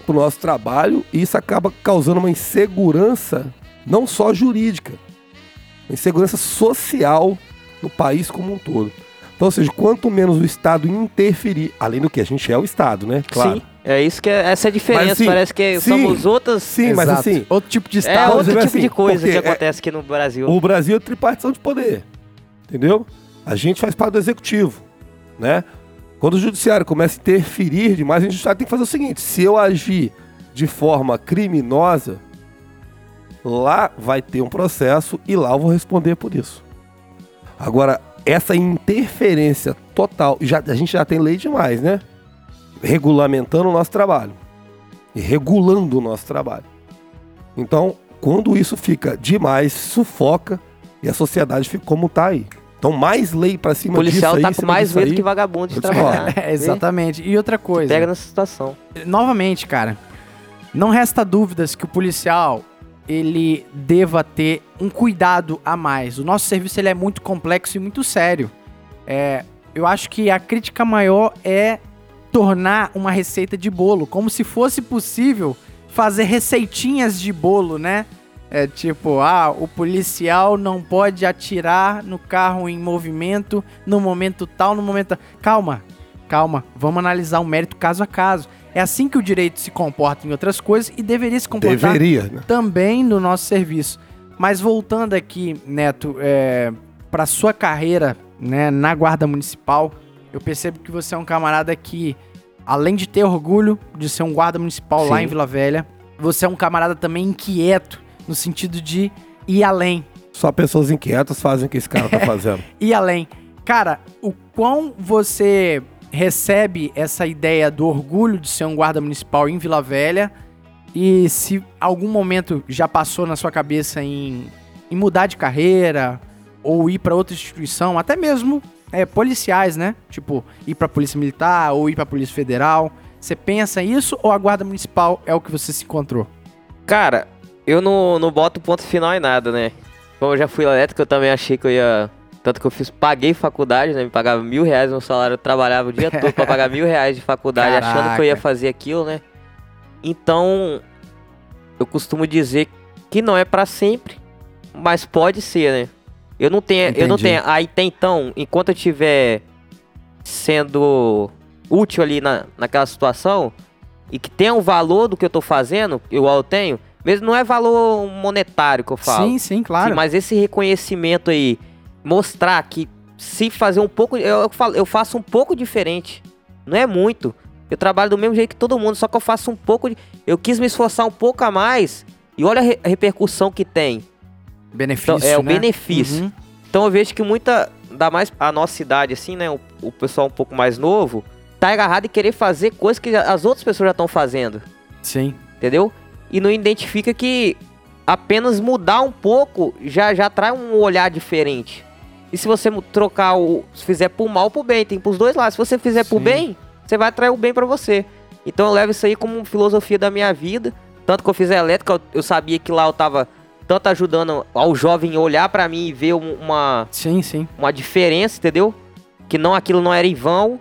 pro nosso trabalho e isso acaba causando uma insegurança, não só jurídica, uma insegurança social no país como um todo. Então, ou seja, quanto menos o Estado interferir, além do que a gente é o Estado, né? Claro. Sim. É isso que é, essa é a diferença. Mas, sim, Parece que sim, somos outras. Sim, mas Exato. assim, Outro tipo de É estado. outro dizer tipo assim, de coisa que é- acontece aqui no Brasil. O Brasil é tripartição de poder. Entendeu? A gente faz parte do executivo, né? Quando o judiciário começa a interferir demais, a gente tem que fazer o seguinte: se eu agir de forma criminosa, lá vai ter um processo e lá eu vou responder por isso. Agora, essa interferência total, já, a gente já tem lei demais, né? Regulamentando o nosso trabalho e regulando o nosso trabalho. Então, quando isso fica demais, sufoca e a sociedade fica como tá aí. Então, mais lei pra O cima policial disso tá aí, com mais disso medo aí. que vagabundo de eu te trabalhar. É, exatamente. E outra coisa. Pega nessa situação. novamente, cara, não resta dúvidas que o policial ele deva ter um cuidado a mais. O nosso serviço ele é muito complexo e muito sério. É, eu acho que a crítica maior é tornar uma receita de bolo, como se fosse possível fazer receitinhas de bolo, né? É tipo, ah, o policial não pode atirar no carro em movimento no momento tal, no momento. tal. Calma, calma, vamos analisar o mérito caso a caso. É assim que o direito se comporta em outras coisas e deveria se comportar Deveria, né? também no nosso serviço. Mas voltando aqui, Neto, é, para sua carreira né, na Guarda Municipal, eu percebo que você é um camarada que, além de ter orgulho de ser um guarda municipal lá Sim. em Vila Velha, você é um camarada também inquieto, no sentido de ir além. Só pessoas inquietas fazem o que esse cara tá fazendo. ir além. Cara, o quão você recebe essa ideia do orgulho de ser um guarda municipal em Vila Velha e se algum momento já passou na sua cabeça em, em mudar de carreira ou ir pra outra instituição, até mesmo é, policiais, né? Tipo, ir pra Polícia Militar ou ir pra Polícia Federal. Você pensa isso ou a guarda municipal é o que você se encontrou? Cara, eu não, não boto ponto final em nada, né? Como eu já fui elétrico, eu também achei que eu ia. Tanto que eu fiz, paguei faculdade, né? Me pagava mil reais no salário, eu trabalhava o dia todo pra pagar mil reais de faculdade, achando que eu ia Caraca. fazer aquilo, né? Então, eu costumo dizer que não é pra sempre, mas pode ser, né? Eu não tenho, eu não Entendi. tenho. Aí tem então, enquanto eu tiver sendo útil ali na, naquela situação e que tenha um valor do que eu tô fazendo, igual eu tenho, mesmo não é valor monetário que eu falo. Sim, sim, claro. Sim, mas esse reconhecimento aí, mostrar que se fazer um pouco, eu, eu falo, eu faço um pouco diferente. Não é muito. Eu trabalho do mesmo jeito que todo mundo, só que eu faço um pouco de, eu quis me esforçar um pouco a mais e olha a, re- a repercussão que tem. Benefício, Então, é o né? benefício. Uhum. Então eu vejo que muita, ainda mais a nossa idade assim, né, o, o pessoal um pouco mais novo, tá agarrado em querer fazer coisas que as outras pessoas já estão fazendo Sim. entendeu? E não identifica que apenas mudar um pouco já já traz um olhar diferente. E se você trocar o, se fizer pro mal ou pro bem, tem pros dois lados. Se você fizer pro Sim. bem, você vai atrair o bem pra você. Então eu levo isso aí como filosofia da minha vida. Tanto que eu fiz a elétrica, eu, eu sabia que lá eu tava tanto ajudando ao jovem olhar pra mim e ver um- uma Sim, sim. uma diferença, entendeu? Que não aquilo não era em vão.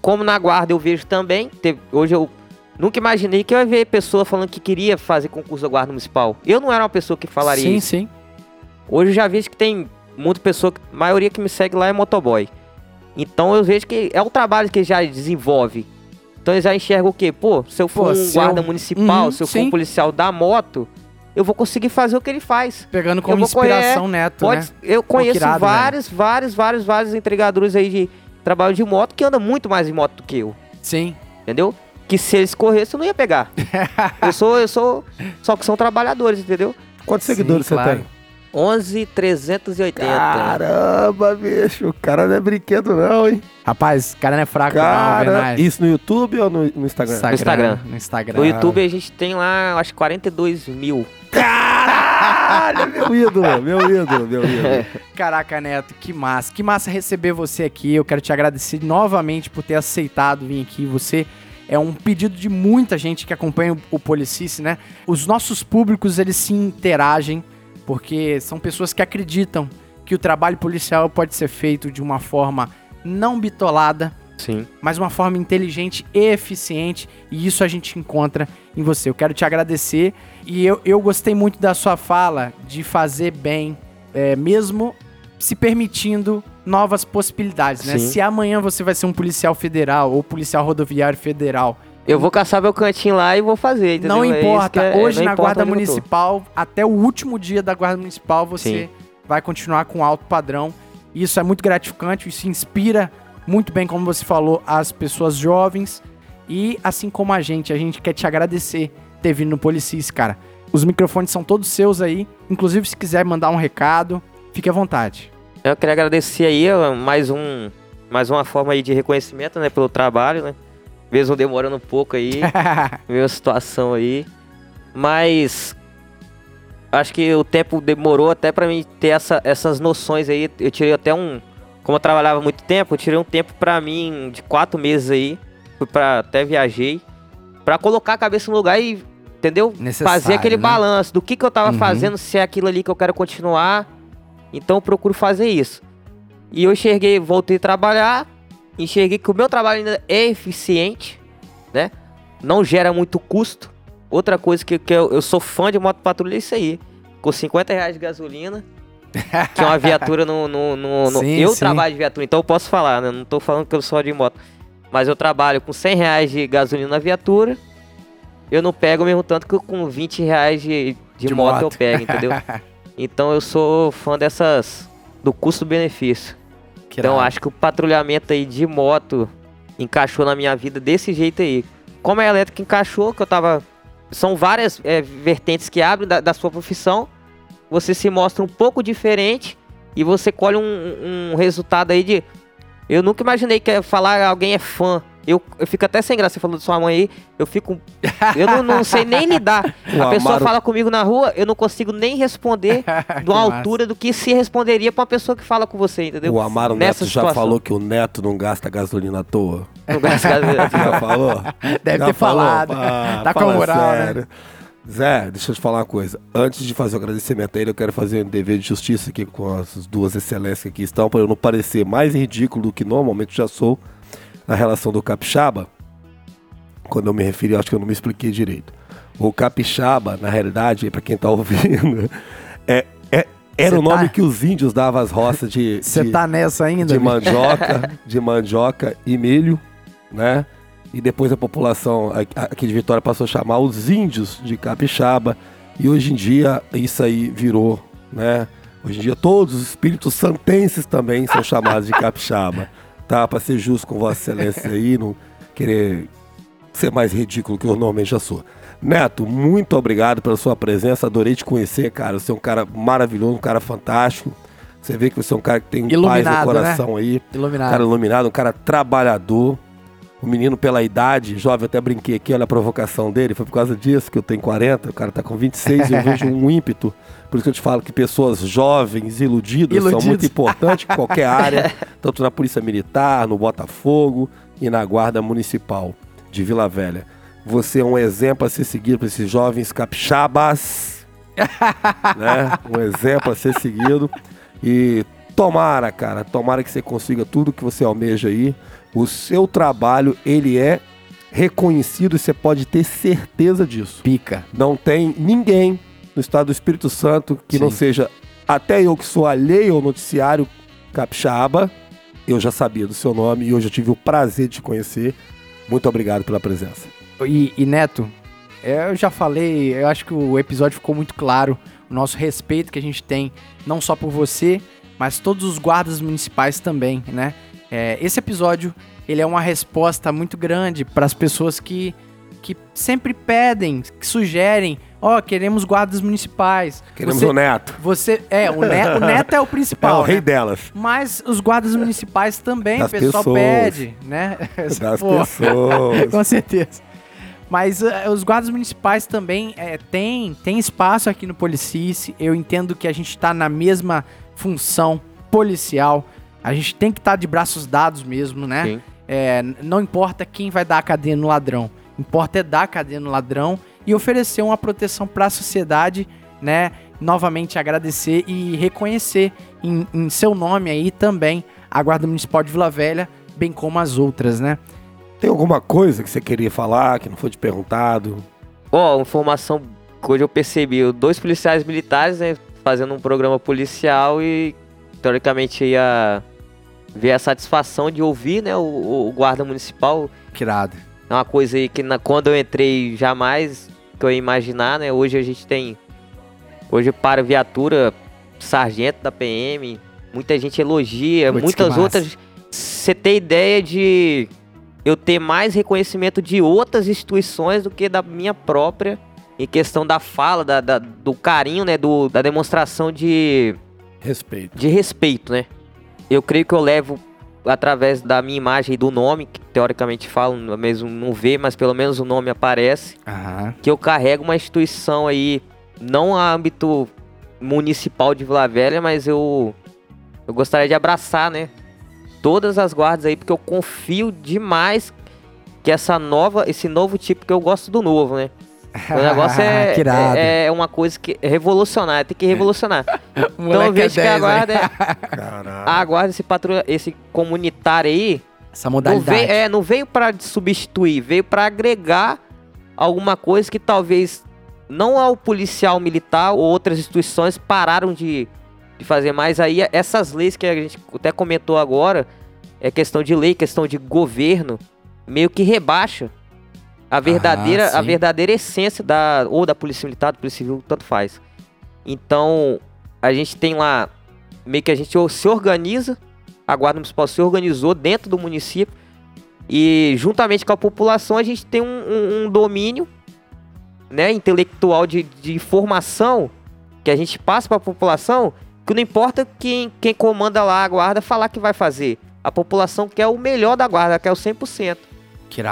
Como na guarda eu vejo também. teve- hoje eu nunca imaginei que eu ia ver pessoa falando que queria fazer concurso da guarda municipal. Eu não era uma pessoa que falaria sim, isso. sim. Hoje eu já vejo que tem muita pessoa, a maioria que me segue lá é motoboy. Então eu vejo que é o trabalho que já desenvolve. Então eles já enxergam o quê? Pô, se eu for Pô, um se eu- guarda municipal, Uhum, se eu for sim. um policial da moto, eu vou conseguir fazer o que ele faz. Pegando como vou correr, inspiração Neto, Pode, né? Eu conheço irado, vários, vários, vários, vários entregadores aí de trabalho de moto que andam muito mais de moto do que eu. Sim. entendeu? Que se eles corressem, eu não ia pegar. eu sou, eu sou. Só que são trabalhadores, entendeu? Quantos Sim, seguidores claro. você tem? 11,380. Caramba, bicho. O cara não é brinquedo, não, hein? Rapaz, o cara não é fraco, não, Cara, Vernais. isso no YouTube ou no, no Instagram? Instagram. Instagram. No Instagram. No YouTube a gente tem lá, acho, 42 mil. Caralho, meu ídolo, meu ídolo, meu ídolo. Caraca, Neto, que massa. Que massa receber você aqui. Eu quero te agradecer novamente por ter aceitado vir aqui. Você é um pedido de muita gente que acompanha o, o Policice, né? Os nossos públicos, eles se interagem porque são pessoas que acreditam que o trabalho policial pode ser feito de uma forma não bitolada, Sim. mas uma forma inteligente e eficiente, e isso a gente encontra em você. Eu quero te agradecer e eu, eu gostei muito da sua fala de fazer bem, é, mesmo se permitindo novas possibilidades, né? Sim. Se amanhã você vai ser um policial federal ou policial rodoviário federal, Eu vou caçar meu cantinho lá e vou fazer, entendeu? não É importa. é- Hoje não na importa Guarda. Municipal, até o último dia da Guarda Municipal, você Sim. vai continuar com alto padrão. Isso é muito gratificante, isso inspira muito bem, como você falou, as pessoas jovens. E assim como a gente, a gente quer te agradecer ter vindo no Policis, cara. Os microfones são todos seus aí. Inclusive, se quiser mandar um recado, fique à vontade. Eu queria agradecer aí mais um mais uma forma aí de reconhecimento, né, pelo trabalho, né? Mesmo demorando um pouco aí, minha situação aí. Mas acho que o tempo demorou até pra mim ter essa, essas noções aí. Eu tirei até um, como eu trabalhava muito tempo, eu tirei um tempo pra mim de quatro meses aí. Fui para até viajei Pra colocar a cabeça no lugar e, entendeu? Necessário, Fazer aquele né? balanço do que que eu tava Uhum. fazendo, se é aquilo ali que eu quero continuar. Então eu procuro fazer isso. E eu enxerguei, voltei a trabalhar, enxerguei que o meu trabalho ainda é eficiente, né? Não gera muito custo. Outra coisa que, que eu, eu sou fã de moto patrulha é isso aí. Com 50 reais de gasolina, que é uma viatura no. no, no- no- Sim, eu sim. trabalho de viatura, então eu posso falar, né? Não tô falando que eu sou de moto. Mas eu trabalho com 100 reais de gasolina na viatura. Eu não pego o mesmo tanto que com 20 reais de, de, De moto, eu moto. pego, entendeu? então eu sou fã dessas. do custo-benefício. Então acho que o patrulhamento aí de moto encaixou na minha vida desse jeito aí. Como a elétrica encaixou, que eu tava. São várias é, vertentes que abrem da, da sua profissão. Você se mostra um pouco diferente e você colhe um, um resultado aí de. Eu nunca imaginei que falar alguém é fã. Eu, eu fico até sem graça, você falou de sua mãe aí. Eu fico. Eu não, não sei nem lidar. O a pessoa Amaro- fala comigo na rua, eu não consigo nem responder de uma massa. altura do que se responderia pra uma pessoa que fala com você, entendeu? O Amaro Nessa Neto já situação. falou que o Neto não gasta gasolina à toa. Não gasta gasolina. Já falou? Deve Já ter falou? falado. Ah, tá com moral, né? sério. Zé, deixa eu te falar uma coisa. Antes de fazer o agradecimento a ele, eu quero fazer um dever de justiça aqui com as duas excelências que aqui estão, para eu não parecer mais ridículo do que normalmente já sou na relação do capixaba. Quando eu me referi, eu acho que eu não me expliquei direito. O capixaba, na realidade, para quem tá ouvindo, é, é- era Cê o nome tá- que os índios davam às roças de, Você tá nessa ainda? de bicho? mandioca, de mandioca e milho, né? E depois a população aqui de Vitória passou a chamar os índios de capixaba. E hoje em dia isso aí virou, né? Hoje em dia todos os espíritos santenses também são chamados de capixaba. Tá? Pra ser justo com Vossa Excelência aí, não querer ser mais ridículo que eu normalmente já sou. Neto, muito obrigado pela sua presença. Adorei te conhecer, cara. Você é um cara maravilhoso, um cara fantástico. Você vê que você é um cara que tem um paz no Iluminado, né? coração aí. Um Iluminado. cara iluminado, um cara trabalhador. O menino, pela idade, jovem, até brinquei aqui, olha a provocação dele. Foi por causa disso que eu tenho 40, o cara tá com 26 e eu vejo um ímpeto. Por isso que eu te falo que pessoas jovens, iludidas, são Iludidos. muito importantes em qualquer área, tanto na Polícia Militar, no Botafogo e na Guarda Municipal de Vila Velha. Você é um exemplo a ser seguido para esses jovens capixabas, né? Um exemplo a ser seguido. E tomara, cara, tomara que você consiga tudo que você almeja aí. O seu trabalho, ele é reconhecido e você pode ter certeza disso. Pica. Não tem ninguém no estado do Espírito Santo que não Sim. seja, até eu que sou alheio ao noticiário capixaba, eu já sabia do seu nome e hoje eu tive o prazer de te conhecer. Muito obrigado pela presença. E, e, Neto, é, eu já falei, eu acho que o episódio ficou muito claro, o nosso respeito que a gente tem, não só por você, mas todos os guardas municipais também, né? É, esse episódio ele é uma resposta muito grande para as pessoas que, que sempre pedem, que sugerem, ó, queremos guardas municipais. Queremos Você- o neto. Você é o neto, o neto é o É principal. o rei né? delas. Mas os guardas municipais também, Das o pessoal pessoas. pede, né? Das Pô, pessoas. Com certeza. Mas eh, os guardas municipais também eh, têm tem espaço aqui no Policice. Eu entendo que a gente está na mesma função policial. A gente tem que estar de braços dados mesmo, né? É, não importa quem vai dar a cadeia no ladrão. Importa é dar a cadeia no ladrão e oferecer uma proteção para a sociedade, né? Novamente agradecer e reconhecer em, em seu nome aí também a Guarda Municipal de Vila Velha, bem como as outras, né? Tem alguma coisa que você queria falar, que não foi te perguntado? Ó, informação que hoje eu percebi, dois policiais militares, né, fazendo um programa policial e teoricamente ia ver a satisfação de ouvir, né, o, o guarda municipal. Que irado. É uma coisa aí que na- quando eu entrei jamais que eu ia imaginar, né? Hoje a gente tem hoje para viatura sargento da PM, muita gente elogia, que muitas outras você tem ideia de eu ter mais reconhecimento de outras instituições do que da minha própria em questão da fala, da, da- do carinho, né, do, da demonstração de Respeito. de respeito, né? Eu creio que eu levo através da minha imagem e do nome, que teoricamente falam, mesmo não vê, mas pelo menos o nome aparece, Aham. que eu carrego uma instituição aí, não a âmbito municipal de Vila Velha, mas eu, eu gostaria de abraçar, né? Todas as guardas aí, porque eu confio demais que essa nova, esse novo tipo, que eu gosto do novo, né? O negócio é, é, é uma coisa que é revolucionária, tem que revolucionar. Então é vejo que 10, a guarda é, Caralho. a guarda, esse patrulha, esse comunitário aí, Essa não modalidade. veio, é, não veio para substituir, veio para agregar alguma coisa que talvez não ao policial militar ou outras instituições pararam de, de fazer mais. Aí essas leis que a gente até comentou agora, é questão de lei, questão de governo, meio que rebaixa a verdadeira, a sim. verdadeira essência da ou da polícia militar, da polícia civil, tanto faz. Então, a gente tem lá meio que a gente se organiza, a Guarda Municipal se organizou dentro do município e juntamente com a população a gente tem um, um- um domínio né, intelectual de, de informação que a gente passa para a população que não importa quem, quem comanda lá a guarda falar que vai fazer. A população quer o melhor da guarda, quer o 100%.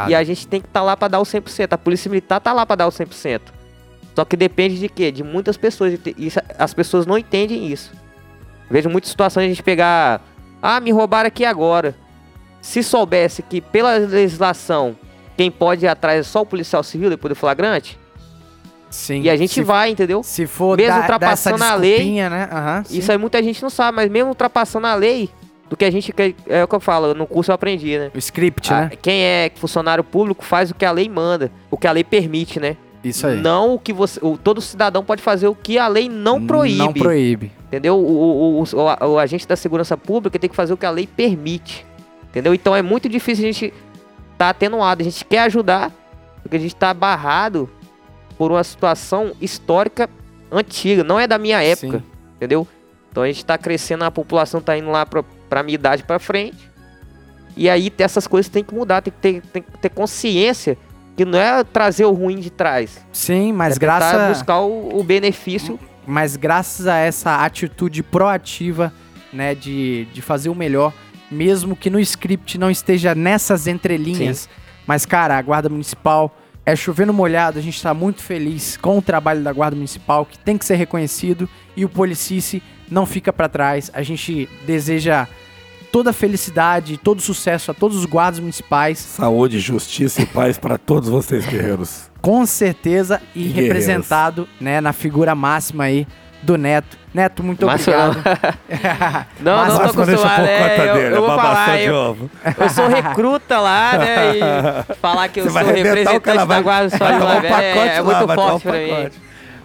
E a gente tem que estar lá para dar o 100%. A polícia militar tá lá para dar o 100%. Só que depende de quê? De muitas pessoas. Isso, as pessoas não entendem isso. Vejo muitas situações de a gente pegar. Ah, me roubaram aqui agora. Se soubesse que pela legislação quem pode ir atrás é só o policial civil depois do flagrante, Sim. e a gente vai, entendeu? Se for mesmo dar ultrapassando a lei, né? Sim. Isso aí muita gente não sabe, mas mesmo ultrapassando a lei, do que a gente. quer- É o que eu falo, no curso eu aprendi, né? O script, Ah, né? Quem é funcionário público faz o que a lei manda, o que a lei permite, né? Isso aí. Não o que você. O, todo cidadão pode fazer o que a lei não proíbe. Não proíbe. Entendeu? O, o, o, o- o agente da segurança pública tem que fazer o que a lei permite. Entendeu? Então é muito difícil a gente tá atenuado. A gente quer ajudar, porque a gente tá barrado por uma situação histórica antiga. Não é da minha época. Sim. Entendeu? Então a gente tá crescendo, a população tá indo lá pra, pra minha idade pra frente. E aí essas coisas tem que mudar, tem que ter, tem que ter consciência que não é trazer o ruim de trás. Sim, mas é graças, buscar o, o benefício. mas graças a essa atitude proativa, né, de, de fazer o melhor, mesmo que no script não esteja nessas entrelinhas. Mas, cara, a Guarda Municipal é chovendo molhado, a gente tá muito feliz com o trabalho da Guarda Municipal, que tem que ser reconhecido, e o Policice não fica pra trás. A gente deseja toda a felicidade, todo o sucesso a todos os guardas municipais, Saúde, justiça e paz para todos vocês, guerreiros. com certeza, e Guerreiros. representado, né, na figura máxima aí do Neto. Neto, muito obrigado. Não, Mas- não tô acostumado. é, eu, dele, eu vou falar, de eu, eu sou recruta lá, né? E falar que eu Você sou representante da vai- Guarda Municipal de Vila Velha, é, pacote é muito forte um pra mim.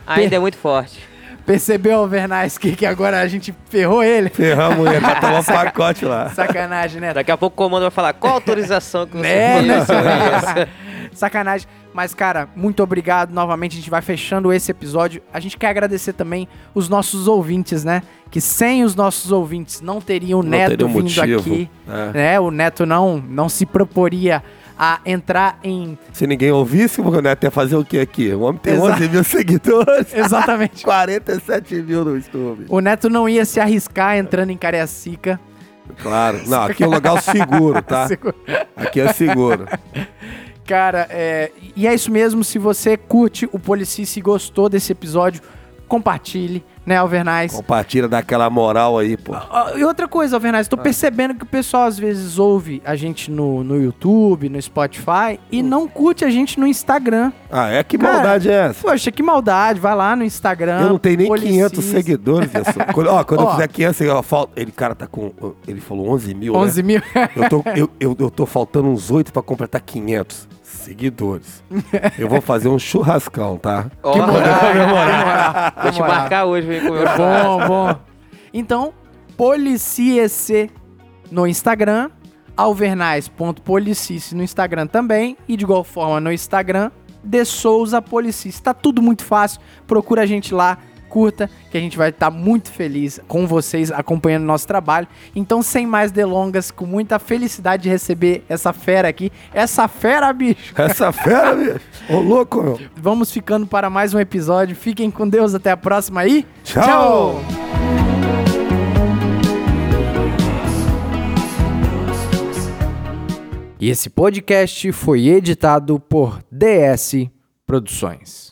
Ainda é muito forte. Percebeu, Alvernais, que, que agora a gente ferrou ele? Ferramos ele, vai tomar um pacote lá. Sacanagem, Neto. Daqui a pouco o comando vai falar qual autorização que você Né, tem né? isso? Sacanagem. Mas, cara, muito obrigado. Novamente, a gente vai fechando esse episódio. A gente quer agradecer também os nossos ouvintes, né? Que sem os nossos ouvintes não teria o Não Neto teria um vindo motivo, aqui. é. Né? O Neto não, não se proporia a entrar em. Se ninguém ouvisse, o Neto ia fazer o que aqui? O homem tem Exato. 11 mil seguidores. Exatamente. 47 mil no YouTube. O Neto não ia se arriscar entrando em Cariacica. Claro. Não, aqui é um lugar seguro, tá? Seguro. Aqui é seguro. Cara, é, e é isso mesmo. Se você curte o Policice e gostou desse episódio, compartilhe, né, Alvernais? Compartilha, dá aquela moral aí, pô. E outra coisa, Alvernais, Ah. tô percebendo que o pessoal às vezes ouve a gente no, no YouTube, no Spotify e não curte a gente no Instagram. Ah, é? Que Cara, maldade é essa? Poxa, que maldade. Vai lá no Instagram. Eu não tenho nem Policice. 500 seguidores. Quando, ó, quando Ó. eu fizer 500, ó, falta, ele, cara, tá com. Ele falou 11 mil. né? 11 mil. Eu tô, eu, eu, eu tô faltando uns 8 pra completar 500 seguidores. Eu vou fazer um churrascão, tá? Ó, Que moral, que moral. Vou te marcar hoje, vem comer Bom, bom. Então, Policiece no Instagram, alvernais.policice no Instagram também, e de igual forma no Instagram, de Souza Policice. Tá tudo muito fácil, procura a gente lá, curta, que a gente vai estar muito feliz com vocês acompanhando o nosso trabalho. Então, sem mais delongas, com muita felicidade de receber essa fera aqui, essa fera, bicho! Essa fera, bicho. Ô, louco, meu. Vamos ficando para mais um episódio. Fiquem com Deus, até a próxima aí. Tchau. E esse podcast foi editado por DS Produções.